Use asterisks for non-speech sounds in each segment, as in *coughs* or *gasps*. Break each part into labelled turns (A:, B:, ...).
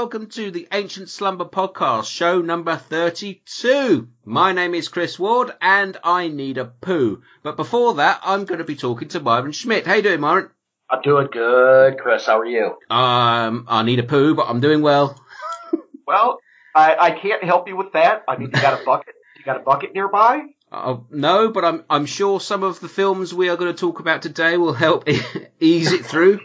A: welcome to the Ancient Slumber Podcast, show number 32. My name is Chris Ward, and I need a poo. But before that, I'm going to be talking to Myron Schmidt. How you doing, Myron?
B: I'm doing good, Chris. How are you?
A: Um, I need a poo, but I'm doing well. *laughs*
B: Well, I, I can't help you with that. I mean, you got a bucket. You got a bucket nearby?
A: Uh, no, but I'm I'm sure some of the films we are going to talk about today will help *laughs* ease it through.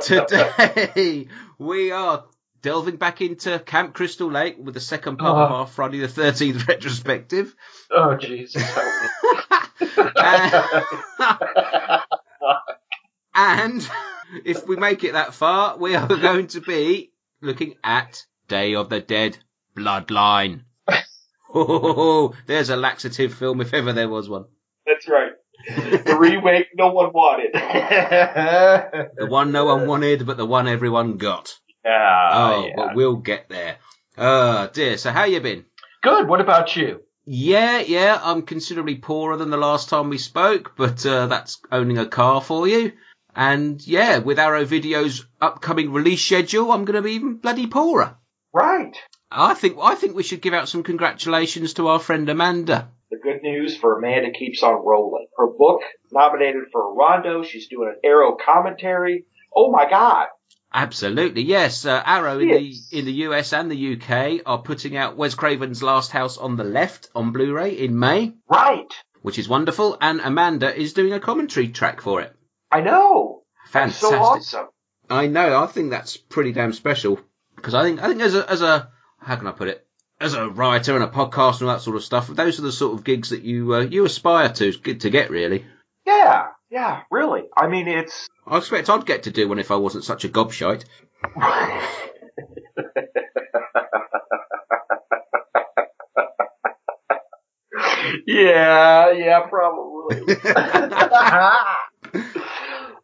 A: Today we are delving back into Camp Crystal Lake with the second part of
B: Oh.
A: our Friday the Thirteenth retrospective.
B: Oh, Jesus.
A: Uh, *laughs* and if we make it that far, we are going to be looking at Day of the Dead Bloodline. *laughs* Oh, there's a laxative film if ever there was one.
B: That's right. The remake no one wanted. *laughs*
A: The one no one wanted, but the one everyone got. Oh,
B: yeah.
A: but we'll get there. Oh dear. So how you been?
B: Good. What about you?
A: Yeah, yeah. I'm considerably poorer than the last time we spoke, but uh, that's owning a car for you. And yeah, with Arrow Video's upcoming release schedule, I'm going to be even bloody poorer.
B: Right.
A: I think I think we should give out some congratulations to our friend Amanda.
B: The good news for Amanda keeps on rolling. Her book nominated for a Rondo. She's doing an Arrow commentary. Oh my God.
A: Absolutely, yes. Uh, Arrow in the in the US and the UK are putting out Wes Craven's Last House on the Left on Blu-ray in May,
B: Right.
A: which is wonderful. And Amanda is doing a commentary track for it.
B: I know.
A: Fantastic.
B: so awesome.
A: I know. I think that's pretty damn special because I think I think as a as a how can I put it as a writer and a podcast and all that sort of stuff. Those are the sort of gigs that you uh, you aspire to to get really.
B: Yeah. Yeah. Really. I mean, it's
A: I expect I'd get to do one if I wasn't such a gobshite. *laughs*
B: yeah, yeah, probably. *laughs*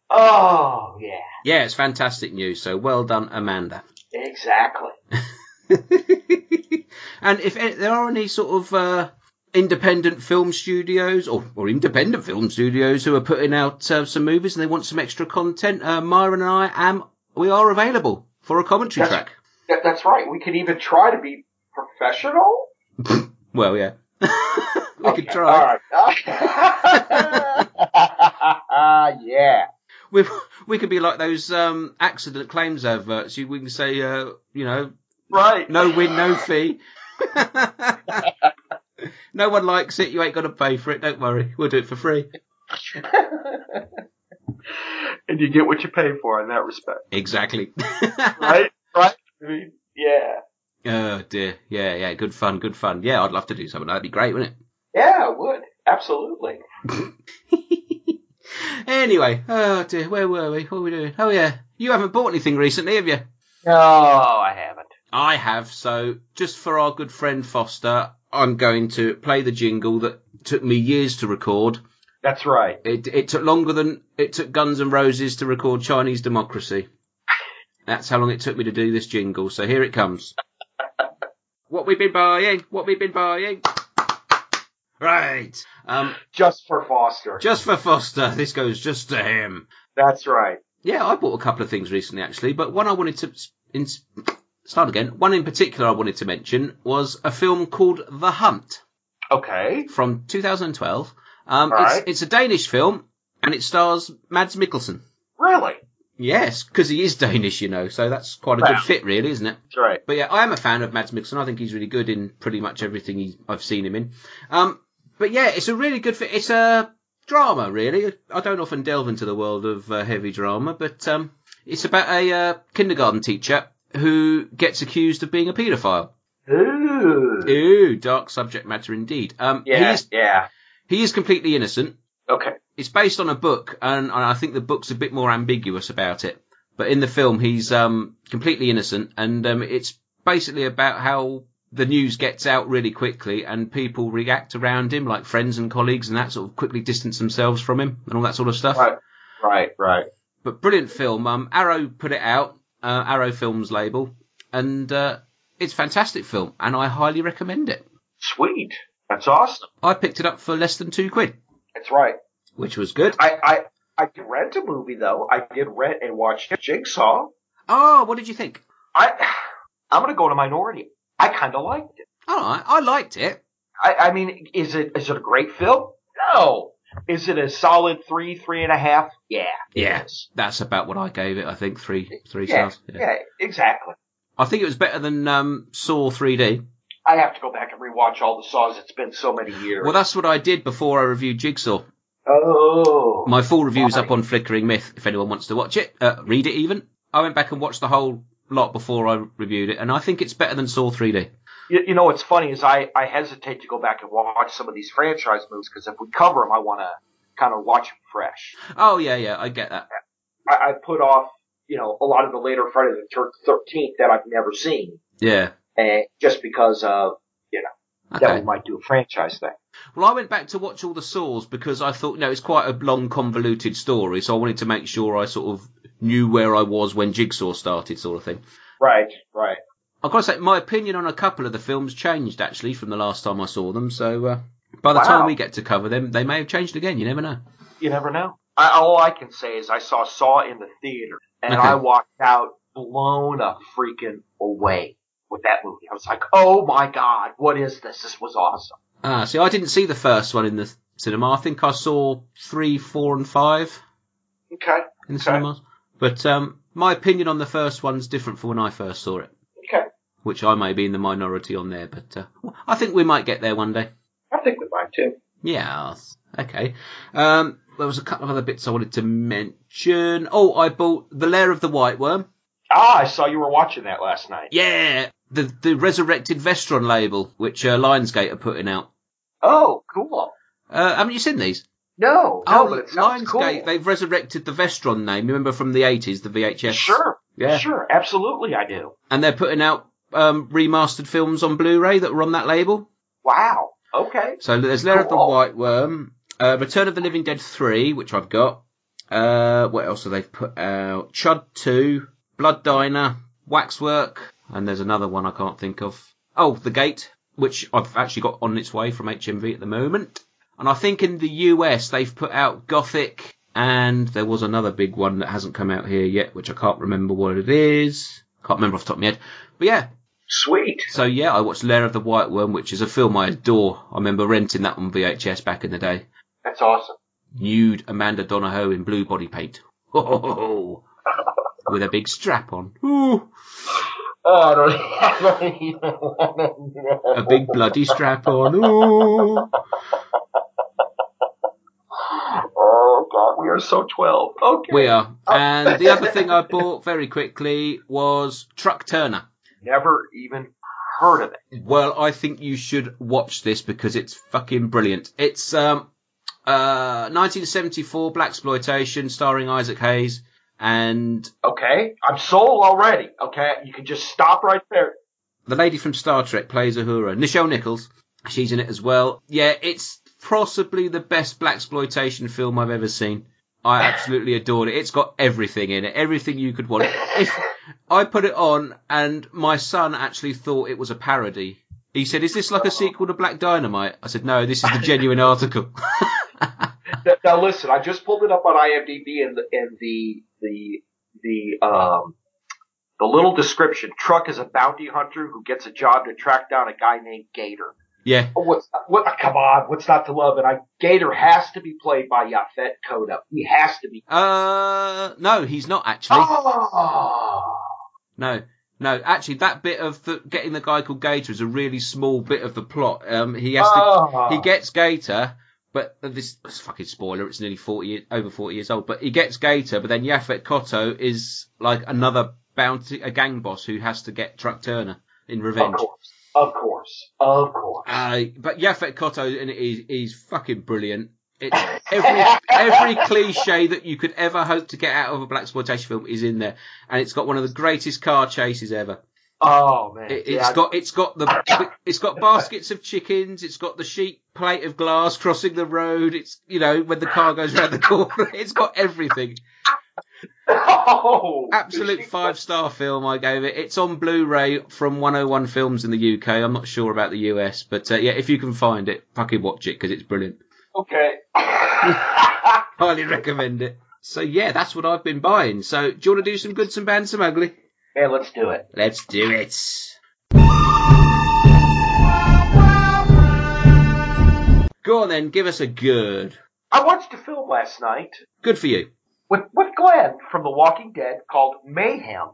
B: oh, yeah,
A: Yeah, it's fantastic news. So well done, Amanda.
B: exactly. *laughs* *laughs*
A: and if there are any sort of uh, independent film studios or, or independent film studios who are putting out uh, some movies and they want some extra content, uh, Myron and I am we are available for a commentary
B: That's-
A: track.
B: That, that's right. We could even try to be professional. *laughs*
A: Well, yeah, *laughs* we
B: Okay,
A: could try.
B: All right. yeah.
A: We we could be like those um, accident claims adverts. You, we can say, uh, you know,
B: Right.
A: no win, no fee. *laughs* no one likes it. You ain't got to pay for it. Don't worry, we'll do it for free. *laughs*
B: and you get what you pay for in that respect.
A: Exactly. *laughs*
B: Right? right? I mean, yeah.
A: Oh dear. Yeah, yeah. Good fun. Good fun. Yeah, I'd love to do something. That'd be great, wouldn't it?
B: Yeah, it would. Absolutely.
A: anyway. Oh dear. Where were we? What were we doing? Oh yeah. You haven't bought anything recently, have you?
B: No, I haven't.
A: I have. So just for our good friend Foster, I'm going to play the jingle that took me years to record.
B: That's right.
A: It, it took longer than it took Guns N' Roses to record Chinese Democracy. *laughs* That's how long it took me to do this jingle. So here it comes. what we've been buying, what we've been buying. Right. Um,
B: Just for Foster.
A: just for Foster, this goes just to him.
B: That's right.
A: Yeah, I bought a couple of things recently actually, but one I wanted to in, start again. One in particular I wanted to mention was a film called The Hunt
B: Okay.
A: from 2012. Um, it's,
B: right.
A: it's a Danish film and it stars Mads Mikkelsen.
B: Really?
A: Yes, because he is *laughs* Danish, you know, so that's quite a
B: Wow.
A: good fit, really, isn't it?
B: That's right.
A: But yeah, I am a fan of Mads Mikkelsen. I think he's really good in pretty much everything he's, I've seen him in. Um, but yeah, it's a really good fit. It's a drama, really. I don't often delve into the world of uh, heavy drama, but um, it's about a uh, kindergarten teacher who gets accused of being a paedophile.
B: Ooh.
A: Ooh, dark subject matter indeed. Um,
B: Yeah,
A: he's,
B: yeah.
A: he is completely innocent.
B: Okay.
A: it's based on a book, and, and I think the book's a bit more ambiguous about it. But in the film, he's um, completely innocent, and um, it's basically about how the news gets out really quickly, and people react around him, like friends and colleagues, and that sort of quickly distance themselves from him, and all that sort of stuff.
B: Right. Right, right.
A: But brilliant film. Um, Arrow put it out, uh, Arrow Films label, and uh, it's a fantastic film, and I highly recommend it.
B: Sweet. That's awesome.
A: I picked it up for less than two quid,
B: That's right.
A: which was good.
B: I, I, I did rent a movie though. I did rent and watch Jigsaw.
A: Oh, what did you think?
B: I, *sighs* I'm gonna go to minority. I kind of liked it.
A: All right, I liked it.
B: I, I mean, is it is it a great film? No. Is it a solid three, three and a half? Yeah.
A: Yeah.
B: is.
A: That's about what I gave it. I think three three
B: Yeah,
A: stars.
B: yeah, exactly.
A: I think it was better than um, Saw 3D.
B: I have to go back and rewatch all the saws. It's been so many years.
A: Well, that's what I did before I reviewed Jigsaw.
B: oh,
A: My full review's
B: Right.
A: up on Flickering Myth if anyone wants to watch it, uh, read it even. I went back and watched the whole lot before I reviewed it, and I think it's better than Saw 3D.
B: You, you know what's funny is I I hesitate to go back and watch some of these franchise movies because if we cover them, I want to kind of watch them fresh.
A: Oh yeah, yeah, I get that.
B: I, I put off you know a lot of the later Friday the Thirteenth that I've never seen,
A: Yeah.
B: and just because of that
A: Okay.
B: That we might do a franchise thing.
A: Well, I went back to watch all the Saws because I thought, no, it's quite a long, convoluted story, so I wanted to make sure I sort of knew where I was when Jigsaw started, sort of thing.
B: Right, right.
A: I've got to say, my opinion on a couple of the films changed actually from the last time I saw them. So uh, by the
B: Wow.
A: time we get to cover them, they may have changed again. You never know.
B: You never know. I, all I can say is I saw Saw in the theater, and
A: Okay.
B: I walked out blown a freaking away with that movie. I was like, "Oh my god, what is this? This was awesome."
A: Ah, see, I didn't see the first one in the cinema. I think I saw three, four, and five
B: Okay,
A: in the
B: Okay.
A: cinemas. But um, my opinion on the first one's different from when I first saw it,
B: okay.
A: Which I may be in the minority on there. But uh, I think we might get there one day.
B: I think we might too.
A: Yeah. Okay. Um, there was a couple of other bits I wanted to mention. Oh, I bought The Lair of the White Worm.
B: Ah, I saw you were watching that last night.
A: Yeah, the the resurrected Vestron label, which uh, Lionsgate are putting out.
B: Oh, cool.
A: Uh, haven't you seen these?
B: No, no, but it
A: Lionsgate,
B: cool.
A: they've resurrected the Vestron name. Remember from the 80s, the VHS?
B: Sure,
A: Yeah.
B: sure, absolutely, I do.
A: And they're putting out um, remastered films on Blu-ray that were on that label.
B: Wow. Okay.
A: So there's Lair of the White Worm, uh, Return of the Living Dead 3, which I've got. Uh, what else have they put out? Chud 2, Blood Diner, Waxwork, and there's another one I can't think of. Oh, The Gate, which I've actually got on its way from HMV at the moment. And I think in the US they've put out Gothic, and there was another big one that hasn't come out here yet, which I can't remember what it is. Can't remember off the top of my head. But yeah,
B: Sweet.
A: so yeah, I watched Lair of the White Worm, which is a film I adore. I remember renting that on VHS back in the day.
B: That's awesome.
A: Nude Amanda Donohoe in blue body paint. *laughs* Oh, with a big strap on. Ooh,
B: Oh, I don't, I *laughs* don't even want to know.
A: a big bloody strap on. Ooh.
B: Oh God, we are so twelve. Okay.
A: We are. And the other thing I bought very quickly was Truck Turner.
B: Never even heard of it.
A: Well, I think you should watch this because it's fucking brilliant. It's um uh 1974 black exploitation starring Isaac Hayes and
B: Okay, I'm sold already. Okay, you can just stop right there.
A: the lady from Star Trek plays Uhura. Nichelle Nichols, she's in it as well. Yeah, it's possibly the best black exploitation film I've ever seen. I absolutely *laughs* adored it. It's got everything in it, everything you could want. If I put it on, and my son actually thought it was a parody. He said, "Is this like a sequel to Black Dynamite?" I said, "No, this is the *laughs* genuine article." *laughs*
B: Now, now listen, I just pulled it up on IMDb and the and the the the um the little description. Truck is a bounty hunter who gets a job to track down a guy named Gator.
A: Yeah,
B: Oh, what's what? Come on, what's not to love? And I Gator has to be played by Yaphet Kotto. He has to be.
A: uh, no, he's not actually.
B: Oh,
A: No, no, actually, that bit of the, getting the guy called Gator is a really small bit of the plot. Um, he has to,
B: Oh.
A: he gets Gator, but this it's a fucking spoiler. It's nearly forty, years, over forty years old. But he gets Gator, but then Yaphet Kotto is like another bounty, a gang boss who has to get Truck Turner in
B: of
A: revenge.
B: course, of course, of course.
A: Uh, but Yaphet Kotto in it is, is fucking brilliant. It's every every cliche that you could ever hope to get out of a black exploitation film is in there, and it's got one of the greatest car chases ever.
B: oh man,
A: It,
B: Yeah,
A: it's got it's got the it's got baskets of chickens. It's got the sheet plate of glass crossing the road. It's you know when the car goes round the corner. *laughs* It's got everything.
B: Oh,
A: Absolute five star film. I gave it. It's on Blu-ray from 101 Films in the UK. I'm not sure about the US, but uh, yeah, if you can find it, fucking watch it because it's brilliant.
B: Okay. *laughs*
A: Highly recommend it. So yeah, that's what I've been buying. So do you want to do some good, some bad, some ugly?
B: Yeah, let's do it.
A: Let's do it. Go on then, give us a good.
B: I watched a film last night
A: Good for you.
B: With with Glenn from The Walking Dead called Mayhem.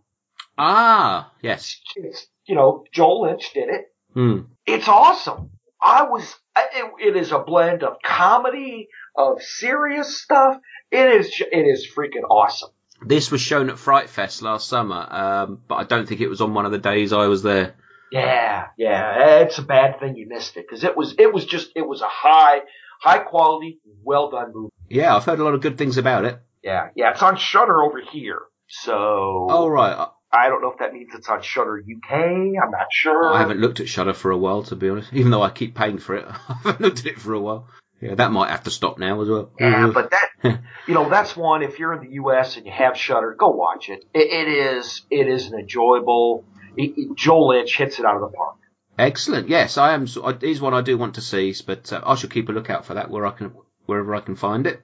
A: Ah, yes.
B: It's you know Joel Lynch did it.
A: Hmm.
B: It's awesome. I was. It, it is a blend of comedy, of serious stuff. It is. It is freaking awesome.
A: This was shown at Fright Fest last summer, um, but I don't think it was on one of the days I was there.
B: Yeah, yeah. It's a bad thing you missed it because it was. It was just. It was a high, high quality, well done movie.
A: Yeah, I've heard a lot of good things about it.
B: Yeah, yeah. It's on Shudder over here. So.
A: Oh right,
B: I don't know if that means it's on Shudder UK. I'm not sure.
A: I haven't looked at Shudder for a while, to be honest. Even though I keep paying for it, *laughs* I haven't looked at it for a while. Yeah, that might have to stop now as well.
B: Yeah, but that *laughs* you know that's one. If you're in the U.S. and you have Shudder, go watch it. It, it is it is an enjoyable. It, it, Joel Lynch hits it out of the park.
A: Excellent. Yes, I am. It is one I do want to see, but uh, I shall keep a lookout for that where I can, wherever I can find it.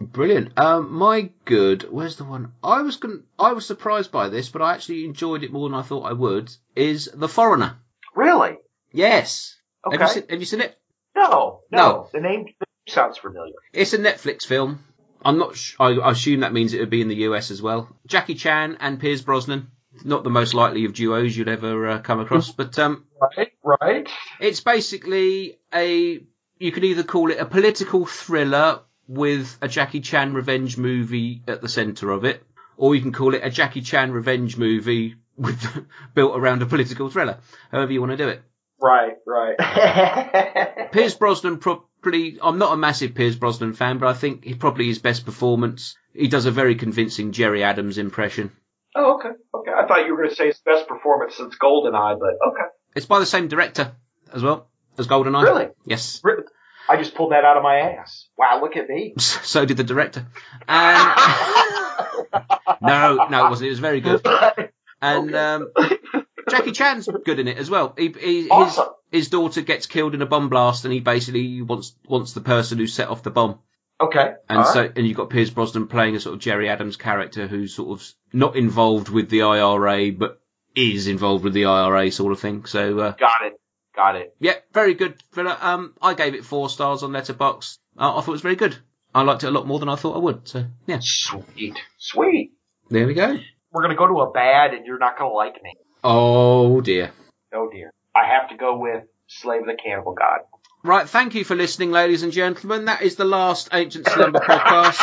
A: Brilliant. Um, my good. Where's the one? I was going. I was surprised by this, but I actually enjoyed it more than I thought I would. Is The Foreigner?
B: Really?
A: Yes.
B: Okay.
A: Have you seen, Have you seen it?
B: no, no,
A: No.
B: The name sounds familiar.
A: It's a Netflix film. I'm not. Sh- I, I assume that means it would be in the US as well. Jackie Chan and Pierce Brosnan. Not the most likely of duos you'd ever uh, come across, *laughs* but um,
B: Right, right.
A: It's basically a. You could either call it a political thriller with a Jackie Chan revenge movie at the centre of it, or you can call it a Jackie Chan revenge movie with *laughs* built around a political thriller. However you want to do it.
B: Right, right. *laughs*
A: Pierce Brosnan probably. I'm not a massive Pierce Brosnan fan, but I think he probably his best performance. He does a very convincing Gerry Adams impression.
B: oh, okay, okay. I thought you were going to say his best performance since Goldeneye, but okay.
A: It's by the same director as well as GoldenEye.
B: Really?
A: Yes.
B: Really? I just pulled that out of my ass. Wow, look at me. *laughs*
A: So did the director. And *laughs* no, no, it wasn't. It was very good. And um, Jackie Chan's good in it as well. He, he, his, his daughter gets killed in a bomb blast, and he basically wants wants the person who set off the bomb.
B: Okay.
A: And
B: all
A: so,
B: right.
A: and you've got Pierce Brosnan playing a sort of Gerry Adams character who's sort of not involved with the IRA, but is involved with the IRA sort of thing. So, uh,
B: got it. Got it.
A: yeah, very good. fella. Um, I gave it four stars on Letterboxd. Uh, I thought it was very good. I liked it a lot more than I thought I would. So, yeah,
B: Sweet. Sweet.
A: there we go.
B: We're going to go to a bad and you're not going to like me.
A: Oh dear.
B: Oh dear. I have to go with Slave of the Cannibal God.
A: Right, thank you for listening, ladies and gentlemen. That is the last Ancient Slumber podcast.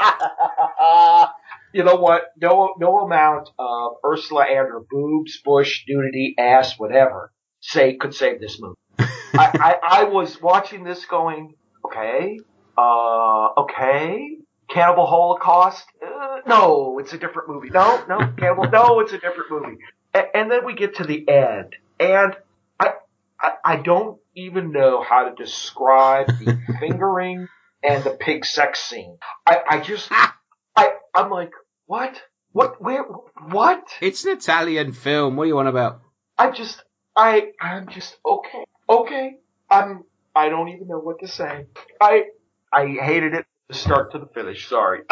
A: *laughs*
B: you know what? No, no amount of Ursula and her boobs, bush, nudity, ass, whatever, say could save this movie. I, I, I was watching this going, okay, uh, okay, Cannibal Holocaust. Uh, no, it's a different movie. No, no, Cannibal. No, it's a different movie. A- and then we get to the end, and I, I, I don't even know how to describe the *laughs* fingering and the pig sex scene. I, I just, I, I'm like, what? What? Where? What?
A: It's an Italian film. What are you on about?
B: I just, I, I'm just okay, okay. I'm, I don't even know what to say. I, I hated it from the start to the finish. Sorry. *laughs*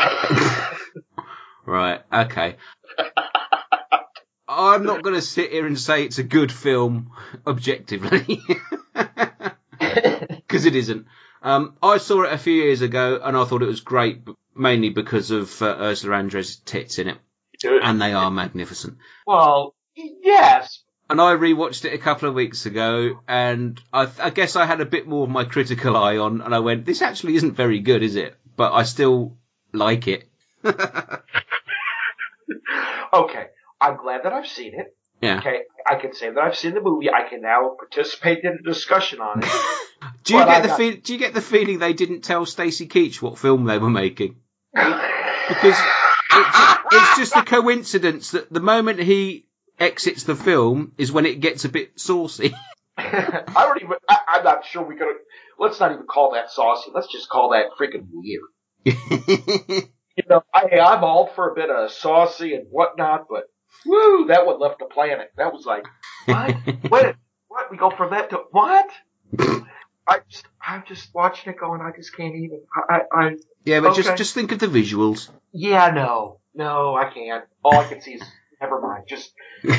A: Right, okay. I'm not going to sit here and say it's a good film objectively. *laughs* Because it isn't. Um, I saw it a few years ago and I thought it was great, mainly because of uh, Ursula Andress' tits in it. And they are magnificent.
B: well, yes,
A: And I rewatched it a couple of weeks ago, and I, I guess I had a bit more of my critical eye on, and I went, "This actually isn't very good, is it?" But I still like it. *laughs*
B: okay. I'm glad that I've seen it.
A: Yeah.
B: Okay, I can say that I've seen the movie. I can now participate in a discussion on it. *laughs*
A: Do you
B: Well,
A: get
B: I
A: the
B: got-
A: feel? Do you get the feeling they didn't tell Stacy Keach what film they were making? *laughs* Because it's, it's just a coincidence that the moment he exits the film is when it gets a bit saucy. *laughs*
B: I don't even. I, I'm not sure we could. Let's not even call that saucy. Let's just call that freaking weird. You know, I, I'm all for a bit of saucy and whatnot, but woo, that one left the planet. That was like, what? *laughs* what? What? We go from that to what? I just, I'm just watching it going. I just can't even. I, I, I
A: Yeah, but just just think of the visuals.
B: Yeah, no, no, I can't. All I can see is never mind. Just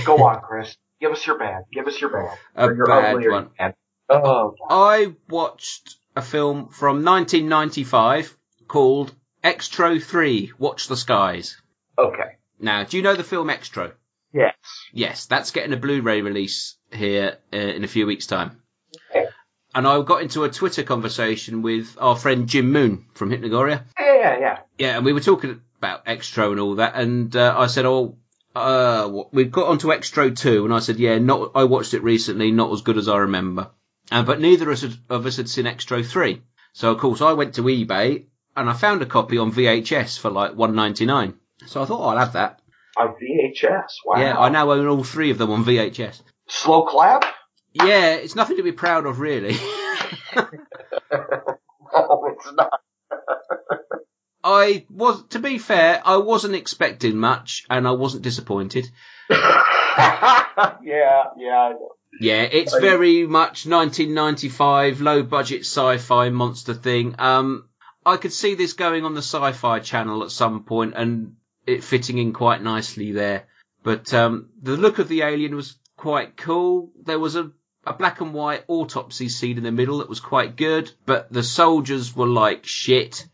B: go on, *laughs* Chris. Give us your bad. Give us your bad.
A: A
B: your
A: bad one.
B: bad. Oh,
A: I watched a film from 1995 called Xtro 3, Watch the Skies.
B: okay.
A: Now, do you know the film Xtro?
B: Yes.
A: Yes, that's getting a Blu-ray release here uh, in a few weeks' time.
B: Okay.
A: And I got into a Twitter conversation with our friend Jim Moon from Hypnogoria.
B: Yeah, yeah, yeah.
A: Yeah, and we were talking about Xtro and all that, and uh, I said, "Oh, uh, we got onto Xtro two, and I said, "Yeah, not. I watched it recently, not as good as I remember." Uh, but neither of us, had, of us had seen Xtro three, so of course I went to eBay and I found a copy on VHS for like one ninety nine. So I thought oh, I'll have that.
B: On VHS. Wow.
A: Yeah, I now own all three of them on VHS.
B: Slow clap?
A: Yeah, it's nothing to be proud of, really. *laughs* *laughs*
B: No, it's not.
A: I was, to be fair, I wasn't expecting much, and I wasn't disappointed. *laughs*
B: yeah, yeah,
A: Yeah, it's very much 1995 low budget sci-fi monster thing. Um, I could see this going on the Sci-Fi Channel at some point and it fitting in quite nicely there. But um, the look of the alien was quite cool. There was a, a black and white autopsy scene in the middle that was quite good, but the soldiers were like shit.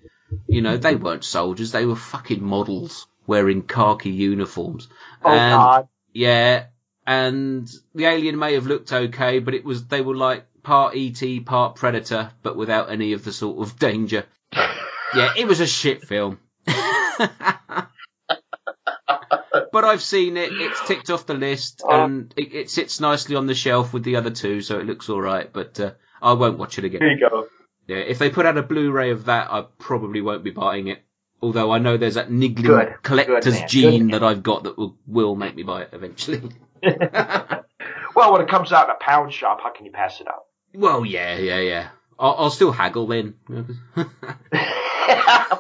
A: You know, they weren't soldiers; they were fucking models wearing khaki uniforms.
B: Oh,
A: And-
B: God.
A: yeah, and the alien may have looked okay, but it was they were like part ET, part Predator, but without any of the sort of danger. *laughs* Yeah, it was a shit film. *laughs* but I've seen it. It's ticked off the list, and it, it sits nicely on the shelf with the other two, so it looks all right. But uh, I won't watch it again.
B: Here you go.
A: Yeah, if they put out a Blu-ray of that, I probably won't be buying it. Although I know there's that niggling
B: Good.
A: collector's
B: Good
A: gene that I've got that will, will make me buy it eventually. *laughs* *laughs*
B: Well, when it comes out in a pound shop, how can you pass it up?
A: Well, yeah, yeah, yeah. I'll, I'll still haggle then. *laughs*
B: of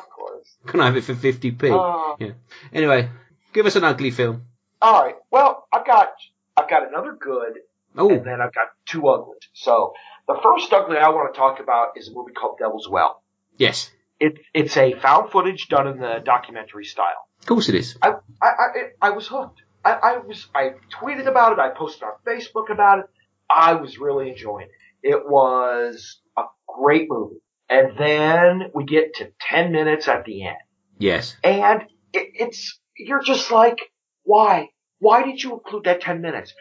B: course.
A: Can I have it for 50p?
B: Uh,
A: yeah. Anyway, give us an ugly film.
B: all right. Well, I've got I've got another good,
A: Oh,
B: and then I've got two uglies. So the first ugly I want to talk about is a movie called Devil's Well.
A: yes.
B: It, it's a found footage done in the documentary style.
A: Of course it is.
B: I I I, I was hooked. I, I was I tweeted about it. I posted on Facebook about it. I was really enjoying it. It was a great movie. And then we get to ten minutes at the end,
A: Yes.
B: and it, it's you're just like, why? Why did you include that ten minutes?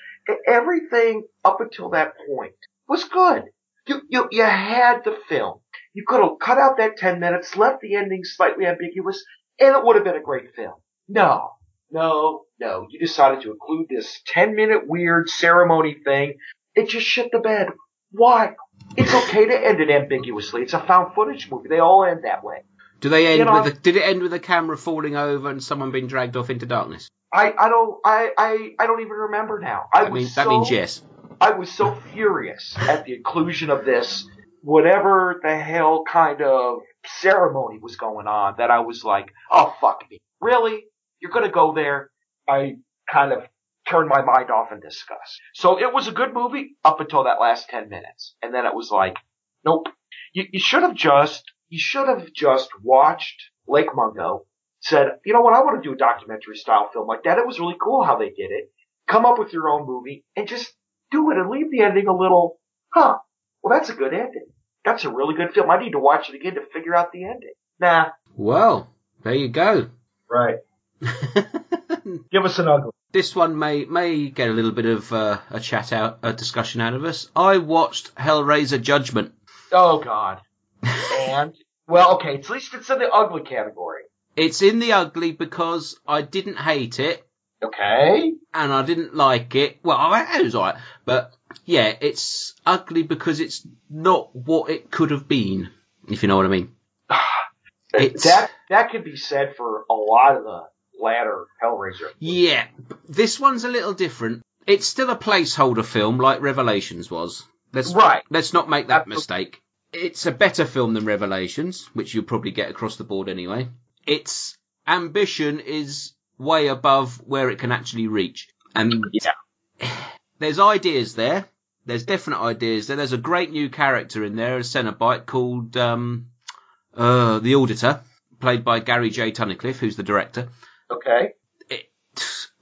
B: Everything up until that point was good. You you you had the film. You could have cut out that ten minutes, left the ending slightly ambiguous, and it would have been a great film. No, no, no. You decided to include this 10 minute weird ceremony thing. It just shit the bed. Why? It's okay to end it ambiguously. It's a found footage movie. They all end that way.
A: Do they end
B: You know-
A: with? A, did it end with a camera falling over and someone being dragged off into darkness?
B: I, I don't, I, I, I don't even remember now. I
A: That
B: was
A: means
B: so,
A: that means yes.
B: I was so furious at the inclusion of this, whatever the hell kind of ceremony was going on, that I was like, oh fuck me. Really? You're gonna go there? I kind of turned my mind off in disgust. So it was a good movie up until that last 10 minutes. And then it was like, nope. You, you should have just, you should have just watched Lake Mungo, said, you know what, I want to do a documentary style film like that. It was really cool how they did it. Come up with your own movie and just do it and leave the ending a little, huh, well that's a good ending. That's a really good film. I need to watch it again to figure out the ending. Nah.
A: Well, there you go.
B: Right. *laughs* Give us an ugly.
A: this one may may get a little bit of uh, a chat out, a discussion out of us. I watched Hellraiser Judgment.
B: Oh god. and, well okay, at least it's in the ugly category.
A: It's in the ugly because I didn't hate it
B: Okay.
A: and I didn't like it. Well, I- it was alright, but yeah, it's ugly because it's not what it could have been. If you know what I mean. *sighs* It's-
B: That, that could be said for a lot of the latter Hellraiser.
A: Yeah, this one's a little different. It's still a placeholder film like Revelations was. Let's
B: Right.
A: let's not make that
B: Absolutely.
A: mistake. It's a better film than Revelations, which you'll probably get across the board anyway. Its ambition is way above where it can actually reach. And
B: Yeah.
A: there's ideas there. There's definite ideas there. There's a great new character in there, a Cenobite called um uh the Auditor, played by Gary J. Tunnicliffe, who's the director.
B: Okay.
A: It,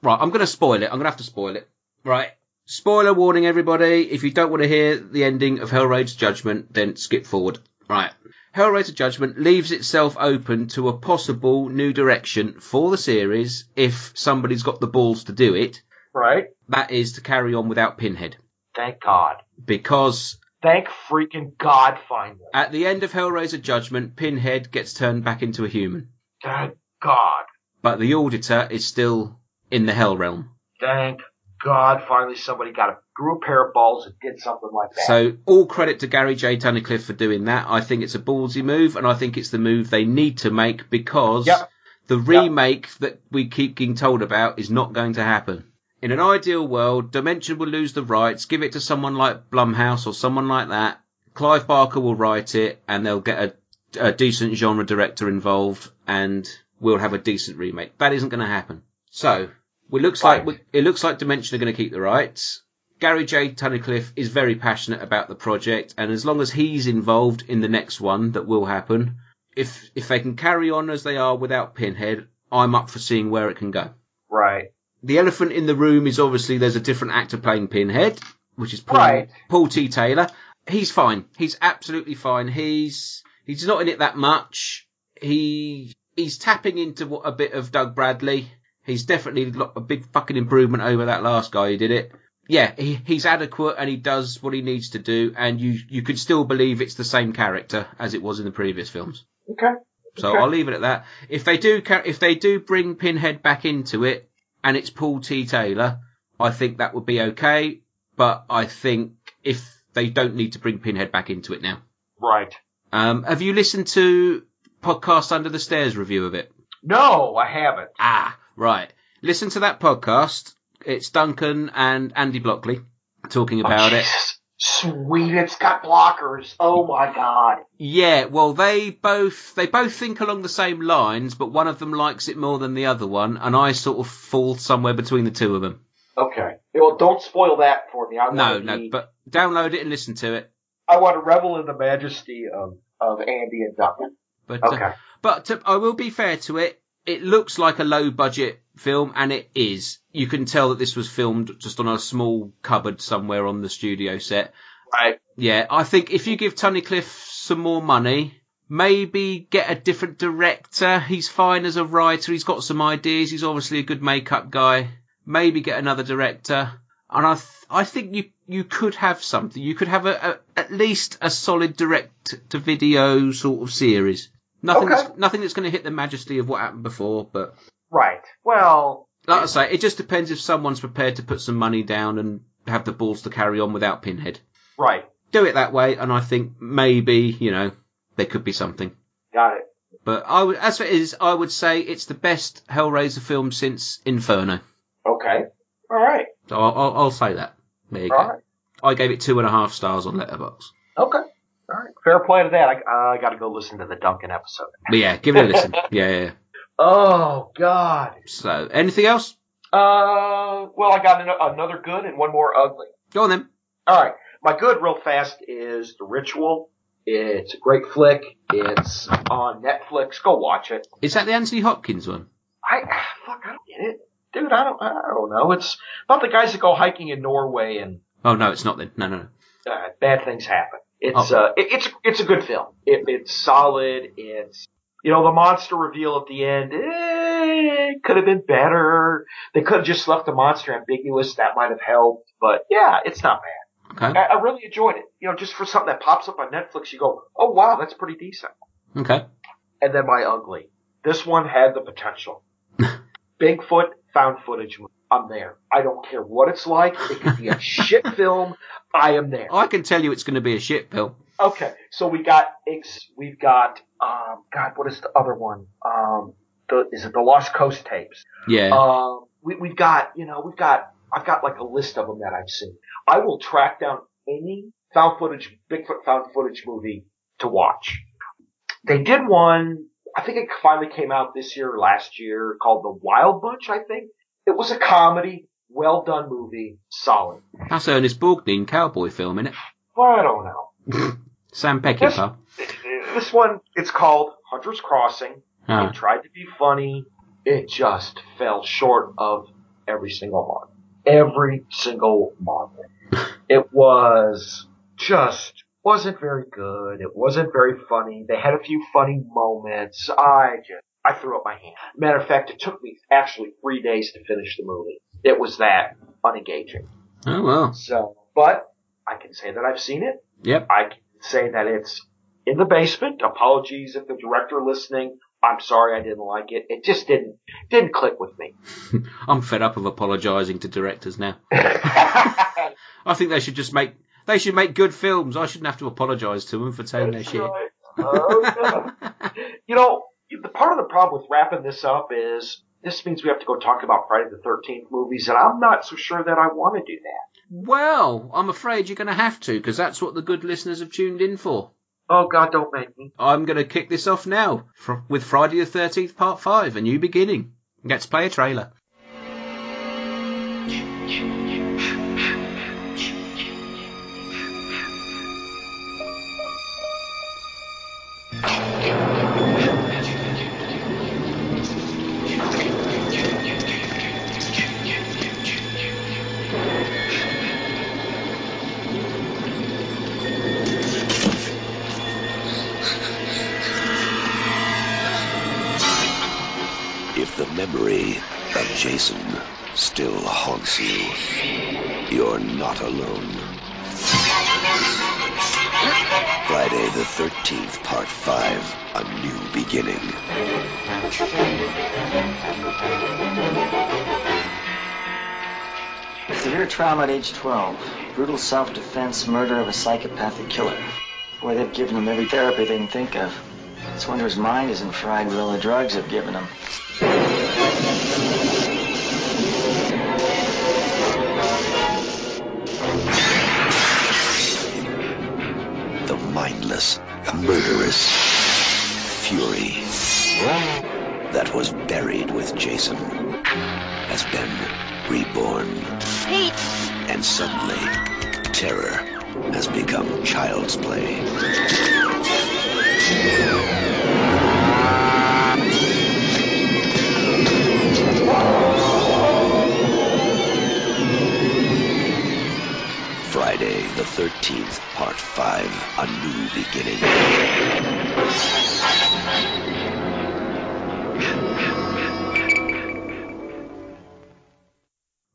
A: right, I'm going to spoil it. I'm going to have to spoil it. Right. Spoiler warning, everybody. If you don't want to hear the ending of Hellraiser Judgment, then skip forward. Right. Hellraiser Judgment leaves itself open to a possible new direction for the series if somebody's got the balls to do it.
B: Right.
A: That is to carry on without Pinhead.
B: Thank God.
A: Because
B: Thank freaking God, finally.
A: at the end of Hellraiser Judgment, Pinhead gets turned back into a human.
B: Thank God.
A: But the Auditor is still in the Hell realm.
B: Thank God, finally somebody got a grew a pair of balls and did something like that.
A: So all credit to Gary J. Tunnicliffe for doing that. I think it's a ballsy move, and I think it's the move they need to make because
B: Yep.
A: the remake that we keep getting told about is not going to happen. In an ideal world, Dimension will lose the rights, give it to someone like Blumhouse or someone like that. Clive Barker will write it, and they'll get a, a decent genre director involved, and we'll have a decent remake. That isn't going to happen. So, it looks like it looks like Dimension are going to keep the rights. Gary J. Tunnicliffe is very passionate about the project, and as long as he's involved in the next one that will happen, if if they can carry on as they are without Pinhead, I'm up for seeing where it can go.
B: right.
A: The elephant in the room is obviously there's a different actor playing Pinhead, which is Paul,
B: Right.
A: Paul T. Taylor. He's fine. He's absolutely fine. He's he's not in it that much. He he's tapping into what a bit of Doug Bradley. He's definitely a big fucking improvement over that last guy who did it. Yeah, he, he's adequate and he does what he needs to do, and you you can still believe it's the same character as it was in the previous films.
B: Okay.
A: So
B: Okay.
A: I'll leave it at that. If they do, if they do bring Pinhead back into it, and it's Paul T. Taylor, I think that would be okay. But I think if they don't need to bring Pinhead back into it now.
B: Right.
A: Um, have you listened to podcast Under the Stairs review of it?
B: No, I haven't.
A: Ah, right. Listen to that podcast. It's Duncan and Andy Blockley talking about
B: Oh,
A: it.
B: Sweet, it's got blockers. Oh my God.
A: Yeah, well, they both they both think along the same lines, but one of them likes it more than the other one, and I sort of fall somewhere between the two of them.
B: Okay. Well, don't spoil that for me. I
A: No, no,
B: be-
A: but download it and listen to it.
B: I want to revel in the majesty of of Andy and Duncan.
A: But uh, but to, I will be fair to it. It looks like a low budget film, and it is. You can tell that this was filmed just on a small cupboard somewhere on the studio set.
B: Right.
A: Yeah, I think if you give Tunnicliffe some more money, maybe get a different director. He's fine as a writer. He's got some ideas. He's obviously a good makeup guy. Maybe get another director. And I, th- I think you, you could have something. You could have a, a at least a solid direct to video sort of series. Nothing,
B: Okay.
A: that's, nothing that's going to hit the majesty of what happened before, but
B: Right. Well,
A: like I say, it just depends if someone's prepared to put some money down and have the balls to carry on without Pinhead
B: right.
A: do it that way, and I think maybe you know there could be something.
B: Got it.
A: But I would, as it is, I would say it's the best Hellraiser film since Inferno.
B: Okay. All right.
A: So I'll, I'll, I'll say that. There you go.
B: All right.
A: I gave it two and a half stars on Letterboxd.
B: Okay. All right. Fair play to that. I, I got to go listen to the Duncan episode.
A: But yeah, give it a listen. *laughs* yeah, yeah, yeah.
B: Oh God.
A: So anything else?
B: Uh, well, I got an- another good and one more ugly.
A: Go on then.
B: All right. My good, real fast, is The Ritual. It's a great flick. It's on Netflix. Go watch it.
A: Is that the Anthony Hopkins one?
B: I fuck, I don't get it, dude. I don't. I don't know. It's about the guys that go hiking in Norway and
A: Oh no, it's not then. No, no, no.
B: uh, bad things happen. It's
A: Oh.
B: uh, it, it's it's a good film. It, it's solid. It's you know the monster reveal at the end. Eh, could have been better. They could have just left the monster ambiguous. That might have helped. But yeah, it's not bad.
A: Okay,
B: I, I really enjoyed it. You know, just for something that pops up on Netflix, you go, oh wow, that's pretty decent.
A: okay.
B: And then my ugly. This one had the potential. *laughs* Bigfoot found footage. movie. I'm there. I don't care what it's like. It could be a *laughs* shit film. I am there.
A: I can tell you it's going to be a shit film.
B: Okay, so we got we've got um God, what is the other one? Um, the is it the Lost Coast tapes?
A: Yeah.
B: Um, we we've got you know we've got I've got like a list of them that I've seen. I will track down any found footage Bigfoot found footage movie to watch. They did one. I think it finally came out this year or last year called The Wild Bunch. I think it was a comedy, well done movie, solid.
A: That's Ernest Borgnine cowboy film, innit?
B: Well, I don't know. *laughs*
A: Sam. Peckinpah.
B: This one, it's called Hunter's Crossing.
A: Huh.
B: It tried to be funny. It just fell short of every single mark. Every single mark. *laughs* it was just wasn't very good. It wasn't very funny. They had a few funny moments. I just I threw up my hand. Matter of fact, it took me actually three days to finish the movie. It was that unengaging.
A: Oh well.
B: So, but I can say that I've seen it.
A: Yep.
B: I can say that it's in the basement. Apologies if the director listening. I'm sorry I didn't like it. It just didn't didn't click with me. *laughs*
A: I'm fed up of apologising to directors now. *laughs* *laughs* I think they should just make they should make good films. I shouldn't have to apologise to them for telling their shit.
B: Oh, yeah. you know, the part of the problem with wrapping this up is this means we have to go talk about Friday the Thirteenth movies, and I'm not so sure that I want to do that.
A: Well, I'm afraid you're going to have to because that's what the good listeners have tuned in for.
B: Oh God, don't make me.
A: I'm going to kick this off now fr- with Friday the 13th Part 5, A New Beginning. Let's play a trailer.
C: Memory of Jason still haunts you, you're not alone. Friday the 13th, Part 5 A New Beginning.
D: Severe trauma at age 12. Brutal self-defense, murder of a psychopathic killer. Boy, they've given him every therapy they can think of. It's wonder his mind isn't fried with all the drugs they've given him.
C: The mindless, murderous fury that was buried with Jason has been reborn. And suddenly, terror has become child's play. Friday the 13th, Part 5 A New Beginning.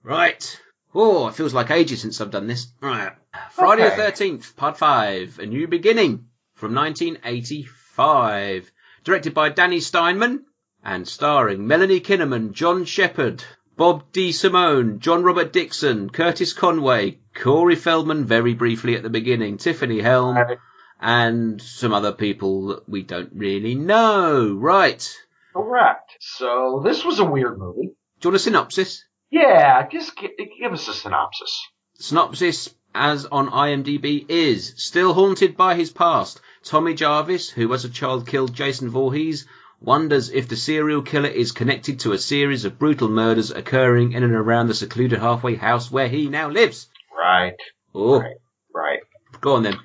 A: Right. Oh, it feels like ages since I've done this. Right. Friday
B: Okay.
A: the 13th, Part 5, A New Beginning from 1985. Directed by Danny Steinmann and starring Melanie Kinnaman, John Shepherd, Bob DeSimone, John Robert Dixon, Curtis Conway, Corey Feldman very briefly at the beginning, Tiffany Helm,
B: Right.
A: and some other people that we don't really know. Right.
B: Correct. So this was a weird movie.
A: Do you want a synopsis?
B: Yeah, just gi- give us a synopsis.
A: Synopsis, as on IMDb, is still haunted by his past. Tommy Jarvis, who as a child killed Jason Voorhees, wonders if the serial killer is connected to a series of brutal murders occurring in and around the secluded halfway house where he now lives.
B: Right.
A: Oh,
B: Right. Right.
A: go on then.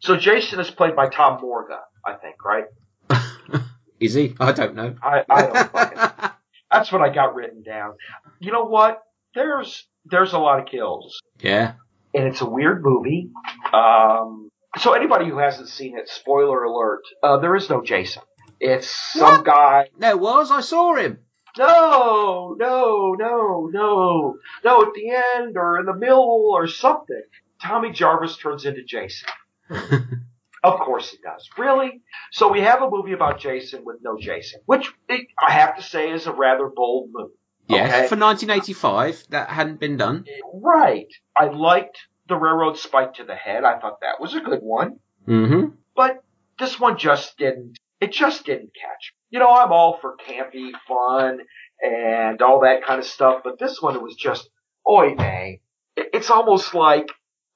B: So Jason is played by Tom Morga, I think, right? *laughs*
A: Is he? I don't know.
B: I, I don't fucking. *laughs* That's what I got written down. You know what? There's there's a lot of kills,
A: yeah.
B: and it's a weird movie. Um, so anybody who hasn't seen it, spoiler alert, uh, there is no Jason. It's some
A: What?
B: guy.
A: There was. I saw him.
B: No, no, no, no, no. At the end or in the middle or something, Tommy Jarvis turns into Jason. *laughs* Of course he does. Really? So we have a movie about Jason with no Jason, which I have to say is a rather bold move.
A: Yes,
B: Okay.
A: for 1985, that hadn't been done.
B: Right. I liked the railroad spike to the head. I thought that was a good one.
A: Mm-hmm.
B: But this one just didn't, it just didn't catch. You know, I'm all for campy fun and all that kind of stuff, but this one it was just, oy vey. It's almost like,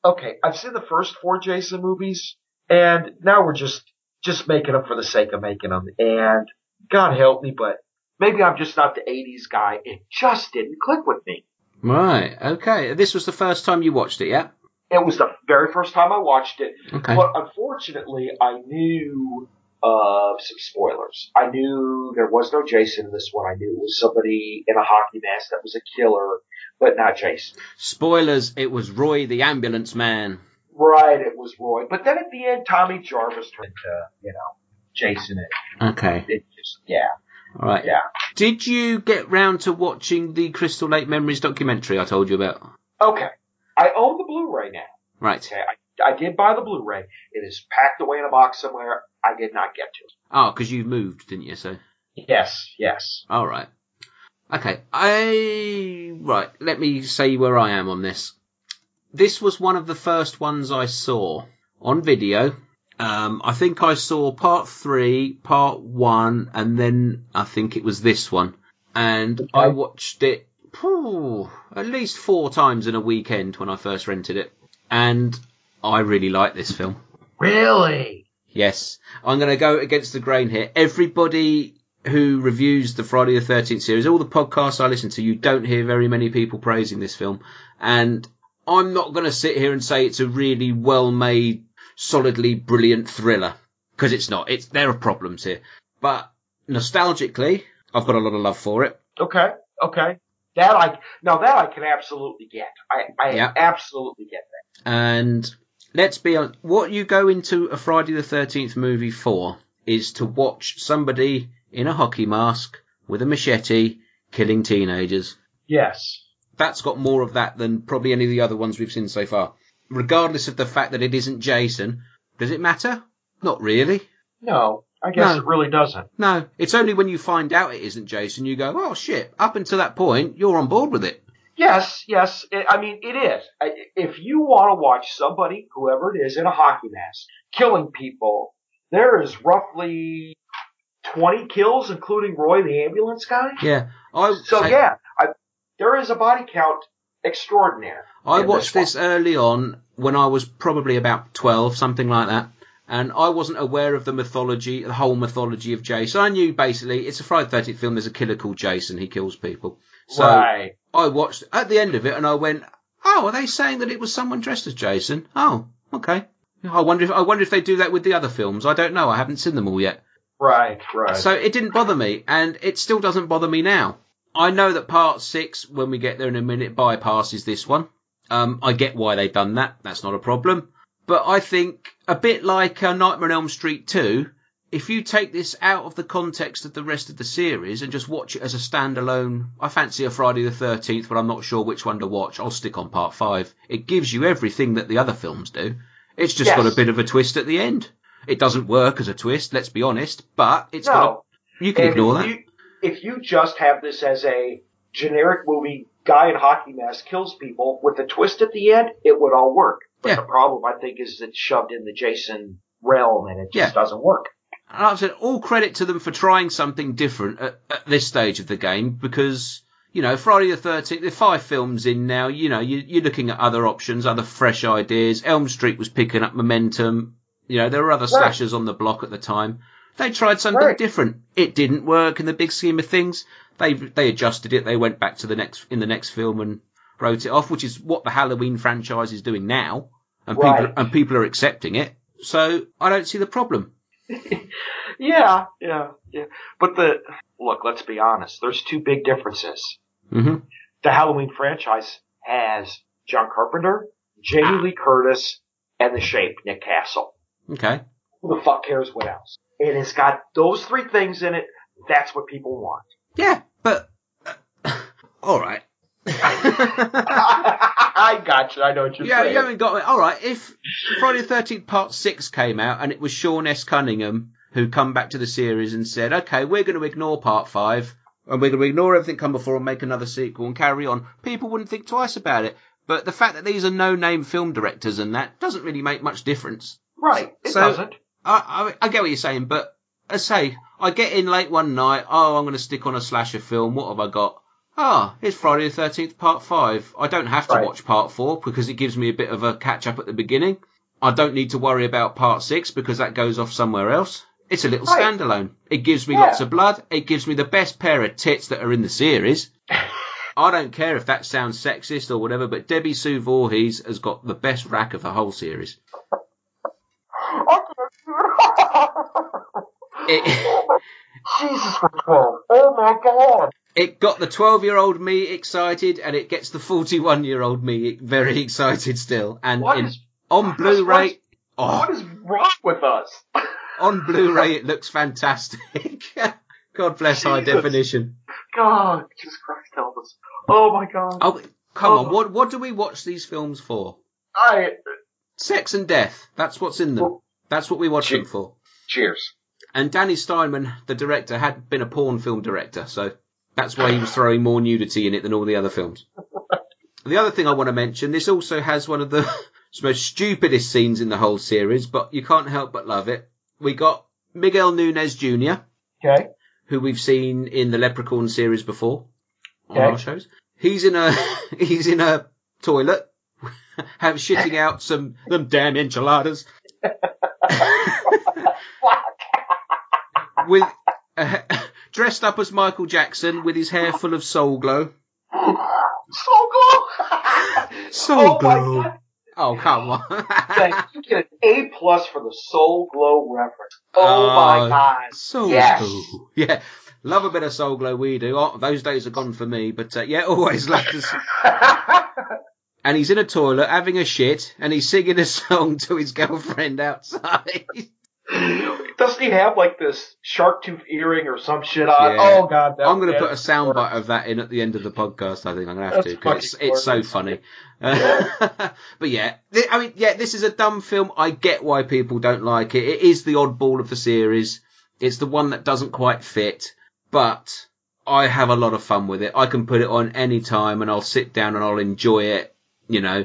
B: okay, I've seen the first four Jason movies and now we're just, just making them for the sake of making them. And God help me, but maybe I'm just not the 80s guy. It just didn't click with me.
A: Right. Okay. This was the first time you watched it, yeah?
B: It was the very first time I watched it.
A: Okay.
B: But unfortunately, I knew of some spoilers. I knew there was no Jason in this one. I knew it was somebody in a hockey mask that was a killer, but not Jason.
A: Spoilers, it was Roy the ambulance man.
B: Right, it was Roy. But then at the end, Tommy Jarvis turned to, you know, Jason it.
A: Okay.
B: It just, yeah,
A: All right.
B: yeah.
A: Did you get round to watching the Crystal Lake Memories documentary I told you about?
B: Okay. I own the Blu-ray now.
A: Right.
B: Okay. I, I did buy the Blu-ray. It is packed away in a box somewhere. I did not get to.
A: Oh, because you moved, didn't you? So.
B: Yes, yes.
A: All right. Okay. I right. Let me say where I am on this. This was one of the first ones I saw on video. Um, I think I saw part three, part one, and then I think it was this one. And I watched it phew, at least four times in a weekend when I first rented it. And I really like this film.
B: Really?
A: Yes, I'm going to go against the grain here. Everybody who reviews the Friday the 13th series, all the podcasts I listen to, you don't hear very many people praising this film. And I'm not going to sit here and say it's a really well made, solidly brilliant thriller. Because it's not. It's, there are problems here. But nostalgically, I've got a lot of love for it.
B: Okay, okay. That I, now that I can absolutely get. I, I
A: Yeah.
B: absolutely get that.
A: And let's be honest, what you go into a Friday the 13th movie for is to watch somebody in a hockey mask with a machete killing teenagers.
B: Yes.
A: That's got more of that than probably any of the other ones we've seen so far. Regardless of the fact that it isn't Jason, does it matter? Not really.
B: No, I guess
A: No.
B: it really doesn't.
A: No, it's only when you find out it isn't Jason you go, oh shit, up until that point, you're on board with it.
B: Yes, yes. It, I mean, it is. If you want to watch somebody, whoever it is, in a hockey mask killing people, there is roughly 20 kills, including Roy, the ambulance guy.
A: Yeah. I,
B: So
A: say-
B: yeah, I, there is a body count extraordinary.
A: I watched
B: one.
A: this early on when I was probably about 12, something like that. And I wasn't aware of the mythology, the whole mythology of Jason. I knew basically it's a Friday the 13th film, there's a killer called Jason, he kills people. So
B: right.
A: I watched at the end of it and I went, oh, are they saying that it was someone dressed as Jason? Oh, okay. I wonder if, I wonder if they do that with the other films. I don't know. I haven't seen them all yet.
B: Right, right.
A: So it didn't bother me, and it still doesn't bother me now. I know that part six, when we get there in a minute, bypasses this one. Um, I get why they've done that. That's not a problem. But I think a bit like uh, Nightmare on Elm Street 2, if you take this out of the context of the rest of the series and just watch it as a standalone, I fancy a Friday the 13th, but I'm not sure which one to watch. I'll stick on part five. It gives you everything that the other films do. It's just
B: Yes.
A: got a bit of a twist at the end. It doesn't work as a twist, let's be honest, but it's got
B: no.
A: a, you can
B: And
A: ignore
B: if
A: that.
B: You, if you just have this as a generic movie, guy in hockey mask kills people with a twist at the end, it would all work. But
A: Yeah.
B: the problem, I think, is it's shoved in the Jason realm and it just
A: Yeah.
B: doesn't work.
A: I said, all credit to them for trying something different at, at this stage of the game because, you know, Friday the 13th, there are five films in now, you know, you, you're looking at other options, other fresh ideas. Elm Street was picking up momentum. You know, there were other slashers on the block at the time. They tried something
B: Right.
A: different. It didn't work in the big scheme of things. They, they adjusted it. They went back to the next, in the next film and wrote it off, which is what the Halloween franchise is doing now. And people, and people are accepting it. So I don't see the problem. *laughs*
B: Yeah, yeah, yeah. But the, look, let's be honest, there's two big differences.
A: hmm
B: The Halloween franchise has John Carpenter, Jamie Lee Curtis, and The Shape, Nick Castle.
A: Okay.
B: Who the fuck cares what else? And It has got those three things in it. That's what people want.
A: Yeah, but uh, *laughs* all right. *laughs*
B: I got you. I know what you're
A: yeah,
B: saying.
A: you haven't got it. All right. If Friday the Thirteenth Part Six came out and it was Sean S. Cunningham who come back to the series and said, "Okay, we're going to ignore Part Five and we're going to ignore everything come before and make another sequel and carry on," people wouldn't think twice about it. But the fact that these are no-name film directors and that doesn't really make much difference.
B: Right. It
A: So-
B: doesn't.
A: I, I, I get what you're saying, but I say, I get in late one night, oh, I'm going to stick on a slasher film, what have I got? Ah, it's Friday the 13th, part 5. I don't have to
B: Right.
A: watch part 4 because it gives me a bit of a catch up at the beginning. I don't need to worry about part 6 because that goes off somewhere else. It's a little
B: Right.
A: standalone. It gives me
B: Yeah.
A: lots of blood. It gives me the best pair of tits that are in the series. *laughs* I don't care if that sounds sexist or whatever, but Debisue Voorhees has got the best rack of the whole series. *laughs* it, *laughs*
B: Jesus for 12. Oh my god.
A: It got the 12 year old me excited and it gets the 41 year old me very *laughs* excited still. And
B: What
A: in,
B: is-
A: on Blu-ray, oh.
B: what
A: oh,
B: is wrong with us? *laughs*
A: on Blu-ray it looks fantastic. *laughs* God bless high definition.
B: God, Jesus Christ, help us. Oh my god.
A: Oh, come on.
B: Oh.
A: What, what do we watch these films for?
B: I,
A: Sex and death. That's what's in them. That's what we watch them for.
B: cheers.
A: And Danny Steinmann, the director, had been a porn film director, so that's why he was throwing more nudity in it than all the other films. *laughs* the other thing I want to mention, this also has one of the *laughs* most stupidest scenes in the whole series, but you can't help but love it. We got Miguel Nunez Jr.,
B: Okay.
A: who we've seen in the Leprechaun series before on
B: Okay.
A: our shows. He's in a *laughs* he's in a toilet, have shitting out some them damn enchiladas. with uh, dressed up as Michael Jackson with his hair full of soul glow.
B: Soul glow. *laughs*
A: Soul
B: oh
A: glow. Oh come on!
B: You. Get an A plus for the Soul Glow reference. Oh,
A: Oh,
B: my god.
A: soul
B: Yes.
A: glow. Yeah, love a bit of soul glow. We do. Oh, those days are gone for me. But uh, yeah, *laughs* always love to. *laughs* And he's in a toilet having a shit, and he's singing a song to his girlfriend outside. *laughs*
B: Doesn't he have like this shark tooth earring or some shit on?
A: Yeah.
B: Oh god, that,
A: I'm going to put a soundbite of that in at the end of the podcast. I think I'm going to have
B: That's
A: to because it's, it's so funny. Uh, *laughs* but yeah, th- I mean, yeah, this is a dumb film. I get why people don't like it. It is the oddball of the series. It's the one that doesn't quite fit, but I have a lot of fun with it. I can put it on any time and I'll sit down and I'll enjoy it. You know,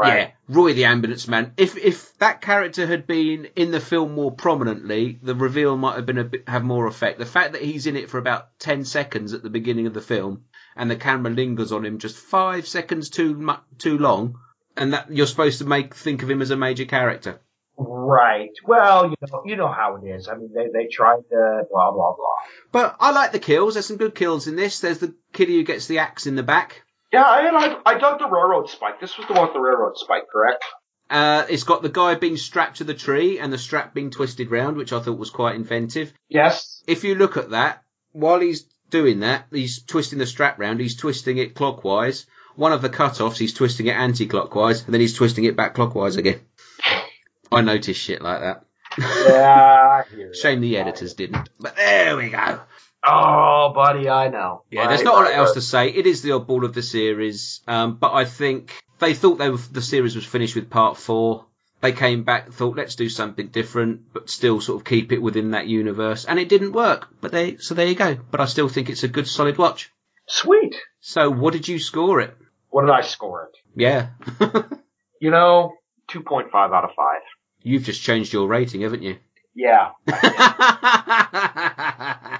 B: Right.
A: yeah, Roy the ambulance man. If if that character had been in the film more prominently, the reveal might have been a bit have more effect. The fact that he's in it for about ten seconds at the beginning of the film, and the camera lingers on him just five seconds too too long, and that you're supposed to make think of him as a major character.
B: Right. Well, you know, you know how it is. I mean, they they tried to blah blah blah.
A: But I like the kills. There's some good kills in this. There's the kiddie who gets the axe in the back.
B: Yeah, and I I dug the railroad spike. This was the one with the railroad spike, correct?
A: Uh, it's got the guy being strapped to the tree and the strap being twisted round, which I thought was quite inventive.
B: Yes.
A: if you look at that, while he's doing that, he's twisting the strap round, he's twisting it clockwise. One of the cut-offs, he's twisting it anti-clockwise, and then he's twisting it back clockwise again. *laughs* I noticed shit like that.
B: Yeah. I hear. *laughs*
A: Shame the editors didn't. But there we go.
B: Oh, buddy, I know.
A: Yeah, there's not a lot
B: right,
A: else
B: right.
A: to say. It is the oddball of the series, um, but I think they thought they were, the series was finished with part four. They came back, thought let's do something different, but still sort of keep it within that universe, and it didn't work. But they, so there you go. But I still think it's a good, solid watch.
B: Sweet.
A: So, what did you score it?
B: What did I score it?
A: Yeah, *laughs*
B: You know, two point five out of five.
A: you've just changed your rating, haven't you?
B: Yeah. *laughs*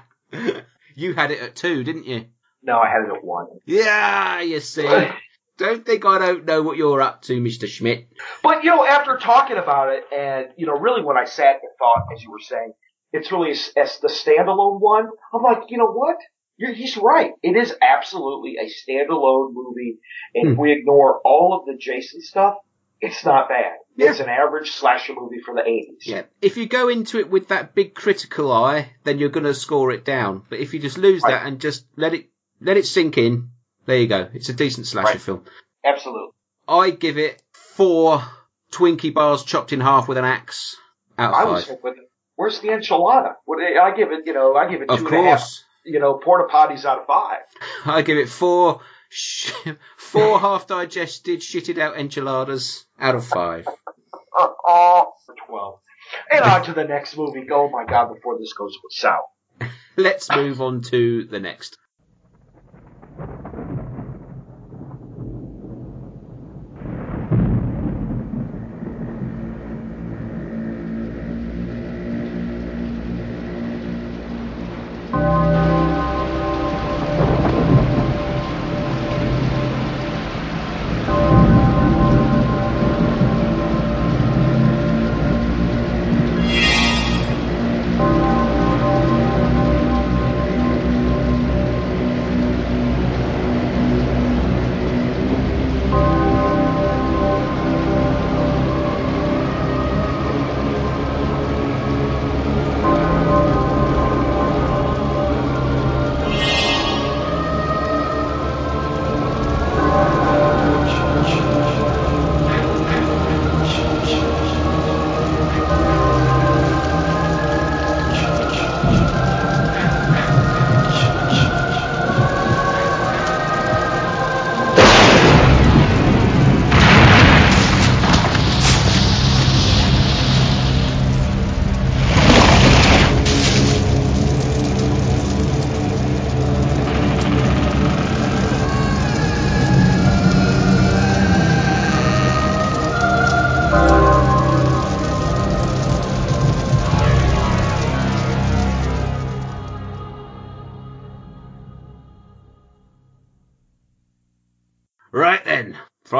A: you had it at two, didn't you?
B: No, I had it at one.
A: Yeah, you see. *laughs* Don't think I don't know what you're up to, Mr. Schmidt.
B: But you know, after talking about it, and you know, really when I sat and thought, as you were saying, it's really as, the standalone one. I'm like, you know what? You're, he's right. It is absolutely a standalone movie, and hmm. if we ignore all of the Jason stuff, it's not bad.
A: Yeah.
B: It's an average slasher movie for the 80s.
A: Yeah. If you go into it with that big critical eye, then you're going to score it down. But if you just lose
B: Right.
A: that and just let it let it sink in, there you go. It's a decent slasher
B: Right.
A: film.
B: Absolutely.
A: I give it four Twinkie bars chopped in half with an axe out
B: I was hoping, where's the enchilada? What, I give it, you know, I give it two
A: Of
B: and a half, you know, porta potties out of five. *laughs*
A: I give it four four *laughs* half digested shitted out enchiladas out of five.
B: Uh, uh, 12. And on to the next movie. Oh my god, before this goes south. *laughs*
A: Let's move on to the next.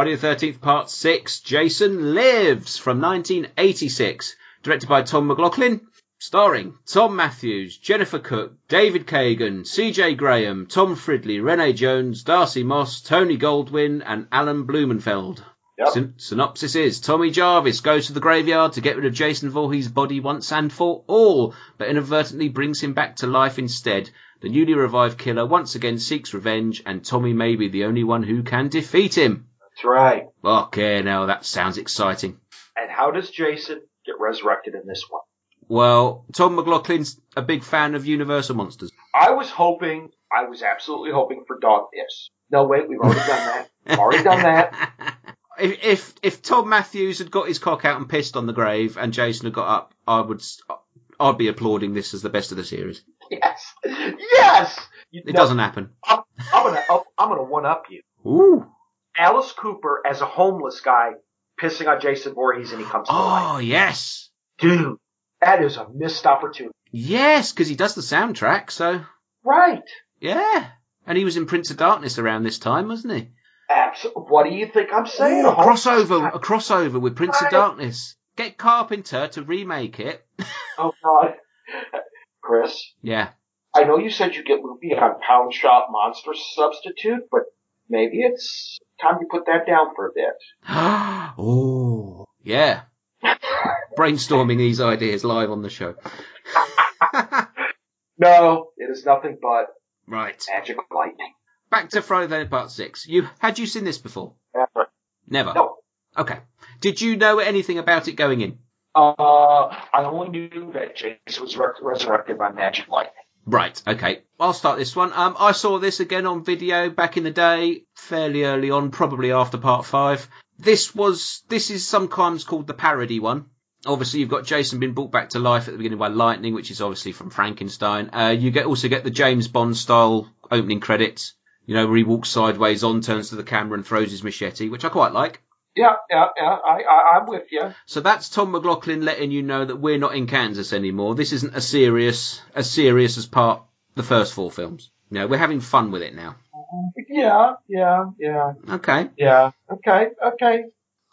A: Friday the 13th, part 6, Jason Lives from 1986. Directed by Tom McLoughlin. Starring Thom Mathews, Jennifer Cooke, David Kagan, CJ Graham, Tom Fridley, Renee Jones, Darcy Moss, Tony Goldwyn, and Alan Blumenfeld.
B: Yep.
A: Syn- synopsis is Tommy Jarvis goes to the graveyard to get rid of Jason Voorhees' body once and for all, but inadvertently brings him back to life instead. The newly revived killer once again seeks revenge, and Tommy may be the only one who can defeat him.
B: That's right.
A: Okay, now that sounds exciting.
B: And how does Jason get resurrected in this one?
A: Well, Tom McLoughlin's a big fan of Universal Monsters.
B: I was hoping, I was absolutely hoping for dog piss. No, wait, we've already done that. We've already done that. *laughs*
A: If, if if Thom Mathews had got his cock out and pissed on the grave, and Jason had got up, I would I'd be applauding this as the best of the series.
B: Yes, yes. You,
A: It doesn't happen.
B: I'm, I'm gonna, I'm gonna one up you.
A: Ooh.
B: Alice Cooper as a homeless guy pissing on Jason Voorhees and he comes.
A: Oh yes,
B: Dude, that is a missed opportunity.
A: yes, because he does the soundtrack. So
B: Right.
A: yeah, and he was in Prince of Darkness around this time, wasn't he?
B: Absolutely. What do you think I'm saying?
A: Ooh, a crossover, a crossover with Prince of Darkness. Get Carpenter to remake it. *laughs*
B: Oh God, Chris.
A: Yeah.
B: I know you said you get Loopy on Pound Shop Monster Substitute, but maybe it's time you put that down for a bit. *gasps*
A: oh, yeah. *laughs* Brainstorming these ideas live on the show. *laughs*
B: No, it is nothing but
A: right.
B: magic lightning.
A: Back to Friday the Part Six. You had you seen this before?
B: Never.
A: Never.
B: No.
A: Okay. Did you know anything about it going in?
B: Uh, I only knew that Jason was re- resurrected by magic lightning.
A: Right. Okay. I'll start this one. Um, I saw this again on video back in the day, fairly early on, probably after Part Five. This was this is sometimes called the parody one. Obviously, you've got Jason being brought back to life at the beginning by lightning, which is obviously from Frankenstein. Uh, you get also get the James Bond style opening credits. You know, where he walks sideways on, turns to the camera, and throws his machete, which I quite like.
B: Yeah, yeah, yeah. I, I, I'm with you.
A: So that's Tom McLoughlin letting you know that we're not in Kansas anymore. This isn't as serious as serious as part the first four films. Know, we're having fun with it now.
B: Yeah, yeah, yeah,
A: Okay.
B: yeah. Okay, okay.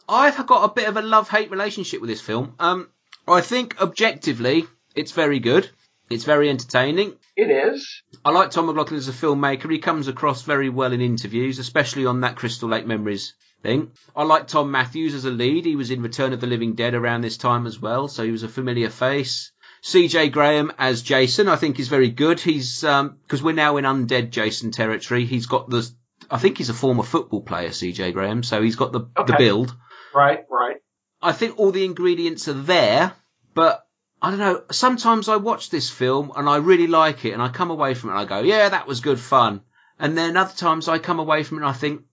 A: I've got a bit of a love-hate relationship with this film. Um, I think objectively, it's very good. It's very entertaining.
B: It is.
A: I like Tom McLoughlin as a filmmaker. He comes across very well in interviews, especially on that Crystal Lake Memories thing. I like Thom Mathews as a lead. He was in Return of the Living Dead around this time as well, so he was a familiar face. CJ Graham as Jason, I think is very good. He's, um, cause we're now in undead Jason territory. He's got the, I think he's a former football player, CJ Graham, so he's got the, the build.
B: Right, right.
A: I think all the ingredients are there, but I don't know. Sometimes I watch this film and I really like it, and I come away from it and I go, "Yeah, that was good fun." And then other times I come away from it and I think,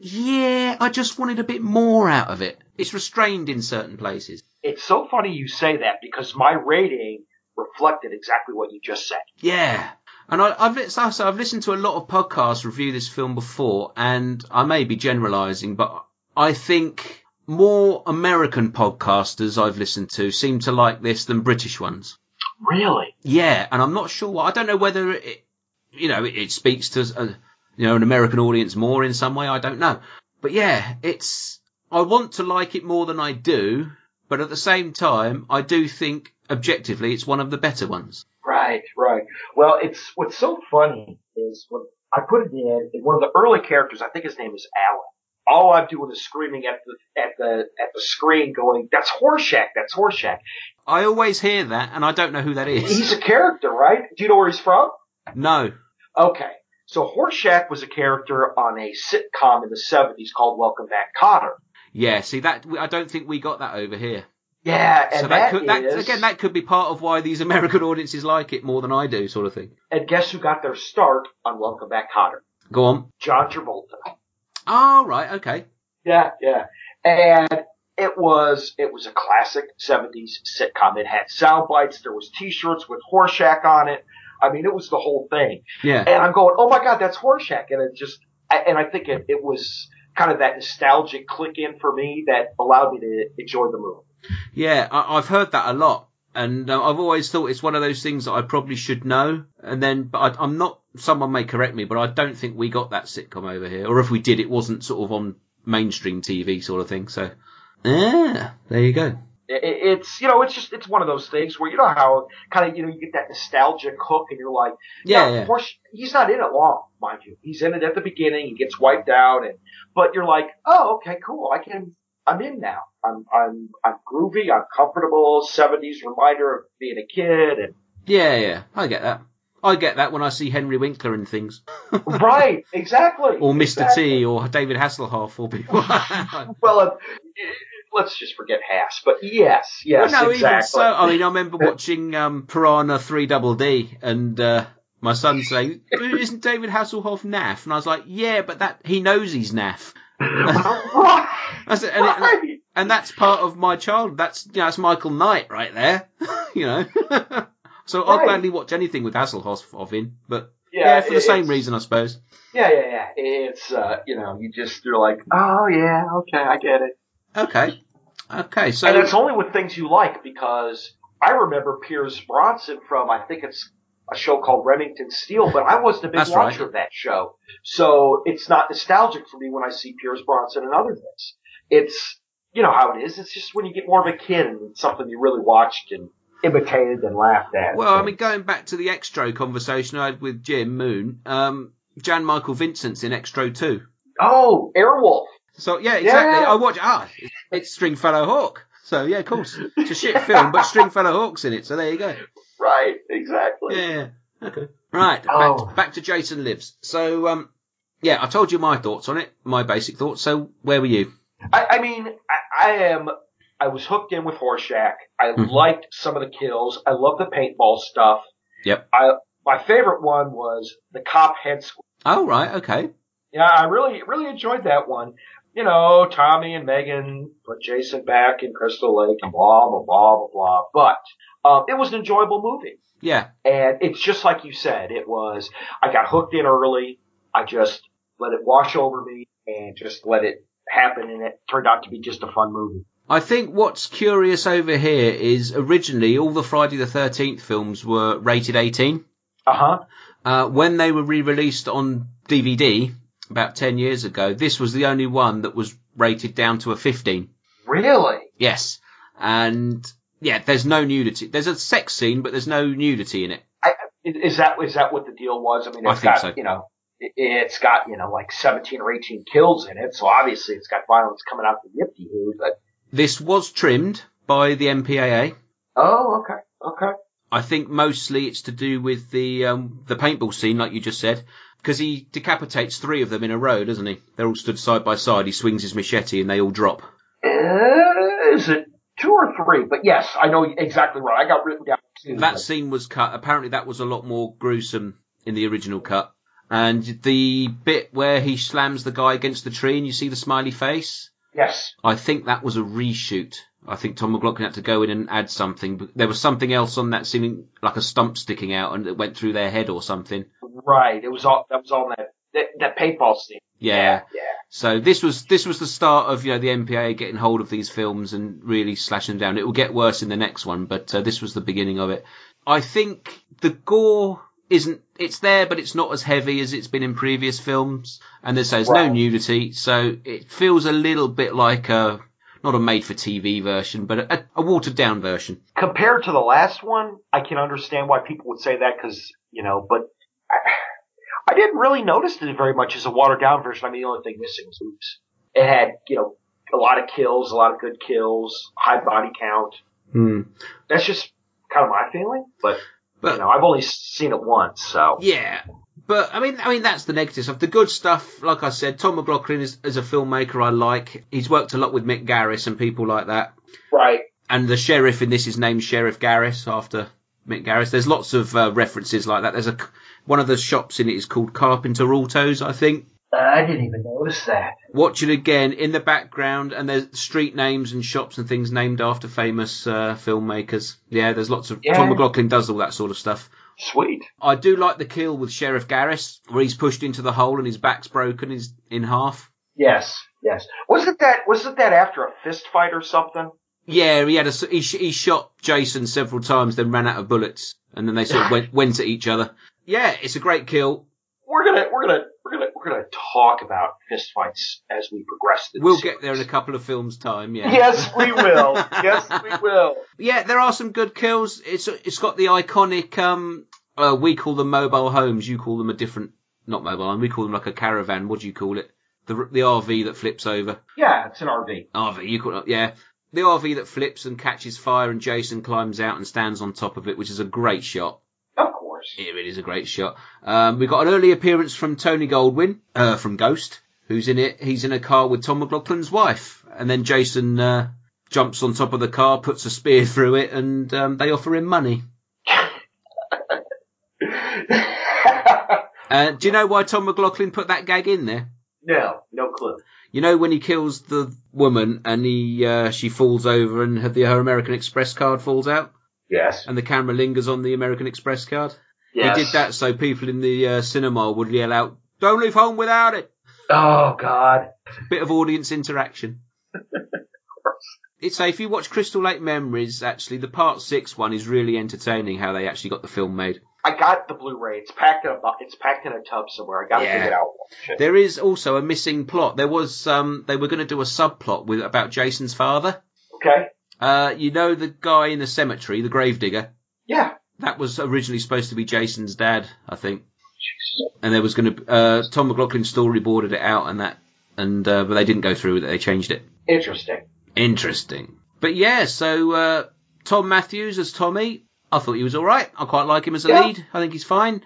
A: "Yeah, I just wanted a bit more out of it." It's restrained in certain places.
B: It's so funny you say that because my rating reflected exactly what you just said.
A: Yeah. And I, so I've listened to a lot of podcasts review this film before, and I may be generalising, but I think more American podcasters I've listened to seem to like this than British ones.
B: Really?
A: Yeah, and I'm not sure. I don't know whether it, you know, it, it speaks to you know an American audience more in some way. I don't know, but yeah, it's. I want to like it more than I do, but at the same time, I do think objectively it's one of the better ones.
B: Right, right. Well, it's what's so funny is when I put it in, one of the early characters, I think his name is Alan. All I'm doing is screaming at the at the at the screen, going, "That's Horshack! That's Horshack!"
A: I always hear that, and I don't know who that is.
B: He's a character, right? Do you know where he's from?
A: No.
B: Okay. So Horshack was a character on a sitcom in the 70s called Welcome Back, Kotter.
A: Yeah, see that I don't think we got that over here.
B: Yeah, and
A: so that,
B: that
A: could that
B: is-
A: again that could be part of why these *laughs* American audiences like it more than I do, sort of thing.
B: and guess who got their start on Welcome Back, Kotter?
A: Go on.
B: John Travolta.
A: Oh right, okay.
B: Yeah, yeah. And it was it was a classic seventies sitcom. It had sound bites, there was t shirts with Horshack on it. I mean it was the whole thing.
A: Yeah.
B: And I'm going, Oh my god, that's Horshack and it just and I think it, it was kind of that nostalgic click in for me that allowed me to enjoy the movie.
A: Yeah, I, I've heard that a lot, and uh, I've always thought it's one of those things that I probably should know. And then, but I, I'm not. Someone may correct me, but I don't think we got that sitcom over here, or if we did, it wasn't sort of on mainstream TV sort of thing. So, yeah, there you go.
B: It, it's you know it's just it's one of those things where you know how kind of you know you get that nostalgic hook and you're like
A: Yeah, yeah.
B: of course he's not in it long mind you he's in it at the beginning he gets wiped out and but you're like oh okay cool I can I'm in now I'm I'm I'm groovy I'm comfortable 70s reminder of being a kid and
A: Yeah, yeah, I get that. I get that when I see Henry Winkler and things, *laughs*
B: right exactly
A: or Mr.
B: exactly.
A: T, or David Hasselhoff, or people.
B: well let's just forget Haas but yes yes
A: well, no,
B: exactly
A: even so. I mean, I remember watching um, Piranha Three Double D, and uh, my son saying, "Isn't David Hasselhoff naff?" And I was like, "Yeah, but that he knows he's naff." *laughs* That's it, and, it, and that's part of my child. That's you know, that's Michael Knight right there. *laughs* you know. so I'll gladly watch anything with Hasselhoff in, but
B: yeah,
A: yeah, for the same reason, I suppose.
B: Yeah, yeah, yeah. It's uh, you know, you just you're like, oh yeah, okay, I get it.
A: Okay, okay. So
B: and it's only with things you like because I remember Pierce Brosnan from I think it's a show called Remington Steele, but I wasn't a big watcher
A: right.
B: of that show, so it's not nostalgic for me when I see Pierce Brosnan and other things. It's you know how it is. It's just when you get more of a kid and it's something you really watched and imitated and laughed at.
A: Well, I mean, going back to the Xtro conversation I had with Jim Moon, um, Jan Michael Vincent's in Xtro too.
B: oh, Airwolf.
A: So yeah, exactly.
B: Yeah.
A: I watch. Ah, it's Stringfellow Hawke. So yeah, of course, it's a shit *laughs* film, but Stringfellow Hawke's in it. So there you go.
B: Right, exactly.
A: Yeah. Okay. Right. Back,
B: Oh.
A: back to Jason Lives. So um, yeah, I told you my thoughts on it, my basic thoughts. So where were you?
B: I, I mean, I, I am. I was hooked in with Horshack. I
A: Mhm.
B: liked some of the kills. I love the paintball stuff.
A: Yep.
B: I my favorite one was the cop head squeeze.
A: Oh right. Okay.
B: Yeah, I really really enjoyed that one. You know, Tommy and Megan put Jason back in Crystal Lake and blah blah blah blah blah. But um, it was an enjoyable movie.
A: Yeah.
B: And it's just like you said, it was, I got hooked in early. I just let it wash over me and just let it happen. And it turned out to be just a fun movie.
A: I think what's curious over here is originally all the Friday the 13th films were rated 18.
B: Uh huh.
A: Uh, when they were re-released on DVD about 10 years ago, this was the only one that was rated down to a 15.
B: Really?
A: Yes. And yeah, there's no nudity. There's a sex scene, but there's no nudity in it.
B: I, is that, is that what the deal was? I mean,
A: I
B: it's
A: think
B: got,
A: so.
B: you know, it- it's got, you know, like 17 or 18 kills in it. So obviously it's got violence coming out the yippee hoo, but,
A: This was trimmed by the MPAA.
B: oh, okay. Okay.
A: I think mostly it's to do with the um, the paintball scene, like you just said, because he decapitates three of them in a row, doesn't he? They're all stood side by side. He swings his machete and they all drop.
B: Uh, is it two or three? But yes, I know exactly right. I got written down.
A: That scene was cut. Apparently, that was a lot more gruesome in the original cut. And the bit where he slams the guy against the tree and you see the smiley face,
B: yes.
A: I think that was a reshoot. I think Tom McLoughlin had to go in and add something. There was something else on that seeming like a stump sticking out, and it went through their head or something.
B: Right. It was all, that was on that, that, that paintball scene.
A: Yeah.
B: Yeah.
A: So this was this was the start of you know the MPA getting hold of these films and really slashing them down. It will get worse in the next one, but uh, this was the beginning of it. I think the gore isn't it's there, but it's not as heavy as it's been in previous films, and there's, there's no nudity, so it feels a little bit like a not a made-for-TV version, but a, a watered-down version.
B: Compared to the last one, I can understand why people would say that because, you know, but I, I didn't really notice it very much as a watered down version. I mean, the only thing missing was oops. It had, you know, a lot of kills, a lot of good kills, high body count.
A: Hmm.
B: That's just kind of my feeling, but,
A: But
B: you know, I've only seen it once, so.
A: Yeah, but I mean, I mean that's the negative stuff. The good stuff, like I said, Tom McLoughlin is as a filmmaker I like. He's worked a lot with Mick Garris and people like that.
B: Right.
A: And the sheriff in this is named Sheriff Garris after Mick Garris. There's lots of uh, references like that. There's a one of the shops in it is called Carpenter Autos, I think.
B: I didn't even notice that.
A: Watch it again in the background, and there's street names and shops and things named after famous uh, filmmakers. Yeah, there's lots of
B: Yeah.
A: Tom McLoughlin does all that sort of stuff.
B: Sweet.
A: I do like the kill with Sheriff Garris, where he's pushed into the hole and his back's broken, he's in half.
B: Yes, yes. Wasn't that, wasn't that after a fist fight or something?
A: Yeah, he had a he, he shot Jason several times, then ran out of bullets, and then they sort of *laughs* went went at each other. Yeah, it's a great kill.
B: we're gonna we're gonna we're gonna we're gonna talk about fistfights as we progress. through
A: We'll
B: series.
A: get there in a couple of films' time. Yeah.
B: Yes, we will. *laughs* yes, we will.
A: Yeah, there are some good kills. It's it's got the iconic. Um, uh, we call them mobile homes. You call them a different, not mobile home. We call them like a caravan. What do you call it? The the RV that flips over.
B: Yeah, it's an RV.
A: RV. You call it? Yeah. The RV that flips and catches fire, and Jason climbs out and stands on top of it, which is a great shot.
B: Of course.
A: It really is a great shot. Um, we got an early appearance from Tony Goldwyn, uh, from Ghost, who's in it. He's in a car with Tom McLoughlin's wife, and then Jason uh, jumps on top of the car, puts a spear through it, and um, they offer him money. *laughs* Uh, do you know why Tom McLoughlin put that gag in there?
B: no, no clue.
A: You know when he kills the woman and he uh, she falls over and her, the, her American Express card falls out,
B: Yes.
A: and the camera lingers on the American Express card.
B: Yes.
A: He did that so people in the uh, cinema would yell out, "Don't leave home without it."
B: Oh God.
A: Bit of audience interaction. *laughs* It's a, if you watch Crystal Lake Memories, actually the part six one is really entertaining. How they actually got the film made.
B: I got the Blu-ray. It's packed in a it's packed in a tub somewhere. I got to
A: Yeah.
B: dig it out.
A: There is also a missing plot. There was um they were going to do a subplot with about Jason's father.
B: Okay.
A: Uh, you know the guy in the cemetery, the gravedigger.
B: Yeah.
A: That was originally supposed to be Jason's dad, I think. And there was going to uh Tom McLoughlin storyboarded it out and that and uh, but they didn't go through with it. They changed it.
B: Interesting.
A: Interesting. But yeah, so uh, Thom Mathews as Tommy, I thought he was all right. I quite like him as a
B: Yeah.
A: lead. I think he's fine.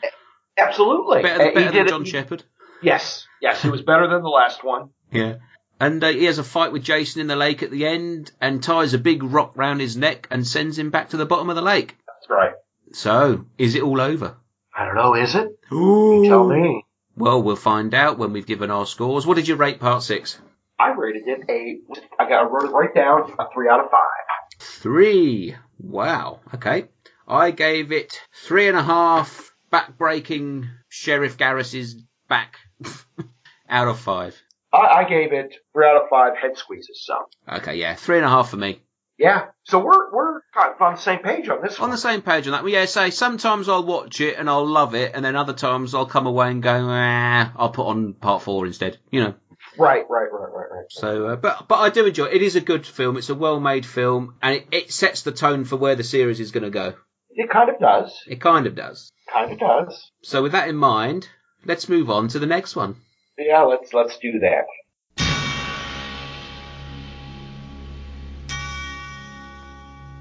B: Absolutely.
A: Better, better
B: he
A: than John
B: it.
A: Shepherd.
B: Yes. Yes. It was better than the last one. *laughs*
A: Yeah. And uh, he has a fight with Jason in the lake at the end and ties a big rock round his neck and sends him back to the bottom of the lake.
B: That's right.
A: So, is it all over?
B: I don't know. Is it?
A: Ooh.
B: You tell me.
A: Well, we'll find out when we've given our scores. What did you rate part six?
B: I rated it a. I got I wrote it right down. A three out of five.
A: Three. Wow. Okay. I gave it three and a half back-breaking Sheriff Garris's back *laughs* out of five.
B: I, I gave it three out of five head squeezes. So
A: Okay, yeah, three and a half for me.
B: yeah. So we're we're kind of on the same page on this one.
A: On
B: one.
A: the same page on that. Well, yeah, say sometimes I'll watch it and I'll love it, and then other times I'll come away and go, ah, I'll put on part four instead. You know.
B: Right. Right. Right. Right. Right.
A: So, uh, but but I do enjoy it. It is a good film. It's a well-made film, and it, it sets the tone for where the series is going to go.
B: It kind of does.
A: It kind of does.
B: Kind of does.
A: So, with that in mind, let's move on to the next one.
B: Yeah. Let's let's do that.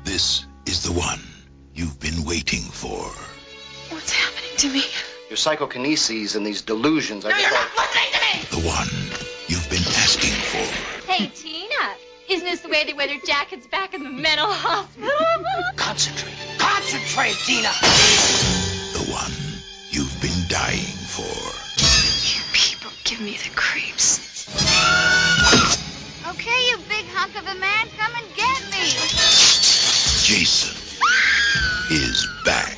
C: This is the one you've been waiting for.
E: What's happening to me?
F: Your psychokineses and these delusions. I guess are- not
E: listening to me!
C: The one you've been asking for.
E: Hey, Tina. Isn't this the way they wear their jackets back in the mental hospital?
F: Concentrate. Concentrate, Tina.
C: The one you've been dying for.
E: You people give me the creeps.
G: Okay, you big hunk of a man, come and get me.
C: Jason is back.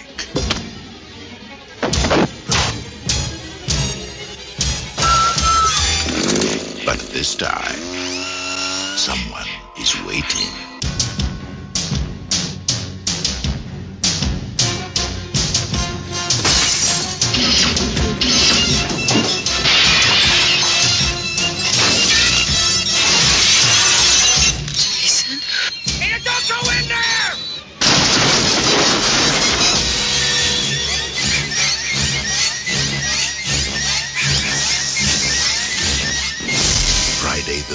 C: But this time, someone is waiting.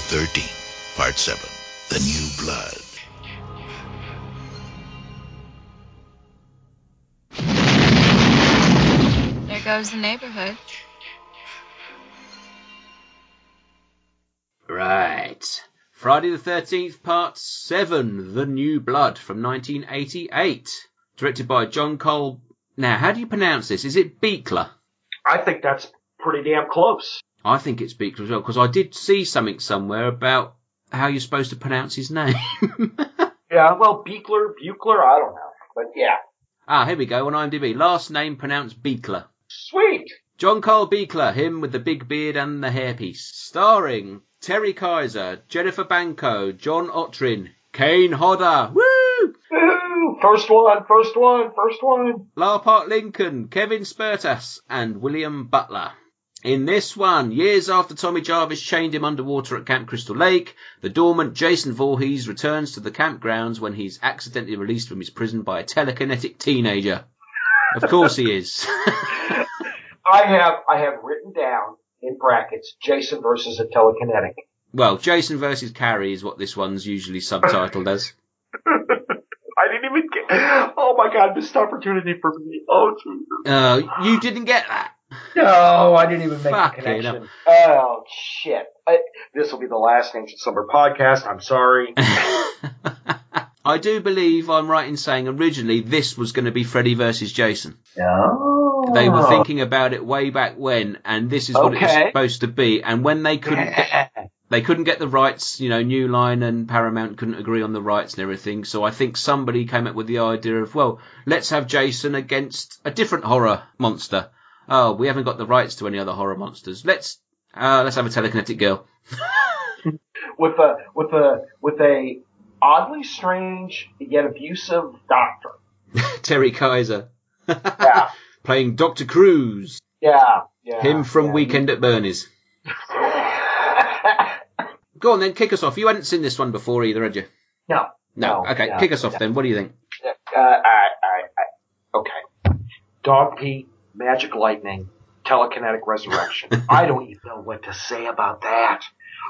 C: 13, Part 7 The New Blood.
E: There goes the neighborhood.
A: Right. Friday the 13th, Part 7 The New Blood from 1988. Directed by John Carl. Now, how do you pronounce this? Is it Beekler?
B: I think that's pretty damn close.
A: I think it's Beekler as well, because I did see something somewhere about how you're supposed to pronounce his name. *laughs*
B: Yeah. Well, Beekler, Buechler, I don't know, but yeah.
A: ah, here we go on IMDb. Last name pronounced Beekler.
B: Sweet.
A: John Carl Beekler, him with the big beard and the hairpiece. Starring Terry Kiser, Jennifer Banko, John Otrin, Kane Hodder, woo!
B: Woo! First one, first one, first one.
A: Lar Park Lincoln, Kevin Spirtas, and William Butler. In this one, years after Tommy Jarvis chained him underwater at Camp Crystal Lake, the dormant Jason Voorhees returns to the campgrounds when he's accidentally released from his prison by a telekinetic teenager. Of course he is. *laughs*
B: I have I have written down in brackets Jason versus a telekinetic.
A: well, Jason versus Carrie is what this one's usually subtitled as. *laughs*
B: I didn't even get. Oh my god, missed opportunity for me. Oh Jesus.
A: Uh, you didn't get that.
B: No, I didn't even make
A: Fuck
B: the
A: it
B: connection. Oh shit! I, this will be the last Ancient Summer podcast. I'm sorry. *laughs*
A: I do believe I'm right in saying originally this was going to be Freddy versus Jason.
B: No,
A: They were thinking about it way back when, and this is what it was supposed to be. And when they couldn't get, *laughs* they couldn't get the rights, you know, New Line and Paramount couldn't agree on the rights and everything. So I think somebody came up with the idea of, well, let's have Jason against a different horror monster. Oh, we haven't got the rights to any other horror monsters. Let's uh, let's have a telekinetic girl. *laughs*
B: with a with a with a oddly strange yet abusive doctor. *laughs*
A: Terry Kiser
B: Yeah, *laughs*
A: playing Doctor Crews,
B: yeah, yeah.
A: him from
B: yeah.
A: Weekend at Bernie's. Go on then, kick us off. You hadn't seen this one before either, had you?
B: no,
A: No.
B: No,
A: okay,
B: no,
A: kick us off
B: no.
A: then. What do you think?
B: Uh, I, I, I, okay. Dog Pete, magic lightning, telekinetic resurrection. *laughs* I don't even know what to say about that.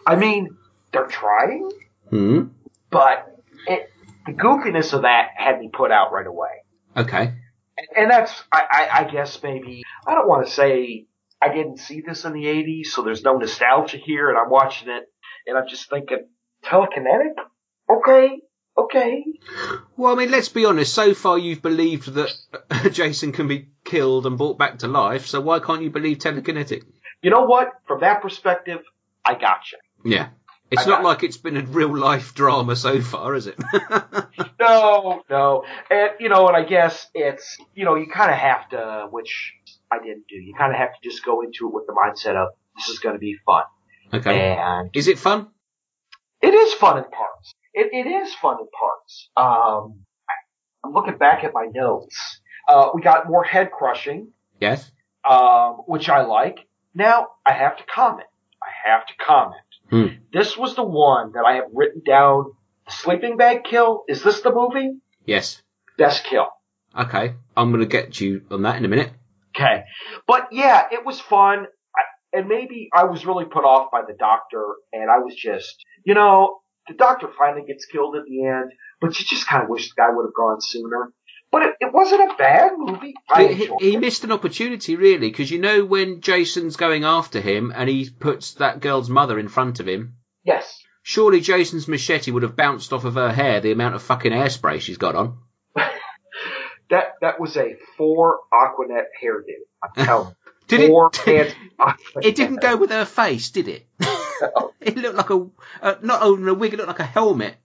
B: I mean, they're trying,
A: Hmm.
B: but it, the goofiness of that had me put out right away.
A: Okay.
B: And, and that's, I, I, I guess maybe, I don't want to say I didn't see this in the 80s, so there's no nostalgia here, and I'm watching it, and I'm just thinking, telekinetic? Okay, okay.
A: Well, I mean, let's be honest. So far, you've believed that *laughs* Jason can be killed and brought back to life. So why can't you believe telekinetic?
B: You know what? From that perspective, I gotcha.
A: Yeah. It's
B: I
A: not like it's been a real life drama so far, is it? *laughs*
B: No, no. And, you know, and I guess it's, you know, you kind of have to, which I didn't do, you kind of have to just go into it with the mindset of, this is going to be fun.
A: okay.
B: And
A: Is it fun?
B: it is fun in parts. It, it is fun in parts. Um, I'm looking back at my notes. Uh, we got more head crushing,
A: Yes.
B: um, which I like. Now, I have to comment. I have to comment.
A: Hmm.
B: This was the one that I have written down. Sleeping bag kill. Is this the movie?
A: Yes.
B: Best kill.
A: Okay. I'm going to get you on that in a minute.
B: Okay. But yeah, it was fun. I, and maybe I was really put off by the doctor and I was just, you know, the doctor finally gets killed at the end, but you just kind of wish the guy would have gone sooner. But it, it wasn't a bad movie. I
A: He, he missed an opportunity, really, because you know when Jason's going after him and he puts that girl's mother in front of him,
B: Yes.
A: surely Jason's machete would have bounced off of her hair the amount of fucking hairspray she's got on. *laughs*
B: That, that was a four Aqua Net hairdo. I'm telling you. *laughs*
A: Did it?
B: Hands. *laughs*
A: It didn't go with her face, did it? it looked like a uh, not only a wig, it looked like a helmet.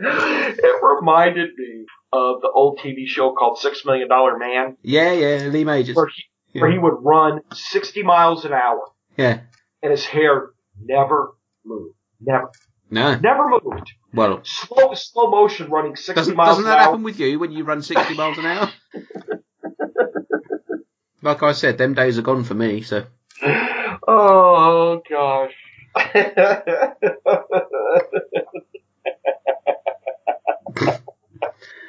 B: it reminded me of the old TV show called Six Million Dollar Man,
A: Yeah, yeah, Lee Majors.
B: where he, where he would run 60 miles an hour
A: Yeah,
B: and his hair never moved. Never.
A: no.
B: Never moved.
A: Well,
B: Slow, slow motion running 60
A: doesn't
B: miles
A: doesn't that
B: hour.
A: happen with you when you run sixty miles an hour? *laughs* like I said, them days are gone for me. So
B: Oh, gosh. *laughs*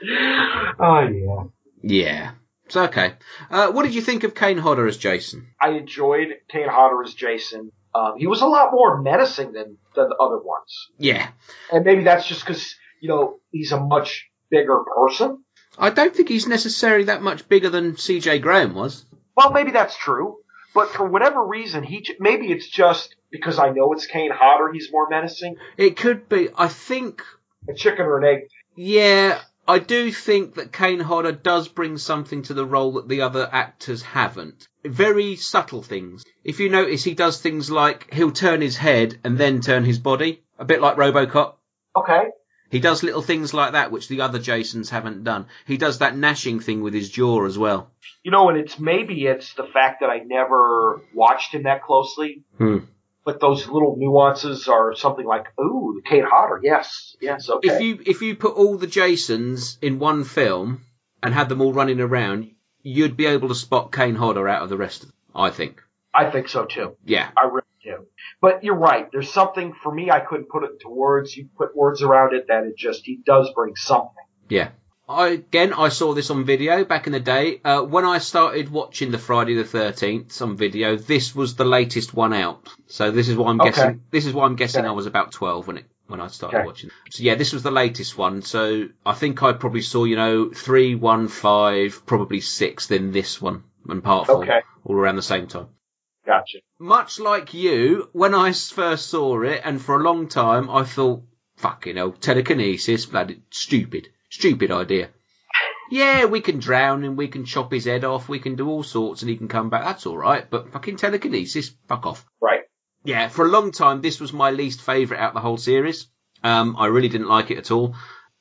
B: *laughs* oh, yeah.
A: yeah, it's okay. Uh, what did you think of Kane Hodder as Jason?
B: I enjoyed Kane Hodder as Jason. Um, he was a lot more menacing than, than the other ones.
A: Yeah,
B: And maybe that's just because, you know, he's a much bigger person.
A: I don't think he's necessarily that much bigger than C.J. Graham was.
B: Well, maybe that's true. But for whatever reason, he j- maybe it's just because I know it's Kane Hodder, he's more menacing.
A: It could be. I think
B: A chicken or an egg.
A: Yeah, I do think that Kane Hodder does bring something to the role that the other actors haven't. Very subtle things. If you notice, he does things like he'll turn his head and then turn his body, a bit like Robocop.
B: Okay.
A: He does little things like that which the other Jasons haven't done. He does that gnashing thing with his jaw as well.
B: You know, and it's maybe it's the fact that I never watched him that closely.
A: Hmm.
B: But those little nuances are something like, ooh, the Kane Hodder, yes, yes, okay.
A: If you if you put all the Jasons in one film and had them all running around, you'd be able to spot Kane Hodder out of the rest of them, I think.
B: I think so too.
A: Yeah.
B: I really do. But you're right. There's something for me. I couldn't put it into words. You put words around it, that it just he does bring something.
A: Yeah. I, again, I saw this on video back in the day. Uh, when I started watching the Friday the 13th on video, this was the latest one out. So this is why I'm
B: Okay.
A: guessing, this is why I'm guessing
B: Okay.
A: I was about 12 when it, when I started
B: Okay.
A: watching. So yeah, this was the latest one. So I think I probably saw, you know, three, one, five, probably six, then this one and part four. All around the same time.
B: Gotcha.
A: Much like you, when I first saw it, and for a long time, I thought, fucking hell, telekinesis, bloody stupid, stupid idea. Yeah, we can drown him, we can chop his head off, we can do all sorts, and he can come back. That's all right, but fucking telekinesis, fuck off.
B: Right.
A: Yeah, for a long time, this was my least favourite out of the whole series. Um, I really didn't like it at all.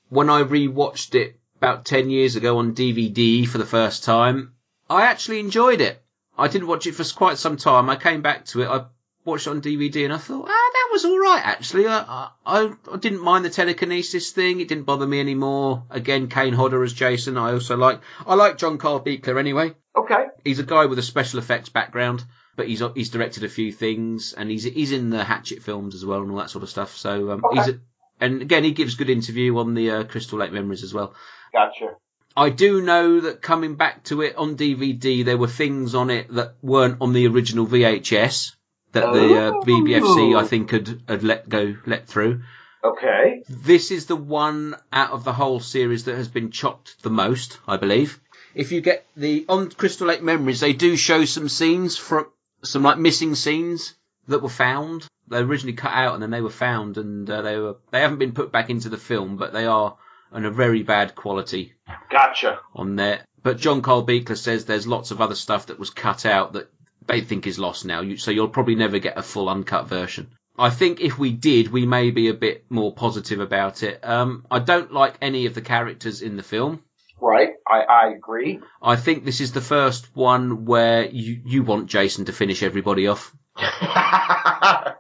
A: When I rewatched it about 10 years ago on DVD for the first time, I actually enjoyed it. I didn't watch it for quite some time. I came back to it. I watched it on DVD and I thought, ah, that was all right actually. I, I, I didn't mind the telekinesis thing. It didn't bother me anymore. Again, Kane Hodder as Jason. I also like. I like John Carl Buechler anyway.
B: Okay.
A: He's a guy with a special effects background, but he's he's directed a few things and he's he's in the Hatchet films as well and all that sort of stuff. So um,
B: Okay.
A: he's a, and again he gives good interview on the uh, Crystal Lake Memories as well.
B: Gotcha.
A: I do know that coming back to it on DVD, there were things on it that weren't on the original VHS that the uh,
B: Oh.
A: BBFC I think had had let go let through.
B: Okay.
A: This is the one out of the whole series that has been chopped the most, I believe. If you get the on Crystal Lake Memories, they do show some scenes from some like missing scenes that were found. They were originally cut out and then they were found, and uh, they were they haven't been put back into the film, but they are on a very bad quality
B: Gotcha.
A: on there. But John Carl Buechler says there's lots of other stuff that was cut out that they think is lost now. You, so you'll probably never get a full uncut version. I think if we did, we may be a bit more positive about it. Um, I don't like any of the characters in the film.
B: Right. I, I agree.
A: I think this is the first one where you, you want Jason to finish everybody off. *laughs*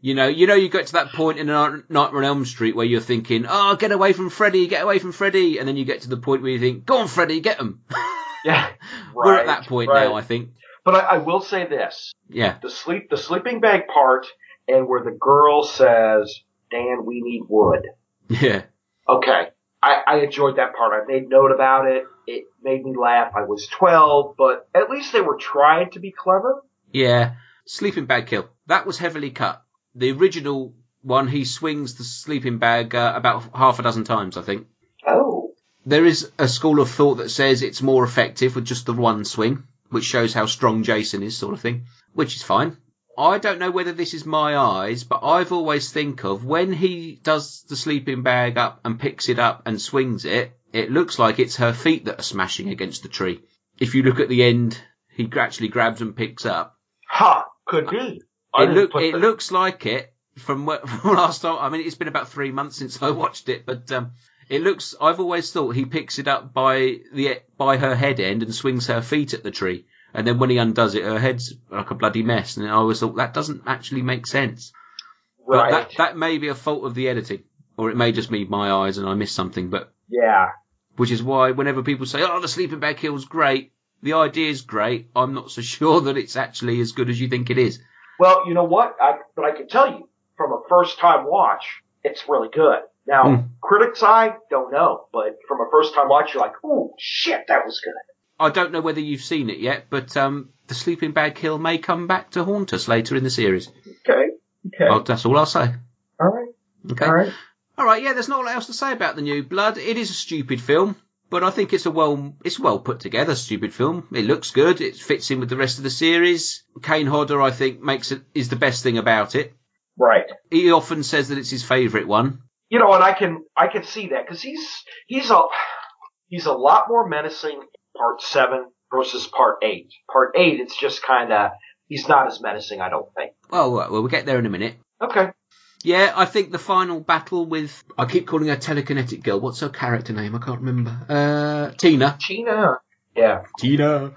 A: You know, you know, you get to that point in Nightmare on Elm Street where you're thinking, "Oh, get away from Freddy, get away from Freddy," and then you get to the point where you think, "Go on, Freddy, get him."
B: yeah. *laughs*
A: We're at that point
B: right.
A: now, I think.
B: But I, I will say this:
A: Yeah,
B: the sleep, the sleeping bag part, and where the girl says, "Dan, we need wood."
A: yeah.
B: Okay. I, I enjoyed that part. I made note about it. It made me laugh. I was 12, but at least they were trying to be clever.
A: Yeah, sleeping bag kill. That was heavily cut. The original one, he swings the sleeping bag uh, about half a dozen times, I think.
B: Oh.
A: There is a school of thought that says it's more effective with just the one swing, which shows how strong Jason is, sort of thing, which is fine. I don't know whether this is my eyes, but I've always think of when he does the sleeping bag up and picks it up and swings it, it looks like it's her feet that are smashing against the tree. If you look at the end, he actually grabs and picks up.
B: Ha! Could be. I
A: It look it looks like it from, *laughs* from last time. I mean, it's been about three months since I watched it, but um, it looks. I've always thought he picks it up by the by her head end and swings her feet at the tree, and then when he undoes it, her head's like a bloody mess. And I always thought that doesn't actually make sense. But
B: Right.
A: that that may be a fault of the editing, or it may just be my eyes and I missed something. But
B: yeah.
A: which is why whenever people say, "Oh, the sleeping bag kill's great," the idea is great. I'm not so *laughs* sure that it's actually as good as you think it is.
B: Well, you know what? I, but I can tell you from a first time watch, it's really good. Now,
A: Hmm.
B: critics' eye, don't know, but from a first time watch, you're like, oh shit, that was good.
A: I don't know whether you've seen it yet, but um, the sleeping bag kill may come back to haunt us later in the series.
B: Okay. Okay.
A: Well, that's all I'll say.
B: All right.
A: Okay.
B: All right.
A: All right. Yeah, there's not a lot else to say about the new Blood. It is a stupid film, but I think it's a well, it's well put together stupid film. It looks good. It fits in with the rest of the series. Kane Hodder, I think, makes it is the best thing about it.
B: Right.
A: He often says that it's his favourite one.
B: You know, and I can I can see that because he's he's a he's a lot more menacing in part seven versus part eight. Part eight, it's just kind of he's not as menacing, I don't think.
A: Well, well, we'll get there in a minute.
B: Okay.
A: Yeah, I think the final battle with I keep calling her telekinetic girl. What's her character name? I can't remember. Uh, Tina.
B: Tina. Yeah.
A: Tina.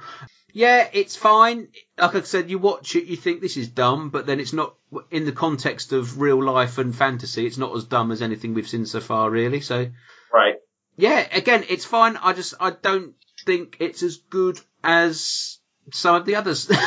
A: Yeah, it's fine. Like I said, you watch it, you think this is dumb, but then it's not in the context of real life and fantasy. It's not as dumb as anything we've seen so far, really. So
B: Right.
A: yeah, again, it's fine. I just I don't think it's as good as some of the others. *laughs*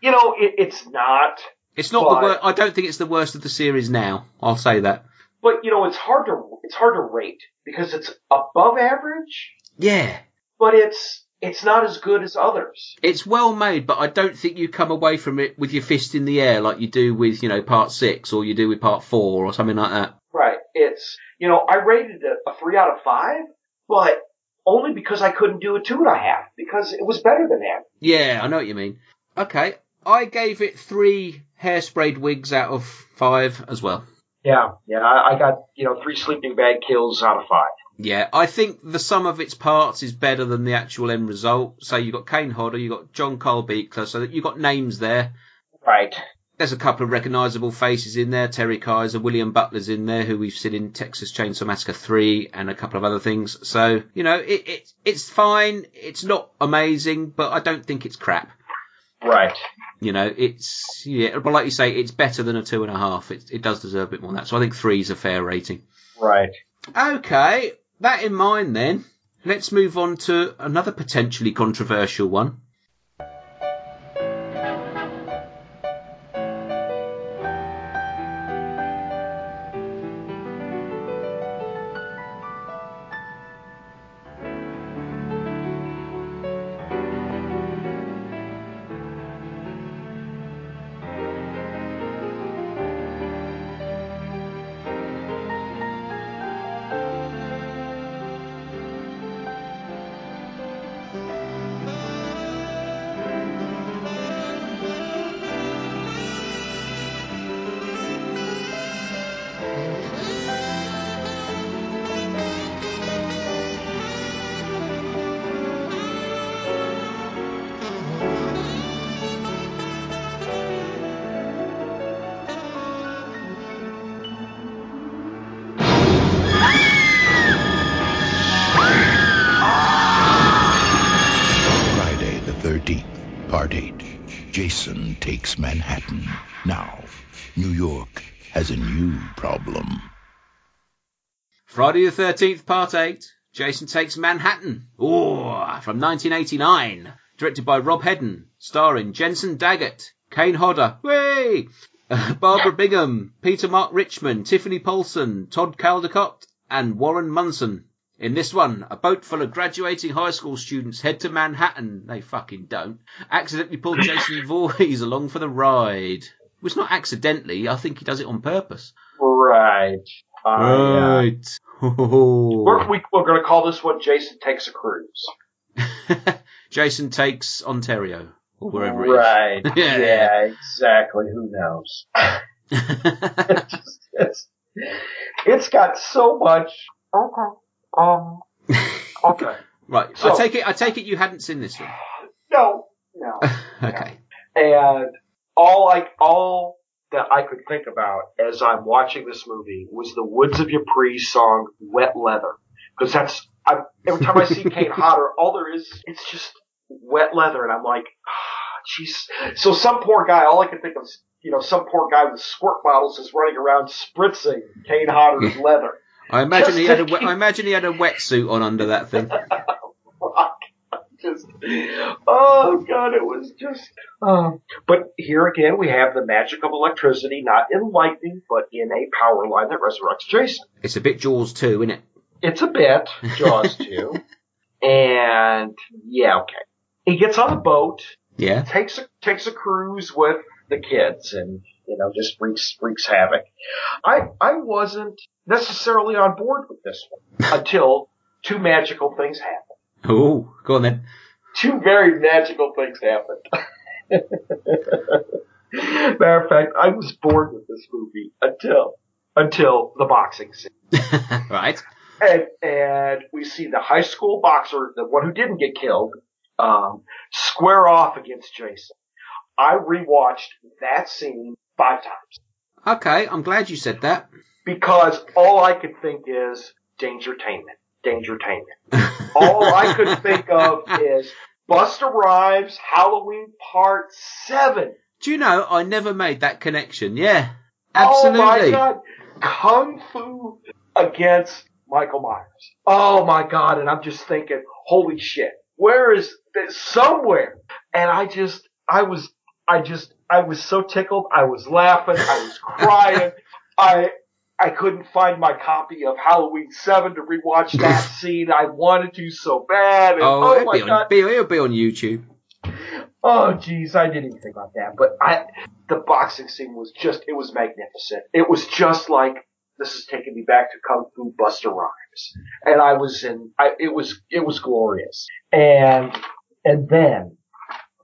B: You know, it, it's not,
A: it's not
B: But-
A: the worst. I don't think it's the worst of the series now. I'll say that.
B: but you know, it's hard to it's hard to rate because it's above average,
A: Yeah.
B: but it's it's not as good as others.
A: It's well made, but I don't think you come away from it with your fist in the air like you do with, you know, part six or you do with part four or something like that.
B: Right. It's you know, I rated it a three out of five, but only because I couldn't do a two and a half because it was better than that.
A: Yeah, I know what you mean. Okay. I gave it three hairsprayed wigs out of five as well.
B: Yeah, yeah. I, I got you know three sleeping bag kills out of five.
A: Yeah, I think the sum of its parts is better than the actual end result. So you've got Kane Hodder, you've got John Carl Buechler, so that you got names there.
B: Right.
A: There's a couple of recognisable faces in there. Terry Kiser, William Butler's in there, who we've seen in Texas Chainsaw Massacre 3 and a couple of other things. So, you know, it, it, it's fine. It's not amazing, but I don't think it's crap.
B: Right.
A: You know, it's, yeah, but like you say, it's better than a two and a half. It, it does deserve a bit more than that. So I think three is a fair rating.
B: Right.
A: Okay, that in mind then, let's move on to another potentially controversial one.
H: Friday the 13th, Part 8. Jason Takes Manhattan.
A: Oh, from 1989. Directed by Rob Hedden. Starring Jensen Daggett, Kane Hodder, way, *laughs* Barbara Bingham, Peter Mark Richmond, Tiffany Paulson, Todd Caldecott, and Warren Munson. In this one, a boat full of graduating high school students head to Manhattan. They fucking don't. Accidentally pull Jason *coughs* Voorhees along for the ride. Well, it's not accidentally. I think he does it on purpose.
B: Right. Uh, yeah.
A: Right. *laughs*
B: We're, we, we're going to call this one Jason Takes a Cruise. *laughs*
A: Jason takes Ontario or wherever it is.
B: Right. *laughs*
A: Yeah.
B: yeah. exactly. Who knows? it's, just- it's, it's got so much. Okay. Um. Okay.
A: right. I take it. I take it you hadn't seen this one.
B: No. No.
A: okay.
B: And all like all that I could think about as I'm watching this movie was the Woods of Ypres song "Wet Leather," because that's I, every time I see *laughs* Kane Hodder, all there is it's just wet leather, and I'm like, ah, jeez. So some poor guy, all I can think of is you know some poor guy with squirt bottles is running around spritzing Kane Hodder's *laughs* leather.
A: I imagine
B: Just
A: he had a. we- I imagine he had a wetsuit on under that thing. *laughs*
B: just, oh god, it was just. Um, but here again, we have the magic of electricity, not in lightning, but in a power line that resurrects Jason.
A: It's a bit Jaws too, isn't it?
B: It's a bit Jaws *laughs* too, and yeah, okay. He gets on a boat,
A: Yeah.
B: takes a takes a cruise with the kids, and you know just wreaks wreaks havoc. I I wasn't necessarily on board with this one *laughs* until two magical things happened.
A: Oh, go on then.
B: two very magical things happened. *laughs* Matter of fact, I was bored with this movie until until the boxing scene, *laughs*
A: right.
B: and and we see the high school boxer, the one who didn't get killed, um, square off against Jason. I rewatched that scene five times
A: Okay. I'm glad you said that.
B: because all I could think is dangertainment, dangertainment. all I could *laughs* think of is Busta Rhymes Halloween Part Seven.
A: Do you know I never made that connection? Yeah. absolutely.
B: Oh my god. Kung Fu against Michael Myers. Oh my god. And I'm just thinking, holy shit. Where is this? somewhere, and I just, I was, I just, I was so tickled. I was laughing. I was crying. *laughs* I, I couldn't find my copy of Halloween 7 to rewatch *laughs* that scene. I wanted to so bad. And,
A: Oh,
B: oh,
A: it'll,
B: my
A: be
B: god.
A: on, be, it'll be on YouTube.
B: Oh jeez, I didn't even think about that. But I, the boxing scene was just, it was magnificent. It was just like, this is taking me back to Kung Fu Busta Rhymes. And I was in, I, it was, it was glorious. And, and then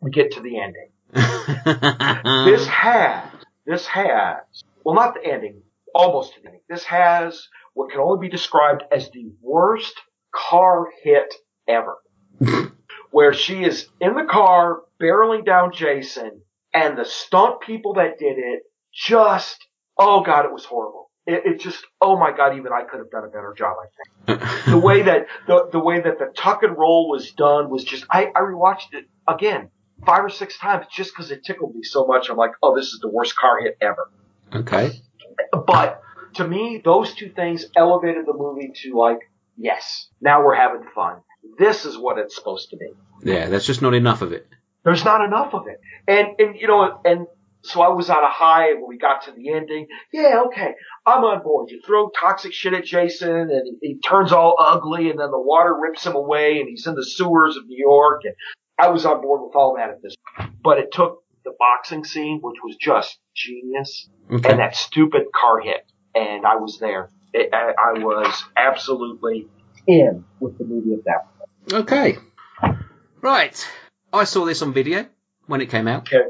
B: we get to the ending. *laughs* This has, this has, well not the ending, almost to the ending. This has what can only be described as the worst car hit ever. *laughs* Where she is in the car barreling down Jason and the stunt people that did it just, oh god, it was horrible. It, it just, oh my god, even I could have done a better job, I think. *laughs* the way that, the, the way that the tuck and roll was done was just, I, I rewatched it again five or six times just because it tickled me so much. I'm like, oh, this is the worst car hit ever.
A: okay.
B: But to me, those two things elevated the movie to like, yes, now we're having fun. This is what it's supposed to be.
A: Yeah, that's just not enough of it.
B: There's not enough of it. And, and, you know, and so I was on a high when we got to the ending. Yeah, okay. I'm on board. You throw toxic shit at Jason and he, he turns all ugly and then the water rips him away and he's in the sewers of New York and I was on board with all that at this. But it took the boxing scene, which was just genius,
A: Okay.
B: and that stupid car hit. And I was there. It, I, I was absolutely in with the movie at that point.
A: Okay. Right. I saw this on video when it came out.
B: Okay.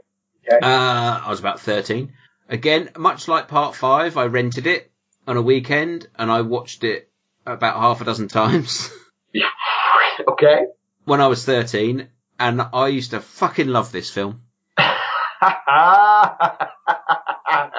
B: Okay.
A: Uh, I was about 13. Again, much like part five, I rented it on a weekend and I watched it about half a dozen *laughs* times *laughs*
B: okay.
A: when I was 13 and I used to fucking love this film. *laughs*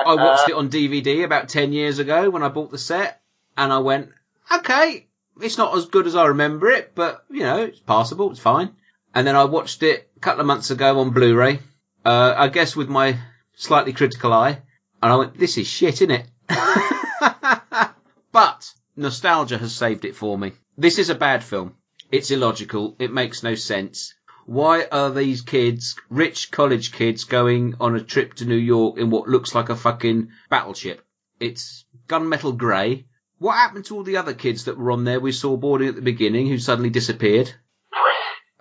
A: I watched it on DVD about 10 years ago when I bought the set and I went, okay, it's not as good as I remember it, but you know, it's passable, it's fine. And then I watched it a couple of months ago on Blu-ray, uh, I guess with my slightly critical eye, and I went, this is shit, innit? *laughs* but nostalgia has saved it for me. This is a bad film. It's illogical. It makes no sense. Why are these kids, rich college kids, going on a trip to New York in what looks like a fucking battleship? It's gunmetal grey. What happened to all the other kids that were on there we saw boarding at the beginning who suddenly disappeared?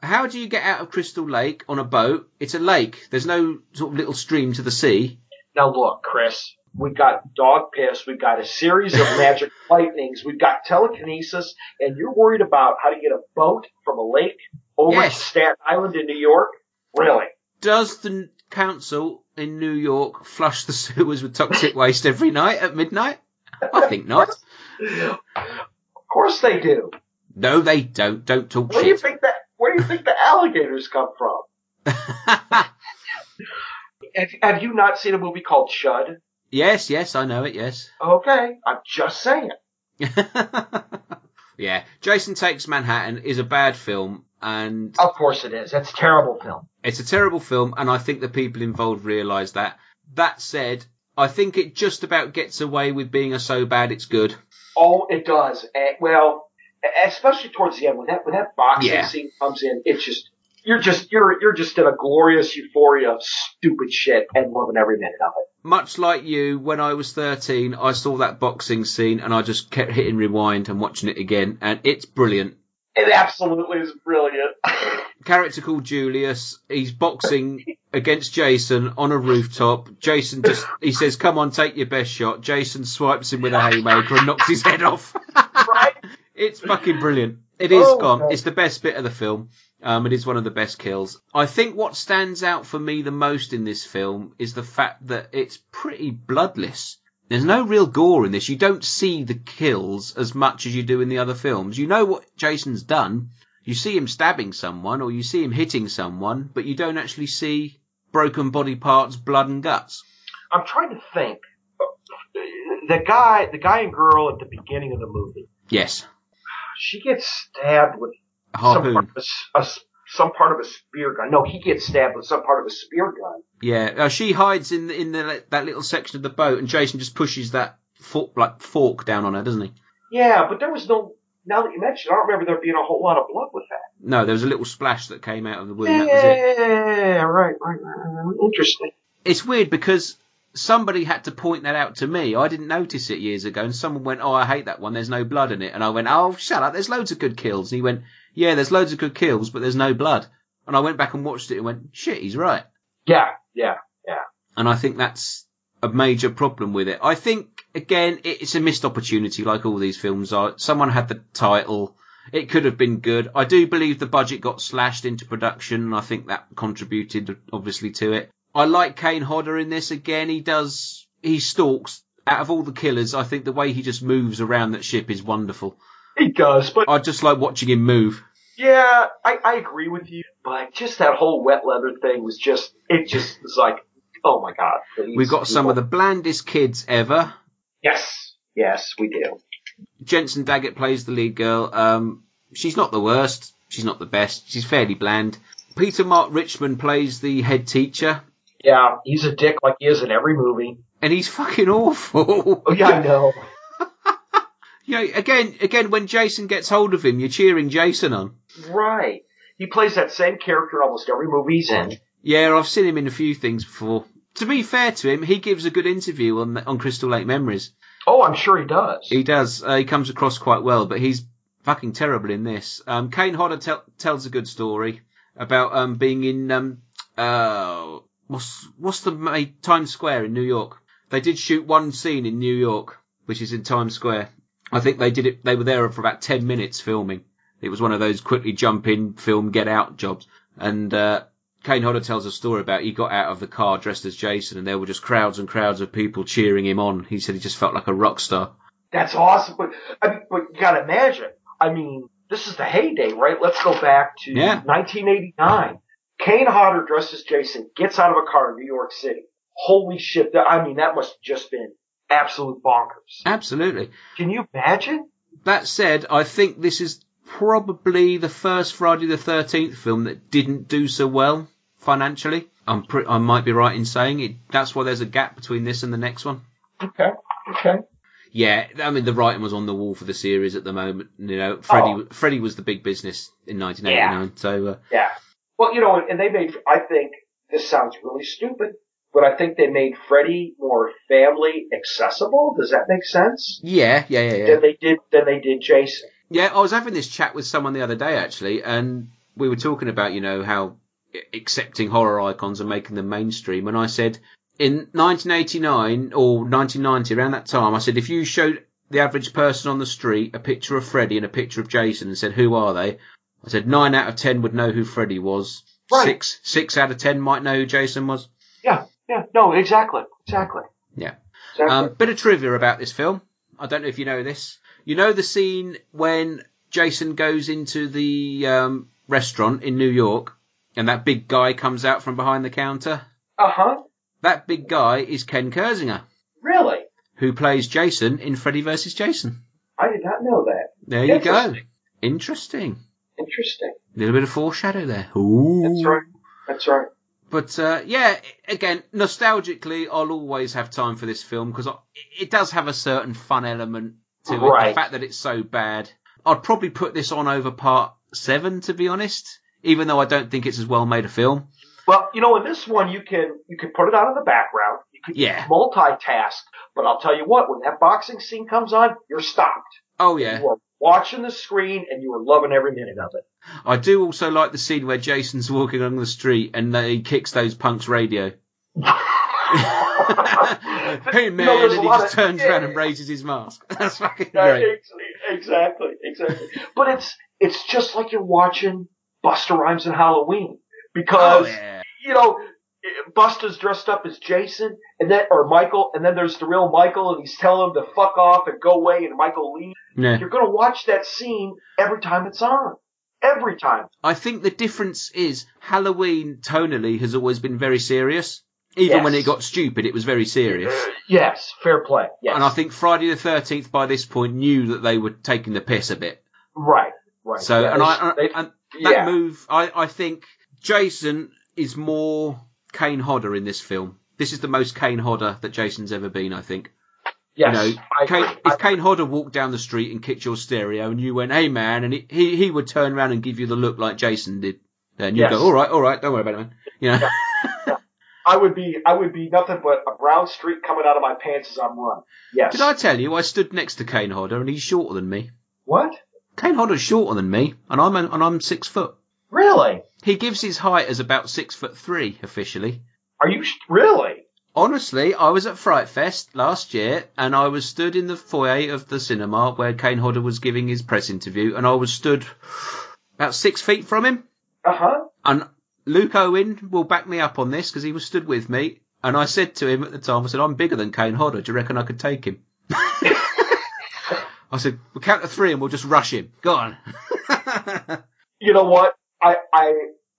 A: How do you get out of Crystal Lake on a boat? It's a lake. There's no sort of little stream to the sea.
B: Now look, Chris, we've got dog piss, we've got a series of *laughs* magic lightnings, we've got telekinesis, and you're worried about how to get a boat from a lake over
A: Yes.
B: Staten Island in New York? Really?
A: Does the council in New York flush the *laughs* sewers with toxic waste every night at midnight? I think not. *laughs*
B: Of course they do.
A: No, they don't. Don't talk
B: Where do you
A: shit.
B: think that? Where do you think the alligators come from? *laughs* Have, have you not seen a movie called Chud?
A: yes, yes, I know it. Yes.
B: Okay, I'm just saying.
A: Yeah, Jason Takes Manhattan is a bad film, and
B: Of course it is. That's a terrible film.
A: it's a terrible film, and I think the people involved realise that. That said, I think it just about gets away with being a so bad it's good.
B: Oh, it does. And, well, especially towards the end when that when that boxing
A: Yeah.
B: scene comes in, it's just you're just you're you're just in a glorious euphoria of stupid shit and loving every minute of it.
A: Much like you, when I was 13, I saw that boxing scene and I just kept hitting rewind and watching it again, and it's brilliant.
B: It absolutely is brilliant. *laughs*
A: Character called Julius, he's boxing against Jason on a rooftop. Jason just, he says, come on, take your best shot. Jason swipes him with a haymaker and knocks his head off. *laughs*
B: right?
A: It's fucking brilliant. It is
B: Oh,
A: gone.
B: God.
A: It's the best bit of the film. Um, it is one of the best kills. I think what stands out for me the most in this film is the fact that it's pretty bloodless. There's no real gore in this. You don't see the kills as much as you do in the other films. You know what Jason's done. You see him stabbing someone or you see him hitting someone, but you don't actually see broken body parts, blood and guts.
B: I'm trying to think. The guy, the guy and girl at the beginning of the movie,
A: Yes.
B: She gets stabbed with some part, of a a some part of a spear gun. No, he gets stabbed with some part of a spear gun.
A: Yeah, uh, she hides in the, in the, that little section of the boat, and Jason just pushes that fork, like fork down on her, doesn't he?
B: Yeah, but there was no now that you mention, I don't remember there being a whole lot of blood with that.
A: No, there was a little splash that came out of the wound.
B: Yeah,
A: That was it.
B: right, right, right. Interesting.
A: It's weird because somebody had to point that out to me. I didn't notice it years ago, and someone went, "Oh, I hate that one. There's no blood in it." And I went, "Oh, shut up. There's loads of good kills." And he went, "Yeah, there's loads of good kills, but there's no blood." And I went back and watched it and went, "Shit, he's right."
B: Yeah, yeah, yeah.
A: And I think that's a major problem with it. I think again, it's a missed opportunity, like all these films are. Someone had the title. It could have been good. I do believe the budget got slashed into production, and I think that contributed obviously to it. I like Kane Hodder in this again. He does, he stalks. Out of all the killers, I think the way he just moves around that ship is wonderful.
B: He does, but
A: I just like watching him move.
B: yeah, I, I agree with you. But just that whole wet leather thing was just, it just was like, oh my god.
A: We've got some
B: people.
A: of the blandest kids ever.
B: Yes, yes, we do.
A: Jensen Daggett plays the lead girl. Um, she's not the worst. She's not the best. She's fairly bland. Peter Mark Richmond plays the head teacher,
B: Yeah, he's a dick like he is in every movie.
A: and he's fucking awful. *laughs*
B: Oh yeah, I know. *laughs*
A: you know, again, again, when Jason gets hold of him, you're cheering Jason on.
B: Right. He plays that same character in almost every movie he's in.
A: Yeah, I've seen him in a few things before. To be fair to him, he gives a good interview on on Crystal Lake Memories.
B: Oh, I'm sure he does.
A: He does. Uh, he comes across quite well, but he's fucking terrible in this. Um, Kane Hodder tel- tells a good story about um, being in um, uh, what's what's the ma- Times Square in New York. They did shoot one scene in New York, which is in Times Square. I think they did it. They were there for about ten minutes filming. It was one of those quickly jump in, film, get out jobs. And uh, Kane Hodder tells a story about he got out of the car dressed as Jason, and there were just crowds and crowds of people cheering him on. He said he just felt like a rock star.
B: That's awesome. But I mean, but you gotta imagine. I mean, this is the heyday, right? Let's go back to
A: Yeah.
B: 1989. Kane Hodder dresses Jason gets out of a car in New York City. Holy shit! That, I mean, that must have just been absolute bonkers.
A: Absolutely.
B: Can you imagine?
A: That said, I think this is probably the first Friday the 13th film that didn't do so well financially. I'm pre- I might be right in saying it. That's why there's a gap between this and the next one.
B: Okay. Okay.
A: Yeah, I mean the writing was on the wall for the series at the moment. You know, Freddy Freddy was the big business in 1989. So uh,
B: Yeah. Well, you know, and they made, I think, this sounds really stupid, but I think they made Freddy more family accessible. Does that make sense?
A: yeah, yeah, yeah, yeah.
B: Than they did, than they did Jason.
A: Yeah, I was having this chat with someone the other day actually, and we were talking about you know how accepting horror icons and making them mainstream, and I said in 1989 or 1990 around that time, I said if you showed the average person on the street a picture of Freddy and a picture of Jason and said who are they, I said nine out of ten would know who Freddy was.
B: Right.
A: Six six out of ten might know who Jason was.
B: Yeah. Yeah. No, exactly. Exactly.
A: Yeah.
B: Exactly.
A: Um, bit of trivia about this film. I don't know if you know this. You know the scene when Jason goes into the um, restaurant in New York and that big guy comes out from behind the counter?
B: uh huh.
A: That big guy is Ken Kirzinger,
B: Really?
A: who plays Jason in Freddy vs. Jason.
B: I did not know that.
A: There you go.
B: Interesting.
A: Interesting. A little bit of foreshadow there. Ooh.
B: That's right. That's right.
A: But uh, yeah, again, nostalgically, I'll always have time for this film because it does have a certain fun element to it. The fact that it's so bad, I'd probably put this on over part seven, to be honest. Even though I don't think it's as well made a film.
B: Well, you know, in this one, you can you can put it on in the background. You can
A: Yeah.
B: multitask. But I'll tell you what, when that boxing scene comes on, you're stopped.
A: Oh yeah,
B: You are watching the screen and you are loving every minute of it.
A: I do also like the scene where Jason's walking along the street and he kicks those punks' radio. *laughs* hey man,
B: a
A: and he just
B: of-
A: turns
B: yeah.
A: around and raises his mask. *laughs* That's fucking great.
B: Exactly, exactly. but it's it's just like you're watching Busta Rhymes and Halloween because
A: Oh yeah.
B: you know Busta's dressed up as Jason and then or Michael, and then there's the real Michael, and he's telling him to fuck off and go away, and Michael leaves.
A: Yeah.
B: You're gonna watch that scene every time it's on. Every time.
A: I think the difference is Halloween tonally has always been very serious. Even
B: Yes.
A: when it got stupid, it was very serious.
B: Yes, fair play. Yes.
A: And I think Friday the Thirteenth by this point knew that they were taking the piss a bit.
B: right, right.
A: So,
B: Yeah,
A: and I, and that
B: yeah.
A: move, I, I think Jason is more Kane Hodder in this film. This is the most Kane Hodder that Jason's ever been. I think.
B: Yes,
A: you know, Kane, if Kane Hodder walked down the street and kicked your stereo and you went, hey man, and he, he, he would turn around and give you the look like Jason did. then you'd
B: Yes.
A: go, alright, alright, don't worry about it, man. You know? *laughs*
B: I would be I would be nothing but a brown streak coming out of my pants as I'm running. Yes.
A: Did I tell you I stood next to Kane Hodder and he's shorter than me?
B: What?
A: Kane Hodder's shorter than me and I'm, an, and I'm six foot.
B: Really?
A: He gives his height as about six foot three officially.
B: Are you sh- really?
A: Honestly, I was at Fright Fest last year and I was stood in the foyer of the cinema where Kane Hodder was giving his press interview and I was stood about six feet from him.
B: Uh huh.
A: And Luke Owen will back me up on this because he was stood with me. And I said to him at the time, I said, I'm bigger than Kane Hodder. Do you reckon I could take him? *laughs* I said, we'll count to three and we'll just rush him. Go on. *laughs*
B: You know what? I I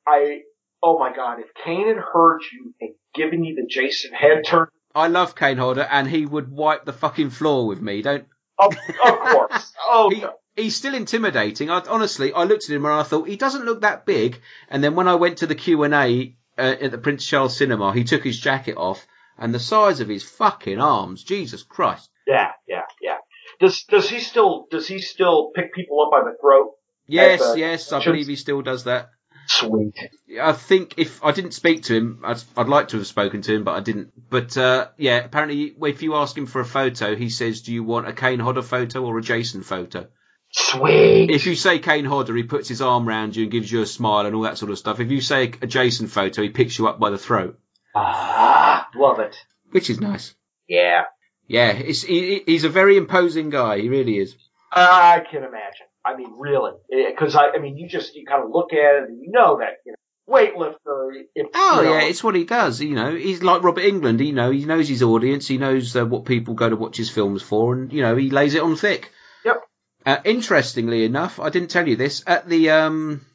B: I. Oh my God! If Kane had heard you and given you the Jason head turn,
A: I love Kane Hodder and he would wipe the fucking floor with me. Don't,
B: of, of course. *laughs* Oh,
A: he, he's still intimidating. I, honestly, I looked at him and I thought he doesn't look that big. And then when I went to the Q and A uh, at the Prince Charles Cinema, he took his jacket off and the size of his fucking arms, Jesus Christ.
B: yeah, yeah, yeah. Does does he still does he still pick people up by the throat?
A: Yes,
B: uh,
A: yes, I
B: should-
A: believe he still does that.
B: Sweet.
A: I think if I didn't speak to him, I'd, I'd like to have spoken to him, but I didn't. But uh, yeah, apparently, if you ask him for a photo, he says, "Do you want a Kane Hodder photo or a Jason photo?"
B: Sweet.
A: If you say Kane Hodder, he puts his arm round you and gives you a smile and all that sort of stuff. If you say a Jason photo, he picks you up by the throat,
B: Ah, love it.
A: which is nice.
B: Yeah.
A: Yeah, he, he's a very imposing guy. He really is.
B: I can imagine. I mean, really, because I, I mean, you just you kind of look at it and you know that you know, weightlifter. If,
A: Oh
B: you know,
A: yeah, it's what he does. You know, he's like Robert Englund. You know, he knows his audience. He knows uh, what people go to watch his films for, and you know, he lays it on thick.
B: Yep.
A: Uh, interestingly enough, I didn't tell you this at the um,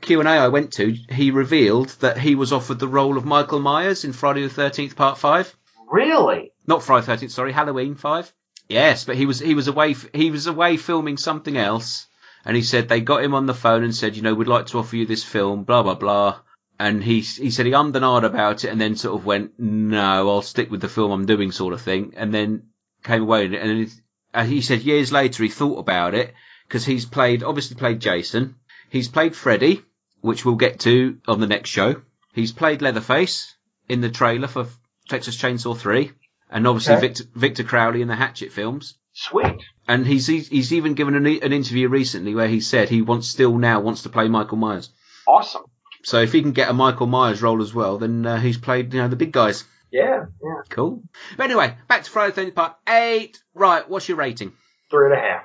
A: Q and A I went to. He revealed that he was offered the role of Michael Myers in Friday the Thirteenth Part Five.
B: really.
A: Not Friday the Thirteenth, sorry, Halloween Five. Yes, but he was he was away he was away filming something else, and he said they got him on the phone and said, you know, we'd like to offer you this film, blah blah blah. And he he said he ummed and ahed about it, and then sort of went, no, I'll stick with the film I'm doing, sort of thing, and then came away it. And he, uh, he said years later he thought about it because he's played obviously played Jason, he's played Freddy, which we'll get to on the next show. He's played Leatherface in the trailer for Texas Chainsaw Three and obviously
B: Okay.
A: Victor, Victor Crowley in the Hatchet films.
B: Sweet.
A: And he's he's, he's even given an, an interview recently where he said he wants still now wants to play Michael Myers.
B: Awesome.
A: So if he can get a Michael Myers role as well, then uh, he's played you know the big guys.
B: Yeah. Yeah.
A: Cool. But anyway, back to Friday the 13th part eight. Right, what's your rating?
B: Three and a half.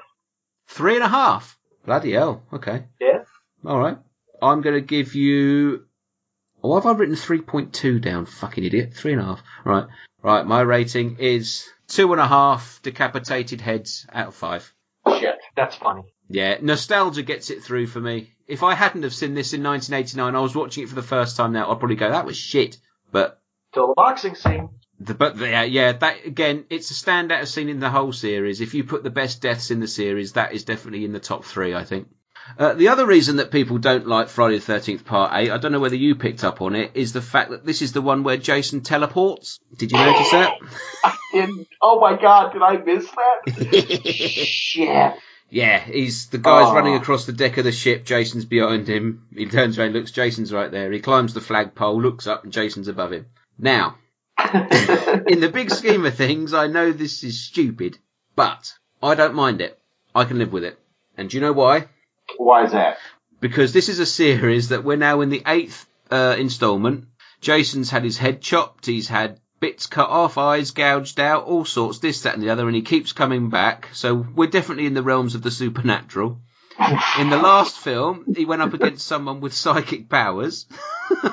A: Three and a half. Bloody hell. Okay.
B: Yeah.
A: All right. I'm going to give you. Oh, have I written 3.2 down? Fucking idiot. Three and a half. Right. Right. My rating is two and a half decapitated heads out of five.
B: Shit. That's funny.
A: Yeah. Nostalgia gets it through for me. If I hadn't have seen this in 1989, I was watching it for the first time now, I'd probably go, that was shit. But
B: Till the boxing scene.
A: the, but the, yeah, yeah, that again, it's a standout scene in the whole series. If you put the best deaths in the series, that is definitely in the top three, I think. Uh, the other reason that people don't like Friday the Thirteenth Part Eight, I don't know whether you picked up on it, is the fact that this is the one where Jason teleports. Did you notice that?
B: Oh my god, did I miss that? *laughs* Shit.
A: yeah, he's the guy's
B: Oh.
A: running across the deck of the ship. Jason's behind him. He turns around, looks. Jason's right there. He climbs the flagpole, looks up, and Jason's above him. Now, *laughs* in the big scheme of things, I know this is stupid, but I don't mind it. I can live with it. And do you know why?
B: Why is that?
A: Because this is a series that we're now in the eighth uh, installment. Jason's had his head chopped, he's had bits cut off, eyes gouged out, all sorts, this, that, and the other, and he keeps coming back. So we're definitely in the realms of the supernatural. In the last film, he went up against someone with psychic powers. *laughs*
B: you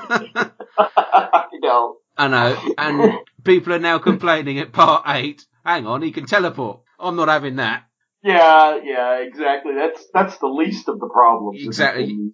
B: know.
A: I know, and people are now complaining at part eight. Hang on, he can teleport. I'm not having that.
B: Yeah, yeah, exactly. That's that's the least of the problems.
A: Exactly.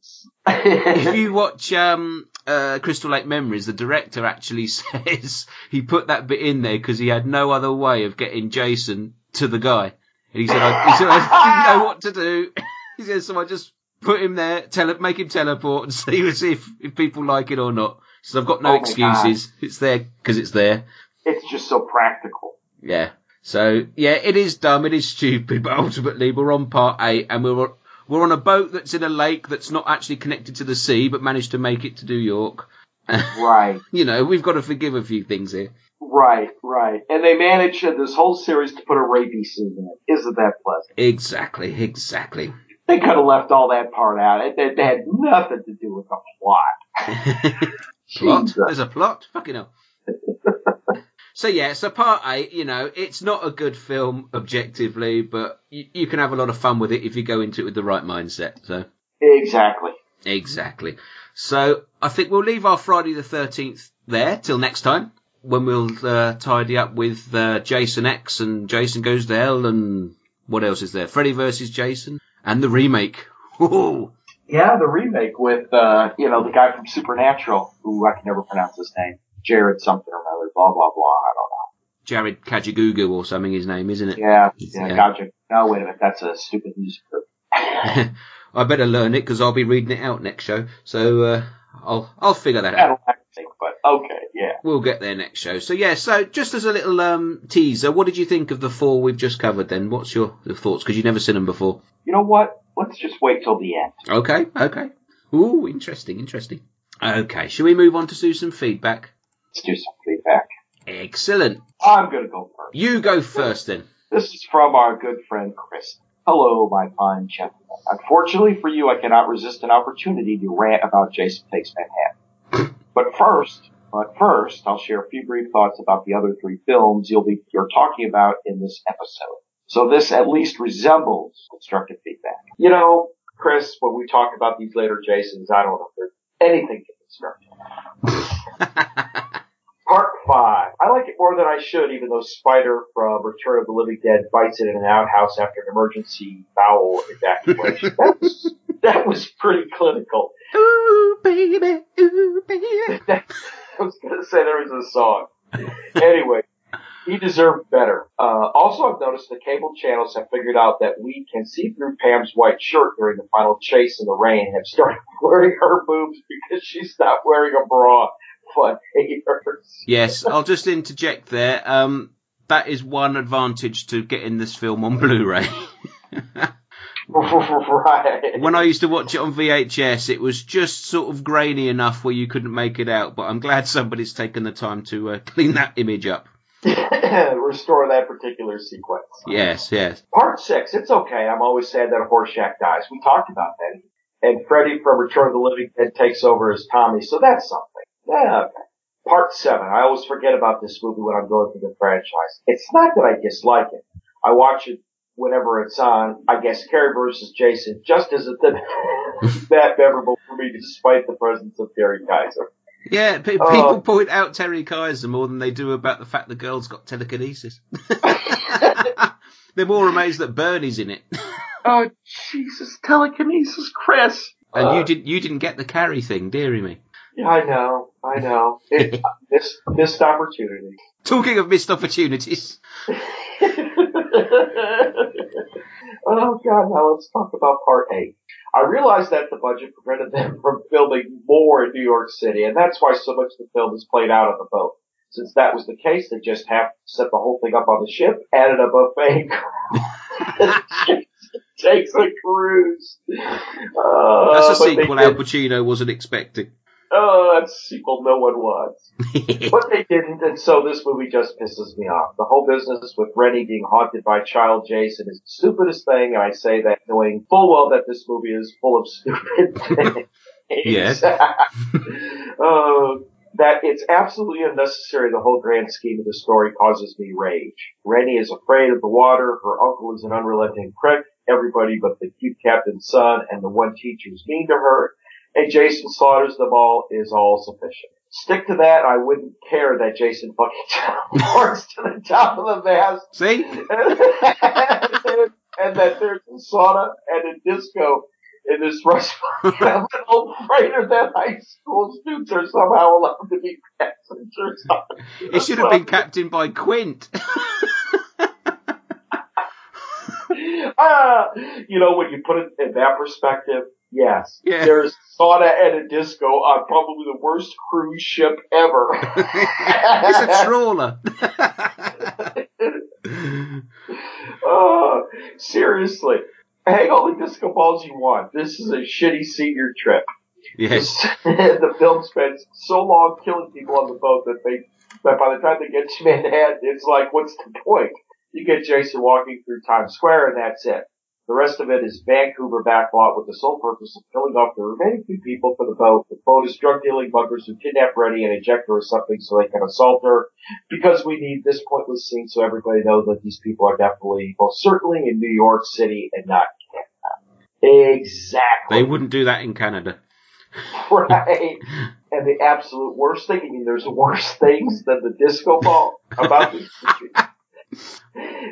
A: if you *laughs* watch um, uh, Crystal Lake Memories, the director actually *laughs* says he put that bit in there because he had no other way of getting Jason to the guy. And he said, I, he said, I *laughs* didn't know what to do. he said, so I just put him there, tele- make him teleport and see, if, if people like it or not. He says, I've got no
B: Oh
A: excuses. It's there because it's there.
B: it's just so practical.
A: Yeah. So yeah, it is dumb, it is stupid, but ultimately we're on part eight and we're we're on a boat that's in a lake that's not actually connected to the sea, but managed to make it to New York. *laughs*
B: Right.
A: you know, we've got to forgive a few things here.
B: Right, right. And they managed in this whole series to put a rapey scene in it. Isn't that pleasant?
A: Exactly, exactly.
B: They could have left all that part out. It, it had nothing to do with the plot. *laughs* *laughs*
A: plot?
B: Jesus.
A: There's a plot? Fucking hell. So yeah, so part eight, you know, it's not a good film objectively, but you, you can have a lot of fun with it if you go into it with the right mindset. So
B: Exactly.
A: exactly. So I think we'll leave our Friday the thirteenth there till next time when we'll uh, tidy up with uh, Jason X and Jason Goes to Hell and what else is there? Freddy versus Jason and the remake. *laughs* Ooh.
B: Yeah, the remake with, uh, you know, the guy from Supernatural, who I can never pronounce his name. Jared something or another, blah, blah, blah. I don't know.
A: Jared Kajagoogoo or something his name, isn't it?
B: Yeah, yeah,
A: Yeah.
B: gotcha. No, wait a minute. That's a stupid music group. *laughs*
A: I better learn it because I'll be reading it out next show. So uh, I'll I'll figure that
B: I
A: out.
B: don't have to think, but okay, yeah.
A: We'll get there next show. So yeah, so just as a little um, teaser, what did you think of the four we've just covered? Then, what's your your thoughts? Because you've never seen them before.
B: You know what? Let's just wait till the end.
A: Okay, okay. Ooh, interesting, interesting. Okay, shall we move on to do some feedback?
B: Let's do some feedback.
A: Excellent.
B: I'm gonna go first.
A: You go first then.
B: This is from our good friend Chris. Hello, my fine gentlemen. Unfortunately for you, I cannot resist an opportunity to rant about Jason Takes Manhattan. *laughs* but first, but first, I'll share a few brief thoughts about the other three films you'll be you're talking about in this episode. So this at least resembles constructive feedback. You know, Chris, when we talk about these later Jasons, I don't know if there's anything constructive. *laughs* Part five. I like it more than I should, even though Spider from Return of the Living Dead bites it in an outhouse after an emergency bowel evacuation. that, was, that was pretty clinical.
A: Ooh, baby, ooh, baby. *laughs*
B: I was gonna say there was a song. Anyway, he deserved better. Uh, also, I've noticed the cable channels have figured out that we can see through Pam's white shirt during the final chase in the rain and have started *laughs* blurring her boobs because she's not wearing a bra. Haters. *laughs*
A: Yes, I'll just interject there. Um, that is one advantage to getting this film on Blu-ray.
B: right.
A: when I used to watch it on VHS, it was just sort of grainy enough where you couldn't make it out. But I'm glad somebody's taken the time to uh, clean that image up. *laughs*
B: Restore that particular sequence.
A: Yes, yes.
B: Part six, it's okay. I'm always sad that a Horshack dies. We talked about that. And Freddy from Return of the Living Dead takes over as Tommy, so that's something. Yeah, okay. Part seven, I always forget about this movie when I'm going through the franchise. It's not that I dislike it. I watch it whenever it's on. I guess Carrie versus Jason just isn't *laughs* that, that memorable for me despite the presence of Terry Kiser.
A: Yeah, pe-
B: Oh.
A: people point out Terry Kiser more than they do about the fact the girl's got telekinesis. *laughs* They're more amazed that Bernie's in it.
B: Oh, Jesus, telekinesis, Chris.
A: And
B: Uh,
A: you didn't you didn't get the Carrie thing, dearie me.
B: Yeah, I know, I know. It, *laughs* missed, missed opportunity.
A: Talking of missed opportunities. *laughs*
B: oh God, now let's talk about part eight. I realize that the budget prevented them from filming more in New York City, and that's why so much of the film is played out on the boat. Since that was the case, they just have to set the whole thing up on the ship, added a buffet, *laughs* takes a cruise. Uh,
A: That's a sequel Al Pacino wasn't expecting.
B: Oh, that's a sequel no one wants. *laughs* But they didn't, and so this movie just pisses me off. The whole business with Rennie being haunted by child Jason is the stupidest thing, and I say that knowing full well that this movie is full of stupid *laughs* things.
A: Yes. *laughs*
B: uh, that it's absolutely unnecessary. The whole grand scheme of the story causes me rage. Rennie is afraid of the water. Her uncle is an unrelenting prick. Everybody but the cute captain's son and the one teacher is mean to her. And Jason slaughters them all is all sufficient. Stick to that. I wouldn't care that Jason fucking *laughs* teleports to the top of the mast.
A: See? *laughs*
B: and that there's a sauna and a disco in this restaurant. I'm an old freighter that high school students are somehow allowed to be passengers on. *laughs*
A: It should have been captained by Quint.
B: ah, you know, when you put it in that perspective, yes.
A: Yeah.
B: There's sauna and a disco on probably the worst cruise ship ever. *laughs*
A: it's a trawler. *laughs*
B: oh, seriously. Hang all the disco balls you want. This is a shitty senior trip.
A: Yes. *laughs*
B: the film spends so long killing people on the boat that they that by the time they get to Manhattan, it's like, what's the point? You get Jason walking through Times Square and that's it. The rest of it is Vancouver backlot with the sole purpose of killing off the remaining few people for the boat. The boat is drug dealing buggers who kidnap Rennie and inject her or something so they can assault her. Because we need this pointless scene so everybody knows that these people are definitely, well certainly in New York City and not Canada. Exactly.
A: They wouldn't do that in Canada. *laughs*
B: Right. and the absolute worst thing, I mean, there's worse things than the disco ball about this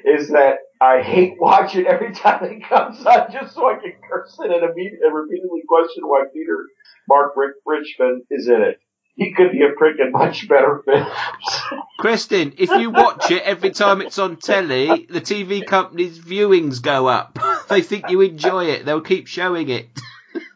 B: is that I hate watching every time it comes on just so I can curse it and, immediately, and repeatedly question why Peter Mark Rick Richman is in it. He could be a freaking much better film.
A: Kristen, if you watch it every time it's on telly, the TV company's viewings go up. *laughs* they think you enjoy it. They'll keep showing it.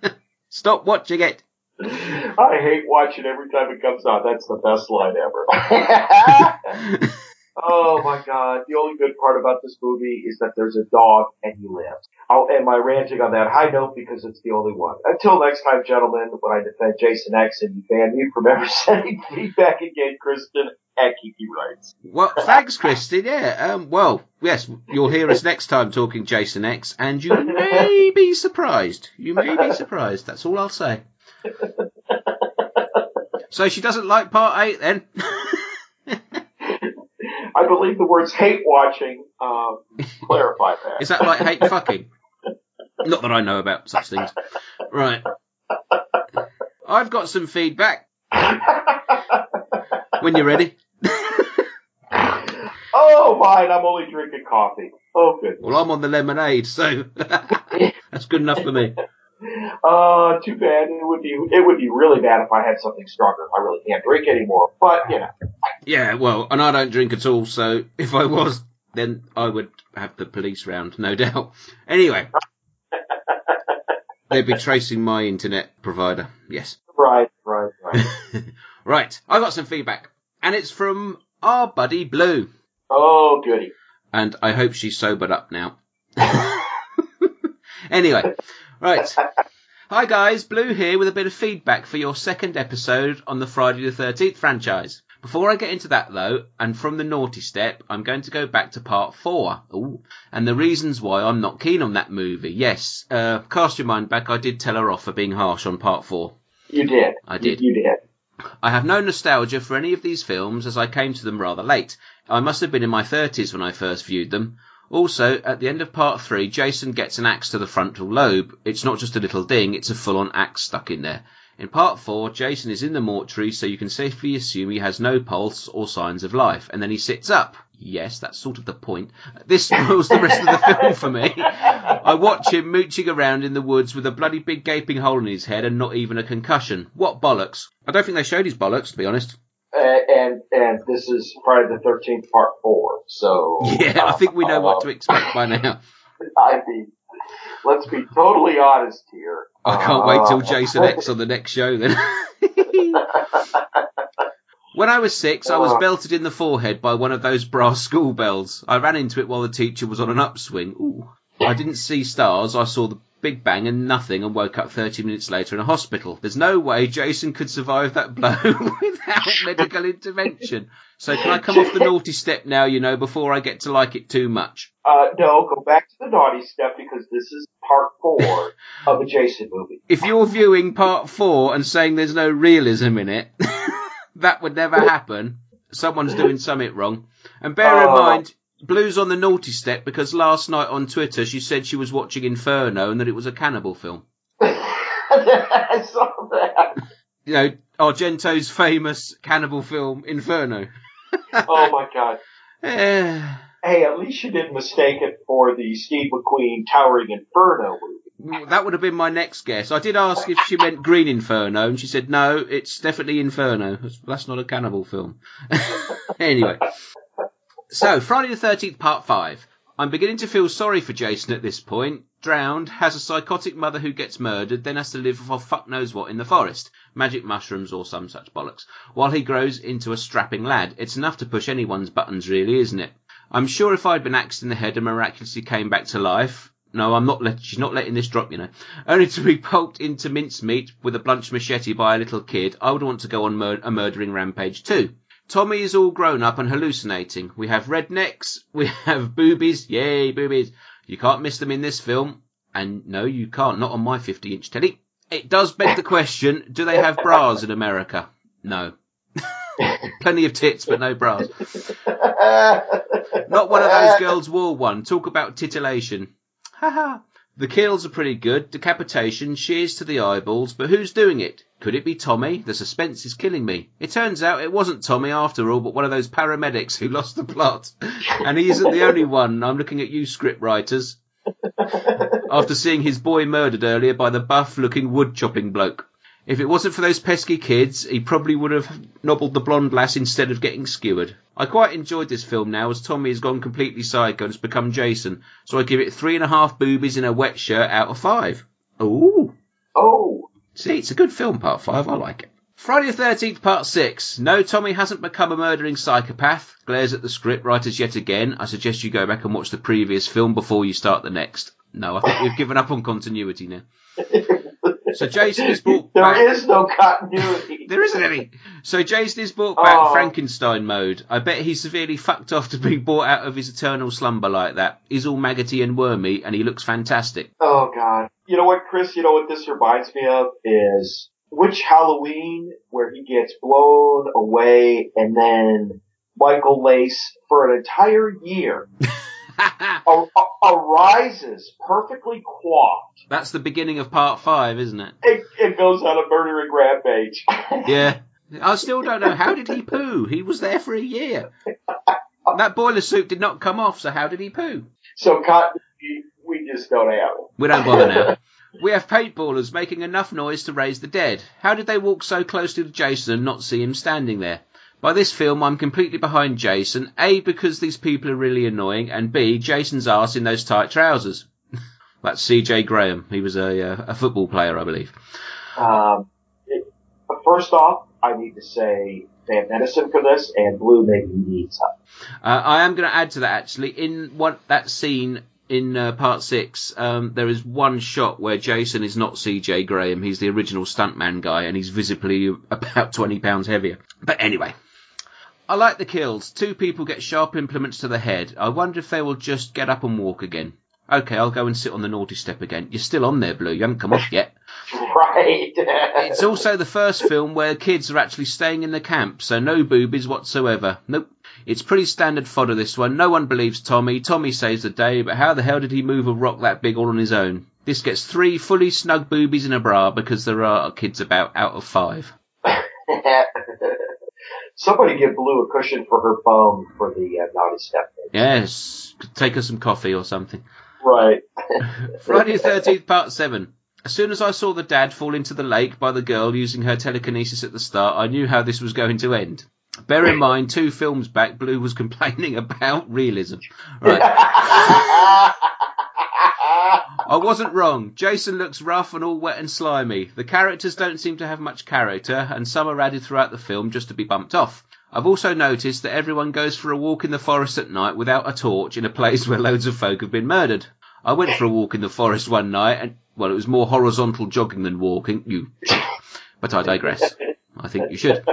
A: *laughs* Stop watching it.
B: I hate watching every time it comes on. That's the best line ever. *laughs* oh my god. The only good part about this movie is that there's a dog and he lives. I'll end my ranting on that high note because it's the only one. Until next time, gentlemen, when I defend Jason X and you ban me from ever *laughs* sending feedback again, Kristen at Kiki Writes.
A: Well, thanks, Kristen. Yeah. Um, well, yes, you'll hear us next time talking Jason X, and you may be surprised. You may be surprised. That's all I'll say. *laughs* So she doesn't like part eight then? *laughs*
B: I believe the words hate watching um, *laughs* clarify that.
A: Is that like hate fucking? Not that I know about such things. Right. I've got some feedback. when you're ready. *laughs*
B: oh, fine. I'm only drinking coffee. Oh, good.
A: Well, I'm on the lemonade, so *laughs* that's good enough for me.
B: Uh, too bad. It would be it would be really bad if I had something stronger. I really can't drink anymore. But you know.
A: Yeah, well, and I don't drink at all, so *laughs* if I was, then I would have the police round, no doubt. Anyway, they'd be tracing my internet provider. Yes.
B: Right, right, right. *laughs*
A: right. I got some feedback, and it's from our buddy Blue,
B: oh, goody.
A: and I hope she's sobered up now. *laughs* anyway, right. Hi guys, Blue here with a bit of feedback for your second episode on the Friday the 13th franchise. Before I get into that though, and from the naughty step, I'm going to go back to part four. Ooh. And the reasons why I'm not keen on that movie. Yes, uh, cast your mind back, I did tell her off for being harsh on part four.
B: You did.
A: I did.
B: You, you did.
A: I have no nostalgia for any of these films as I came to them rather late. I must have been in my 30s when I first viewed them. Also, at the end of part three, Jason gets an axe to the frontal lobe. It's not just a little ding, it's a full on axe stuck in there. In part four, Jason is in the mortuary, so you can safely assume he has no pulse or signs of life, and then he sits up. Yes, that's sort of the point. This spoils the rest of the film for me. I watch him mooching around in the woods with a bloody big gaping hole in his head and not even a concussion. What bollocks. I don't think they showed his bollocks, to be honest.
B: Uh, and and this is Friday the Thirteenth Part Four. So *laughs*
A: Yeah, I think we know what to expect by now. *laughs*
B: I mean, let's be totally honest here.
A: I can't wait till
B: Uh,
A: Jason X on the next show then. *laughs* when I was six, I was belted in the forehead by one of those brass school bells. I ran into it while the teacher was on an upswing. Ooh. I didn't see stars, I saw the Big Bang and nothing and woke up 30 minutes later in a hospital. There's no way Jason could survive that blow *laughs* without medical intervention. So can I come off the naughty step now, you know, before I get to like it too much?
B: Uh, no, go back to the naughty step because this is part four *laughs* of a Jason movie.
A: if you're viewing part four and saying there's no realism in it, *laughs* that would never happen. Someone's doing something wrong. And bear in
B: Oh.
A: mind, Blue's on the naughty step because last night on Twitter she said she was watching Inferno and that it was a cannibal film. *laughs*
B: I saw that.
A: You know, Argento's famous cannibal film, Inferno.
B: Oh my god. *laughs*
A: Eh,
B: Hey, at least you didn't mistake it for the Steve McQueen Towering Inferno movie.
A: that would have been my next guess. I did ask if she meant Green Inferno, and she said no, it's definitely Inferno. That's- That's not a cannibal film. *laughs* anyway, so oh. Friday the Thirteenth Part Five. I'm beginning to feel sorry for Jason at this point. Drowned, has a psychotic mother who gets murdered, then has to live for fuck knows what in the forest. Magic mushrooms or some such bollocks. While he grows into a strapping lad. It's enough to push anyone's buttons really, isn't it? I'm sure if I'd been axed in the head and miraculously came back to life, no, I'm not. Let, she's not letting this drop, you know. Only to be *laughs* poked into mincemeat with a blunt machete by a little kid. I would want to go on mur- a murdering rampage too. Tommy is all grown up and hallucinating. We have rednecks. We have boobies. Yay, boobies! You can't miss them in this film. And no, you can't. Not on my 50-inch telly. It does beg the question: Do they have bras in America? No. *laughs* Plenty of tits, but no bras. Not one of those girls wore one. Talk about titillation. Haha. the kills are pretty good. Decapitation, shears to the eyeballs, but who's doing it? Could it be Tommy? The suspense is killing me. It turns out it wasn't Tommy after all, but one of those paramedics who lost the plot. And he isn't the only one. I'm looking at you, script writers. After seeing his boy murdered earlier by the buff looking wood chopping bloke. If it wasn't for those pesky kids, he probably would have nobbled the blonde lass instead of getting skewered. I quite enjoyed this film now as Tommy has gone completely psycho and has become Jason, so I give it three and a half boobies in a wet shirt out of five. Ooh.
B: Oh.
A: See, it's a good film, part five. I like it. Friday the 13th, part six. No, Tommy hasn't become a murdering psychopath. Glares at the script writers yet again. I suggest you go back and watch the previous film before you start the next. No, I think we've given up on continuity now. *laughs* So Jason is brought *laughs*
B: There
A: back.
B: is no continuity. *laughs*
A: There isn't any. So Jason is brought back
B: Oh.
A: Frankenstein mode. I bet he's severely fucked off to be brought out of his eternal slumber like that. He's all maggoty and wormy, and he looks fantastic.
B: Oh God. You know what, Chris? You know what this reminds me of is which Halloween where he gets blown away and then Michael Lace for an entire year *laughs* arises perfectly coiffed
A: That's the beginning of part five, isn't it?
B: and, and goes on a murder and grab page. *laughs*
A: Yeah. I still don't know. How did he poo? He was there for a year. That boiler suit did not come off, so how did he poo?
B: so we just don't have it.
A: We don't bother now. We have paintballers making enough noise to raise the dead. How did they walk so close to Jason and not see him standing there? By this film, I'm completely behind Jason. A, because these people are really annoying, and B, Jason's ass in those tight trousers. *laughs* That's C.J. Graham. He was a, uh, a football player, I believe.
B: Um, it, first off, I need to say Van Medicine for this and Blue maybe needs help.
A: Uh, I am going to add to that actually. In what that scene in uh, part six, um, there is one shot where Jason is not C.J. Graham. He's the original stuntman guy, and he's visibly *laughs* about twenty pounds heavier. But anyway. I like the kills. Two people get sharp implements to the head. I wonder if they will just get up and walk again. Okay, I'll go and sit on the naughty step again. You're still on there, Blue. You haven't come off yet. *laughs*
B: Right. *laughs*
A: It's also the first film where kids are actually staying in the camp, so no boobies whatsoever. Nope. It's pretty standard fodder, this one. No one believes Tommy. Tommy saves the day, but how the hell did he move a rock that big all on his own? This gets three fully snug boobies in a bra because there are kids about out of five. *laughs*
B: Somebody give Blue a cushion for her bum for the uh, naughty step.
A: Yes. Take her some coffee or something.
B: Right. *laughs*
A: Friday the 13th, part 7. As soon as I saw the dad fall into the lake by the girl using her telekinesis at the start, I knew how this was going to end. Bear in mind, two films back, Blue was *laughs* complaining about realism. Right. *laughs* I wasn't wrong. Jason looks rough and all wet and slimy. The characters don't seem to have much character, and some are added throughout the film just to be bumped off. I've also noticed that everyone goes for a walk in the forest at night without a torch in a place *laughs* where loads of folk have been murdered. I went for a walk in the forest one night, and well, it was more horizontal jogging than walking. You, but I digress. I think you should.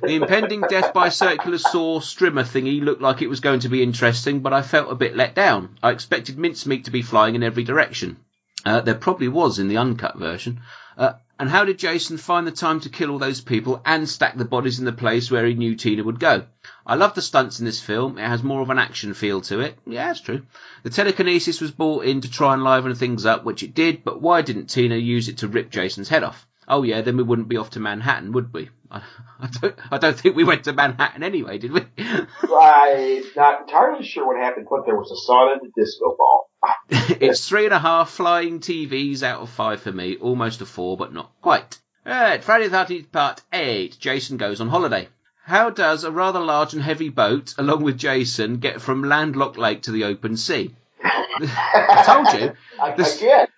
A: The impending death by circular saw strimmer thingy looked like it was going to be interesting, but I felt a bit let down. I expected mincemeat to be flying in every direction. Uh, there probably was in the uncut version. Uh, and how did Jason find the time to kill all those people and stack the bodies in the place where he knew Tina would go? I love the stunts in this film. It has more of an action feel to it. Yeah, that's true. The telekinesis was brought in to try and liven things up, which it did, but why didn't Tina use it to rip Jason's head off? Oh yeah, then we wouldn't be off to Manhattan, would we? I, *laughs* I don't. I don't think we went to Manhattan anyway, did we?
B: I'm not entirely sure what happened, but there was a sauna and a disco ball. *laughs*
A: it's three and a half flying TVs out of five for me, almost a four, but not quite. Alright, Friday the 13th, part 8. Jason goes on holiday. How does a rather large and heavy boat, along with Jason, get from landlocked lake to the open sea? *laughs* I told you.
B: I, get.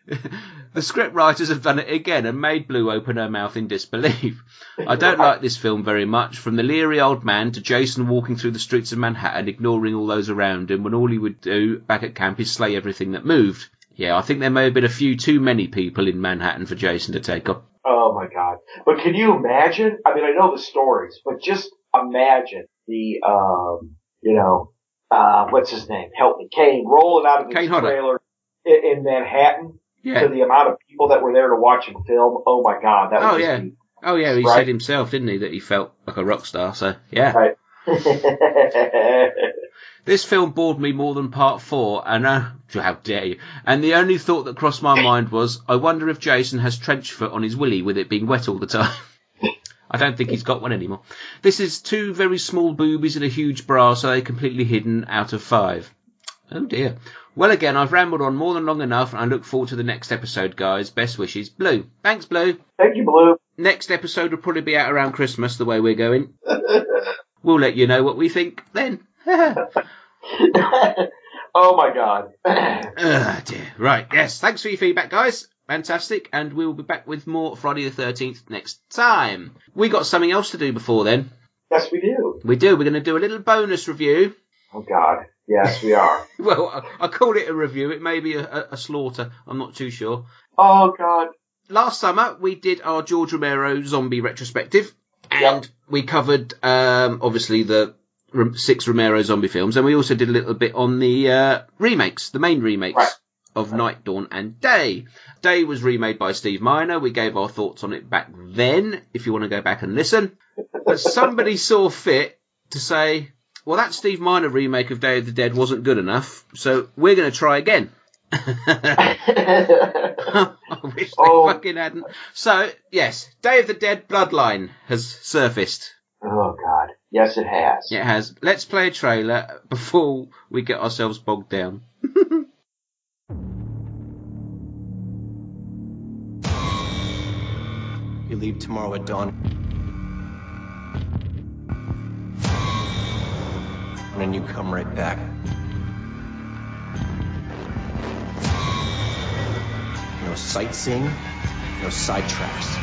A: The script writers have done it again and made Blue open her mouth in disbelief. I don't like this film very much, from the leery old man to Jason walking through the streets of Manhattan, ignoring all those around him, when all he would do back at camp is slay everything that moved. Yeah, I think there may have been a few too many people in Manhattan for Jason to take up.
B: Oh my god. But can you imagine? I mean, I know the stories, but just imagine the, um, you know, uh, what's his name? Help me. Kane rolling out of
A: the
B: trailer in, in Manhattan
A: Yeah.
B: to the amount of people that were there to watch him film. Oh my god. That
A: was.
B: Oh,
A: yeah.
B: just
A: Oh yeah, he
B: Right.
A: said himself, didn't he, that he felt like a rock star. So yeah,
B: Right. *laughs*
A: this film bored me more than Part Four, and uh, how dare you? And the only thought that crossed my mind was, I wonder if Jason has trench foot on his willy with it being wet all the time. *laughs* I don't think he's got one anymore. This is two very small boobies and a huge bra, so they're completely hidden out of five. Oh dear. Well, again, I've rambled on more than long enough, and I look forward to the next episode, guys. Best wishes, Blue. Thanks, Blue.
B: Thank you, Blue.
A: Next episode will probably be out around Christmas, the way we're going. *laughs* we'll let you know what we think then. *laughs*
B: oh my god. *laughs*
A: Ah, dear. Right, yes. Thanks for your feedback, guys. Fantastic. And we'll be back with more Friday the 13th next time. We got something else to do before then.
B: yes, we do.
A: We do. We're going to do a little bonus review.
B: Oh god. Yes, we are. *laughs*
A: Well, I, I call it a review. It may be a, a, a slaughter. I'm not too sure.
B: Oh god.
A: Last summer, we did our George Romero zombie retrospective. And we covered, um, obviously, the six Romero zombie films. And we also did a little bit on the uh, remakes, the main remakes.
B: Right.
A: of Night, Dawn, and Day. Day was remade by Steve Miner. We gave our thoughts on it back then, if you want to go back and listen. But somebody saw fit to say, well, that Steve Miner remake of Day of the Dead wasn't good enough, so we're going to try again. *laughs* *laughs* I wish they
B: Oh.
A: fucking hadn't. So, yes, Day of the Dead Bloodline has surfaced.
B: oh god. Yes, it has.
A: It has. Let's play a trailer before we get ourselves bogged down. *laughs*
I: You leave tomorrow at dawn. And then you come right back. No sightseeing, no sidetracks.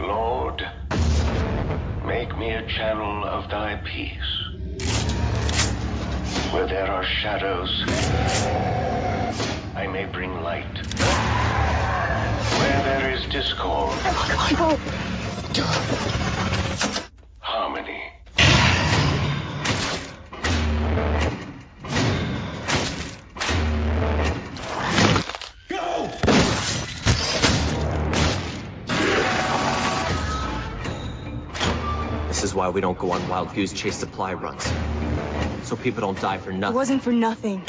C: Lord, make me a channel of thy peace. Where there are shadows, I may bring light. Where there is discord, oh, harmony. Go!
I: This is why we don't go on wild goose chase supply runs. So people don't die for nothing.
J: It wasn't for nothing.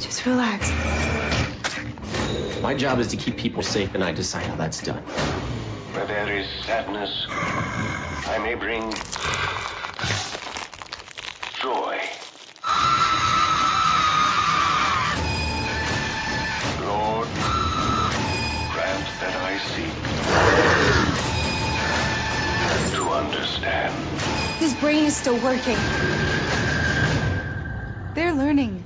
J: Just relax.
I: My job is to keep people safe, and I decide how that's done.
C: Sadness, I may bring joy. Lord, grant that I seek to understand.
J: His brain is still working. They're learning.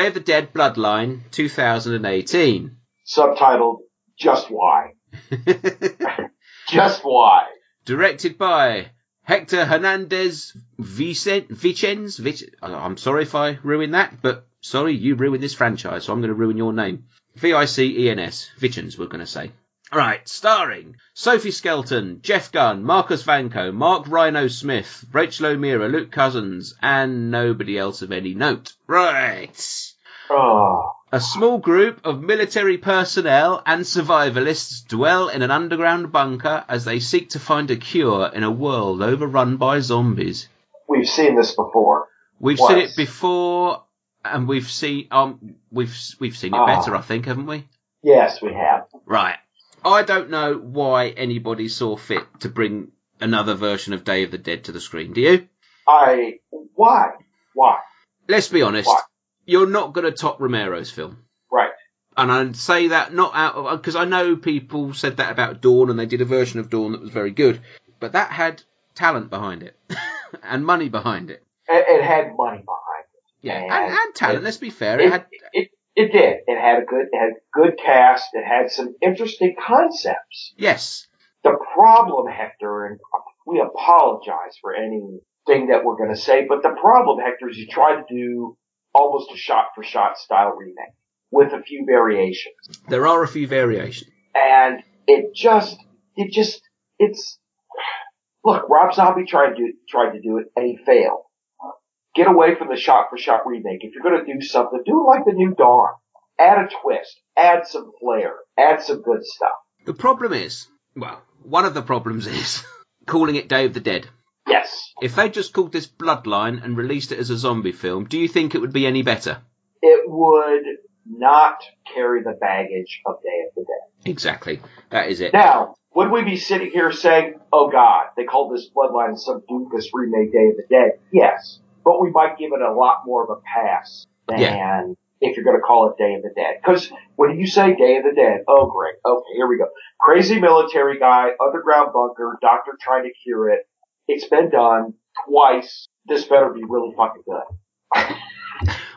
A: Day of the Dead Bloodline 2018.
B: Subtitled Just Why. *laughs* Just Why.
A: Directed by Hector Hernandez Vicen- Vicens. Vic- I'm sorry if I ruin that, but sorry, you ruined this franchise, so I'm going to ruin your name. V-I-C-E-N-S. Vicens, we're going to say. Right, starring Sophie Skelton, Jeff Gum, Marcus Vanco, Mark Rhino Smith, Rachel O'Meara, Luke Cousins, and nobody else of any note. Right.
B: Oh.
A: A small group of military personnel and survivalists dwell in an underground bunker as they seek to find a cure in a world overrun by zombies.
B: We've seen this before.
A: We've
B: Twice.
A: seen it before, and we've seen um we've we've seen it
B: Ah.
A: better, I think, haven't we?
B: Yes, we have.
A: Right. I don't know why anybody saw fit to bring another version of Day of the Dead to the screen. Do you?
B: I why why
A: Let's be honest.
B: Why?
A: You're not going to top Romero's film.
B: right?
A: And I say that not out of because I know people said that about Dawn, and they did a version of Dawn that was very good, but that had talent behind it *laughs* and money behind it.
B: It, it had money behind it.
A: Yeah,
B: And
A: and, and talent.
B: it-
A: let's be fair. It,
B: It,
A: had
B: it, it did. It had a good it had good cast. It had some interesting concepts.
A: yes,
B: The problem, Hector, and we apologize for anything that we're going to say, but the problem, Hector, is you try to do almost a shot for shot style remake with a few variations.
A: there are a few variations.
B: and it just, it just, it's, look, Rob Zombie tried to, tried to do it and he failed. Get away from the shot for shot remake. If you're gonna do something, do it like the new Dawn. Add a twist. Add some flair. Add some good stuff.
A: The problem is, well, one of the problems is *laughs* calling it Day of the Dead.
B: Yes.
A: If they just called this Bloodline and released it as a zombie film, do you think it would be any better?
B: It would not carry the baggage of Day of the Dead.
A: Exactly. That is it.
B: Now, would we be sitting here saying, oh god, they called this Bloodline some Dukas remake Day of the Dead? Yes. But we might give it a lot more of a pass than
A: Yeah.
B: if you're going to call it Day of the Dead. Because when you say Day of the Dead, oh great, okay, here we go. Crazy military guy, underground bunker, doctor trying to cure it. It's been done twice. This better be really fucking good. *laughs*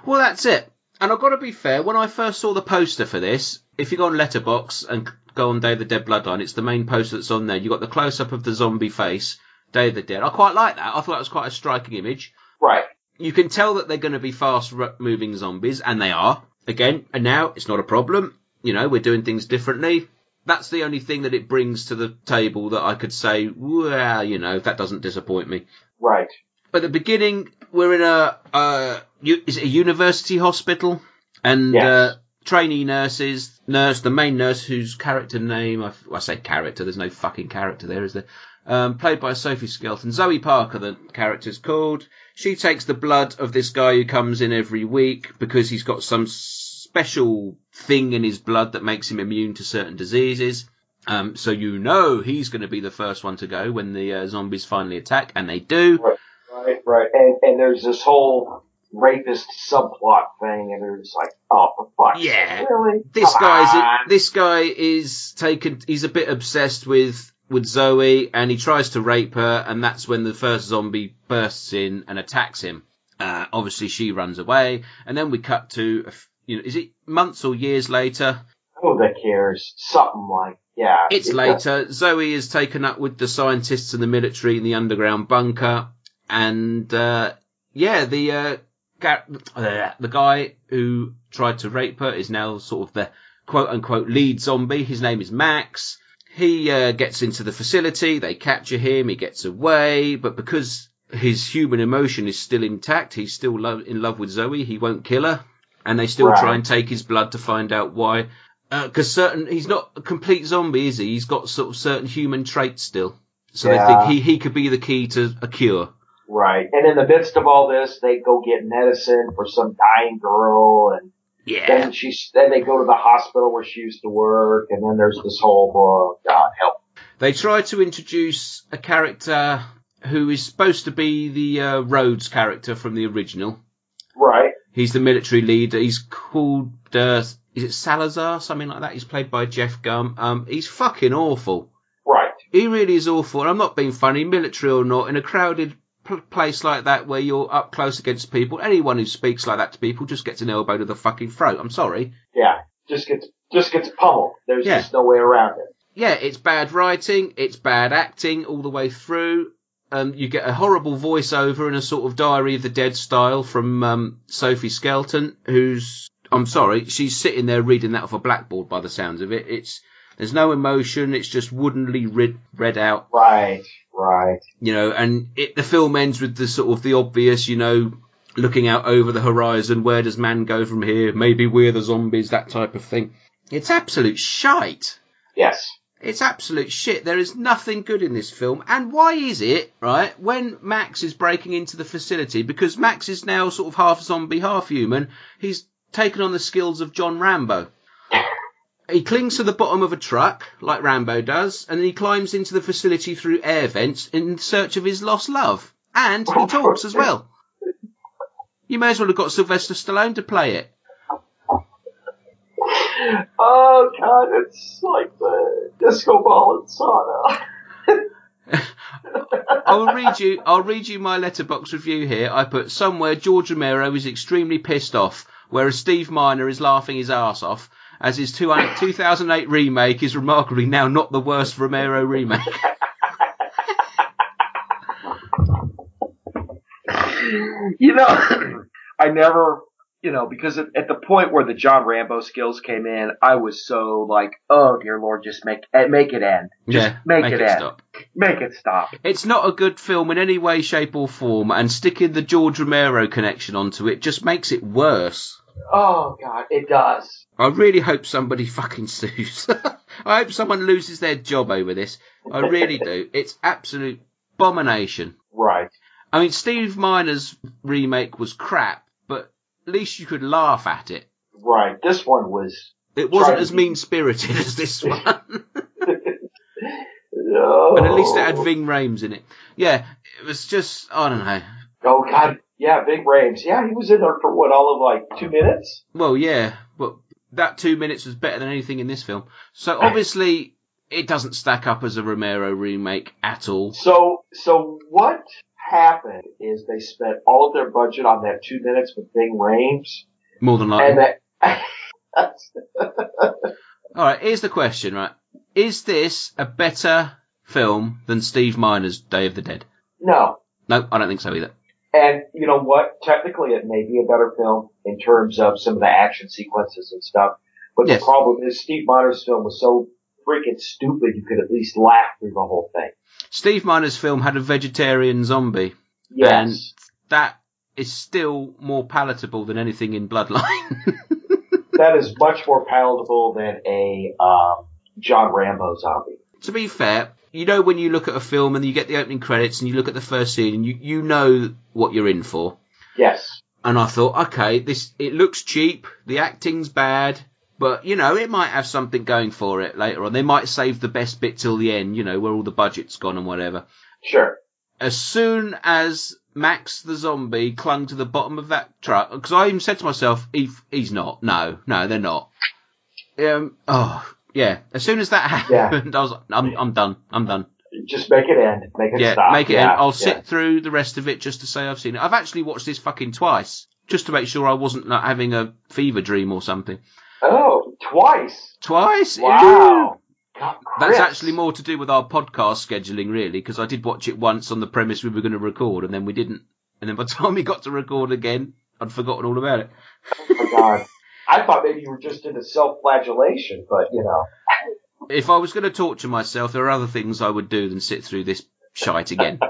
A: Well, that's it. And I've got to be fair, when I first saw the poster for this, if you go on Letterboxd and go on Day of the Dead Bloodline, it's the main poster that's on there. You've got the close up of the zombie face, Day of the Dead. I quite like that. I thought that was quite a striking image.
B: Right.
A: You can tell that they're going to be fast moving zombies, and they are. Again, and now it's not a problem. You know, we're doing things differently. That's the only thing that it brings to the table that I could say, well, you know, that doesn't disappoint me.
B: Right.
A: At the beginning, we're in a, uh, is it a university hospital? And,
B: Yes.
A: uh, trainee nurses, nurse, the main nurse whose character name, I say character, there's no fucking character there, is there? Um, played by Sophie Skelton. Zoe Parker, the character's called. She takes the blood of this guy who comes in every week because he's got some special thing in his blood that makes him immune to certain diseases. Um, so you know he's going to be the first one to go when the uh, zombies finally attack, and they do.
B: Right, right. And, and there's this whole rapist subplot thing, and there's like, oh, for fuck's
A: Yeah.
B: sake, really?
A: This
B: Come
A: guy's
B: on.
A: this guy is taken. He's a bit obsessed with with Zoe, and he tries to rape her, and that's when the first zombie bursts in and attacks him. Uh, obviously, she runs away, and then we cut to, you know, is it months or years later?
B: Who that cares? Something like, yeah.
A: It's
B: It-
A: later. Zoe is taken up with the scientists and the military in the underground bunker, and uh, yeah, the uh, ga- uh, the guy who tried to rape her is now sort of the quote unquote lead zombie. His name is Max. He uh, gets into the facility. They capture him. He gets away, but because his human emotion is still intact, he's still lo- in love with Zoe. He won't kill her, and they still
B: Right.
A: try and take his blood to find out why because certain he's not a complete zombie, is he? He's got sort of certain human traits still. So
B: Yeah.
A: they think he he could be the key to a cure.
B: Right. And in the midst of all this, they go get medicine for some dying girl, and
A: Yeah.
B: then she's then they go to the hospital where she used to work, and then there's this whole oh, God help.
A: They try to introduce a character who is supposed to be the uh, Rhodes character from the original.
B: Right.
A: He's the military leader. He's called uh, is it Salazar, something like that. He's played by Jeff Gum. Um, he's fucking awful.
B: Right.
A: He really is awful. And I'm not being funny, military or not, in a crowded pl- place like that where you're up close against people, anyone who speaks like that to people just gets an elbow to the fucking throat. I'm sorry.
B: Yeah. Just gets just gets pummeled. There's
A: Yeah.
B: just no way around it.
A: Yeah, it's bad writing, it's bad acting all the way through. Um, you get a horrible voiceover in a sort of Diary of the Dead style from um, Sophie Skelton, who's I'm sorry, she's sitting there reading that off a blackboard by the sounds of it. It's there's no emotion, it's just woodenly read read out.
B: Right. Right.
A: you know, and it, the film ends with the sort of the obvious, you know, looking out over the horizon. Where does man go from here? Maybe we're the zombies, that type of thing. It's absolute shite.
B: Yes.
A: It's absolute shit. There is nothing good in this film. And why is it, right, when Max is breaking into the facility, because Max is now sort of half zombie, half human, he's taken on the skills of John Rambo. He clings to the bottom of a truck, like Rambo does, and then he climbs into the facility through air vents in search of his lost love. And he talks as well. You may as well have got Sylvester Stallone to play it.
B: Oh god, it's like the disco ball in sauna. *laughs*
A: I'll read you. I'll read you my Letterboxd review here. I put somewhere George Romero is extremely pissed off, whereas Steve Miner is laughing his ass off, as his 2008 remake is remarkably now not the worst Romero remake. *laughs* *laughs*
B: you know, I never, you know, because at, at, the point where the John Rambo skills came in, I was so like, oh dear Lord, just make eh, make it end. Just
A: yeah,
B: make,
A: make
B: it,
A: it
B: end.
A: stop.
B: Make it stop.
A: It's not a good film in any way, shape, or form, and sticking the George Romero connection onto it just makes it worse.
B: Oh God, it does.
A: I really hope somebody *laughs* fucking sues. *laughs* I hope someone loses their job over this. I really do. *laughs* It's absolute abomination.
B: Right.
A: I mean, Steve Miner's remake was crap, least you could laugh at it.
B: Right. This one was.
A: It wasn't as mean spirited as this *laughs* one.
B: no.
A: But at least it had Ving Rhames in it. Yeah, it was just, I don't know.
B: Oh God, yeah, Ving Rhames. Yeah, he was in there for what, all of like two minutes?
A: Well, yeah, but that two minutes was better than anything in this film. So obviously, it doesn't stack up as a Romero remake at all.
B: So, so what happened is they spent all of their budget on that two minutes with Ving Rhames.
A: More than likely.
B: And that, *laughs*
A: all right, here's the question, right? Is this a better film than Steve Miner's Day of the Dead?
B: No.
A: No, I don't think so either.
B: And you know what? Technically, it may be a better film in terms of some of the action sequences and stuff. But
A: Yes.
B: the problem is Steve Miner's film was so freaking stupid you could at least laugh through the whole thing.
A: Steve Miner's film had a vegetarian zombie.
B: Yes.
A: And that is still more palatable than anything in Bloodline. *laughs*
B: that is much more palatable than a um, John Rambo zombie.
A: to be fair, you know when you look at a film and you get the opening credits and you look at the first scene and you, you know what you're in for.
B: Yes.
A: And I thought, okay, this it looks cheap, the acting's bad, but you know it might have something going for it later on. They might save the best bit till the end, you know, where all the budget's gone and whatever.
B: Sure.
A: As soon as Max the zombie clung to the bottom of that truck, because I even said to myself, he, he's not. No, no, they're not. Um. Oh, yeah. As soon as that *laughs* happened, I was, like, I'm, I'm done. I'm done.
B: Just make it end. Make it
A: yeah,
B: stop.
A: make it.
B: Yeah,
A: end. I'll
B: yeah.
A: sit through the rest of it just to say I've seen it. I've actually watched this fucking twice just to make sure I wasn't like, having a fever dream or something.
B: Oh, twice.
A: Twice.
B: Wow. God,
A: That's actually more to do with our podcast scheduling, really, because I did watch it once on the premise we were going to record, and then we didn't. And then by the *laughs* time we got to record again, I'd forgotten all about it.
B: Oh my God. I thought maybe you were just into self-flagellation, but you know.
A: If I was going to torture myself, there are other things I would do than sit through this shite again. *laughs*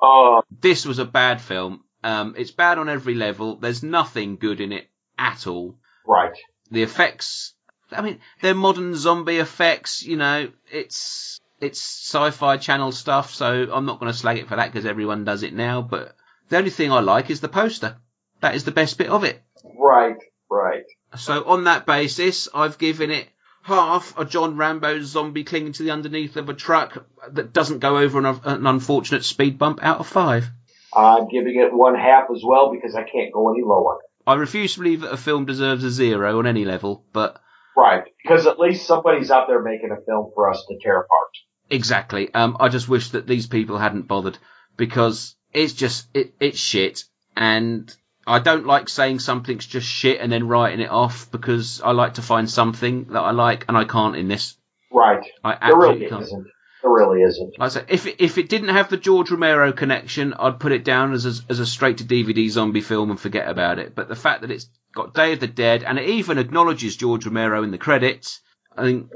B: Oh,
A: this was a bad film. Um, it's bad on every level. There's nothing good in it at all.
B: Right.
A: The effects, I mean, they're modern zombie effects. You know, it's it's sci-fi channel stuff. So I'm not going to slag it for that because everyone does it now. But the only thing I like is the poster. That is the best bit of it.
B: Right. Right.
A: So on that basis, I've given it half a John Rambo zombie clinging to the underneath of a truck that doesn't go over an, an unfortunate speed bump out of five.
B: I'm giving it one half as well because I can't go any lower.
A: I refuse to believe that a film deserves a zero on any level, but
B: Right. Because at least somebody's out there making a film for us to tear apart.
A: exactly. Um, I just wish that these people hadn't bothered because it's just it, it's shit, and I don't like saying something's just shit and then writing it off because I like to find something that I like, and I can't in this.
B: Right.
A: I absolutely
B: really
A: can't.
B: isn't. There really isn't.
A: Like I said, if it, if it didn't have the George Romero connection, I'd put it down as a, as a straight to DVD zombie film and forget about it. But the fact that it's got Day of the Dead and it even acknowledges George Romero in the credits, I think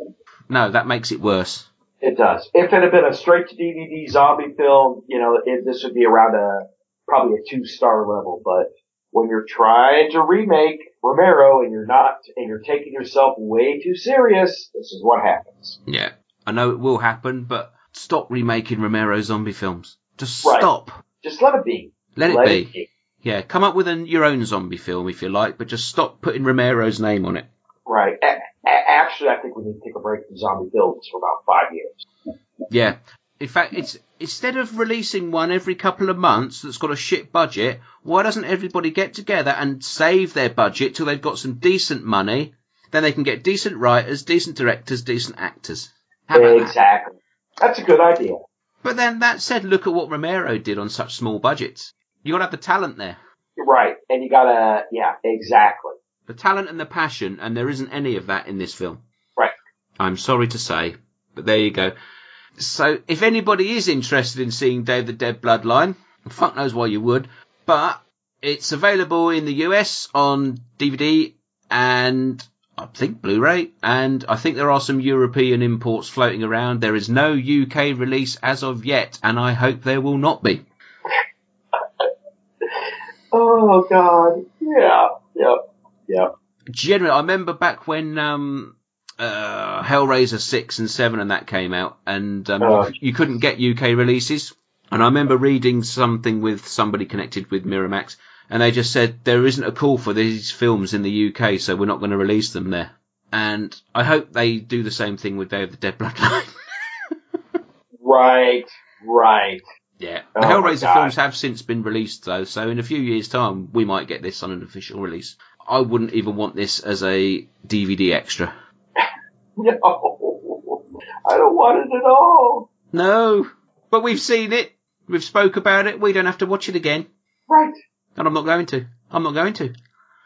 A: no, that makes it worse.
B: It does. If it had been a straight to DVD zombie film, you know, it, this would be around a probably a two star level, but when you're trying to remake Romero and you're not, and you're taking yourself way too serious, this is what happens.
A: Yeah, I know it will happen, but stop remaking Romero zombie films. Just
B: Right.
A: stop.
B: Just let it be.
A: Let it
B: Let
A: be.
B: it be.
A: Yeah, come up with an, your own zombie film if you like, but just stop putting Romero's name on it.
B: Right. A- actually, I think we need to take a break from zombie films for about five years.
A: Yeah. In fact, it's instead of releasing one every couple of months that's got a shit budget, why doesn't everybody get together and save their budget till they've got some decent money? Then they can get decent writers, decent directors, decent actors. How about that?
B: exactly. That's a good idea.
A: But then that said, look at what Romero did on such small budgets. You gotta have the talent there.
B: Right. And you gotta, yeah, exactly.
A: The talent and the passion, and there isn't any of that in this film.
B: Right.
A: I'm sorry to say, but there you go. So, if anybody is interested in seeing Day of the Dead Bloodline, fuck knows why you would, but it's available in the US on DVD and I think Blu-ray, and I think there are some European imports floating around. There is no UK release as of yet, and I hope there will not be. *laughs*
B: Oh God. Yeah. Yep. Yep.
A: generally, I remember back when um, uh, Hellraiser six and seven and that came out, and um,
B: Oh.
A: you couldn't get UK releases. And I remember reading something with somebody connected with Miramax, and they just said there isn't a call for these films in the UK, so we're not going to release them there. And I hope they do the same thing with Day of the Dead Bloodline. *laughs*
B: Right. Right.
A: yeah,
B: Oh
A: the
B: my
A: Hellraiser films have since been released though, so in a few years' time we might get this on an official release. I wouldn't even want this as a DVD extra. *laughs*
B: No. I don't want it at all.
A: No, but we've seen it. We've spoke about it. We don't have to watch it again.
B: Right.
A: And I'm not going to. I'm not going to.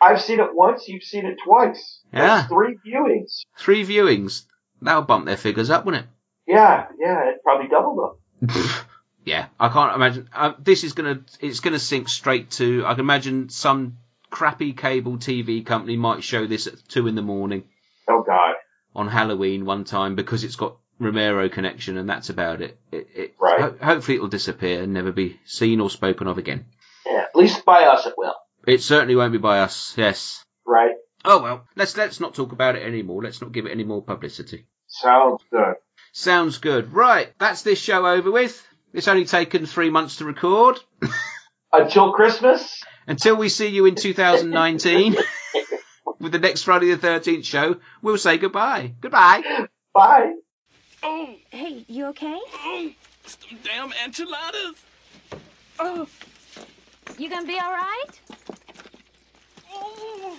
B: I've seen it once. You've seen it twice.
A: Yeah.
B: That's three viewings.
A: Three viewings. That'll bump their figures up, wouldn't it?
B: Yeah. Yeah. It probably doubled them. *laughs*
A: yeah, I can't imagine. Uh, this is gonna. It's gonna sink straight to. I can imagine some crappy cable TV company might show this at two in the morning
B: Oh God.
A: on Halloween one time because it's got Romero connection, and that's about it. it, it
B: Right.
A: ho- hopefully, it'll disappear and never be seen or spoken of again.
B: Yeah. At least by us, it will.
A: It certainly won't be by us. Yes.
B: Right.
A: Oh well, let's let's not talk about it anymore. Let's not give it any more publicity.
B: Sounds good.
A: Sounds good. Right, that's this show over with. It's only taken three months to record. *laughs*
B: Until Christmas.
A: Until we see you in 2019 *laughs* with the next Friday the 13th show, we'll say goodbye. Goodbye.
B: Bye.
E: Oh, Hey, you okay?
K: Oh, Some damn enchiladas. Oh.
E: You gonna be all right?
K: Oh.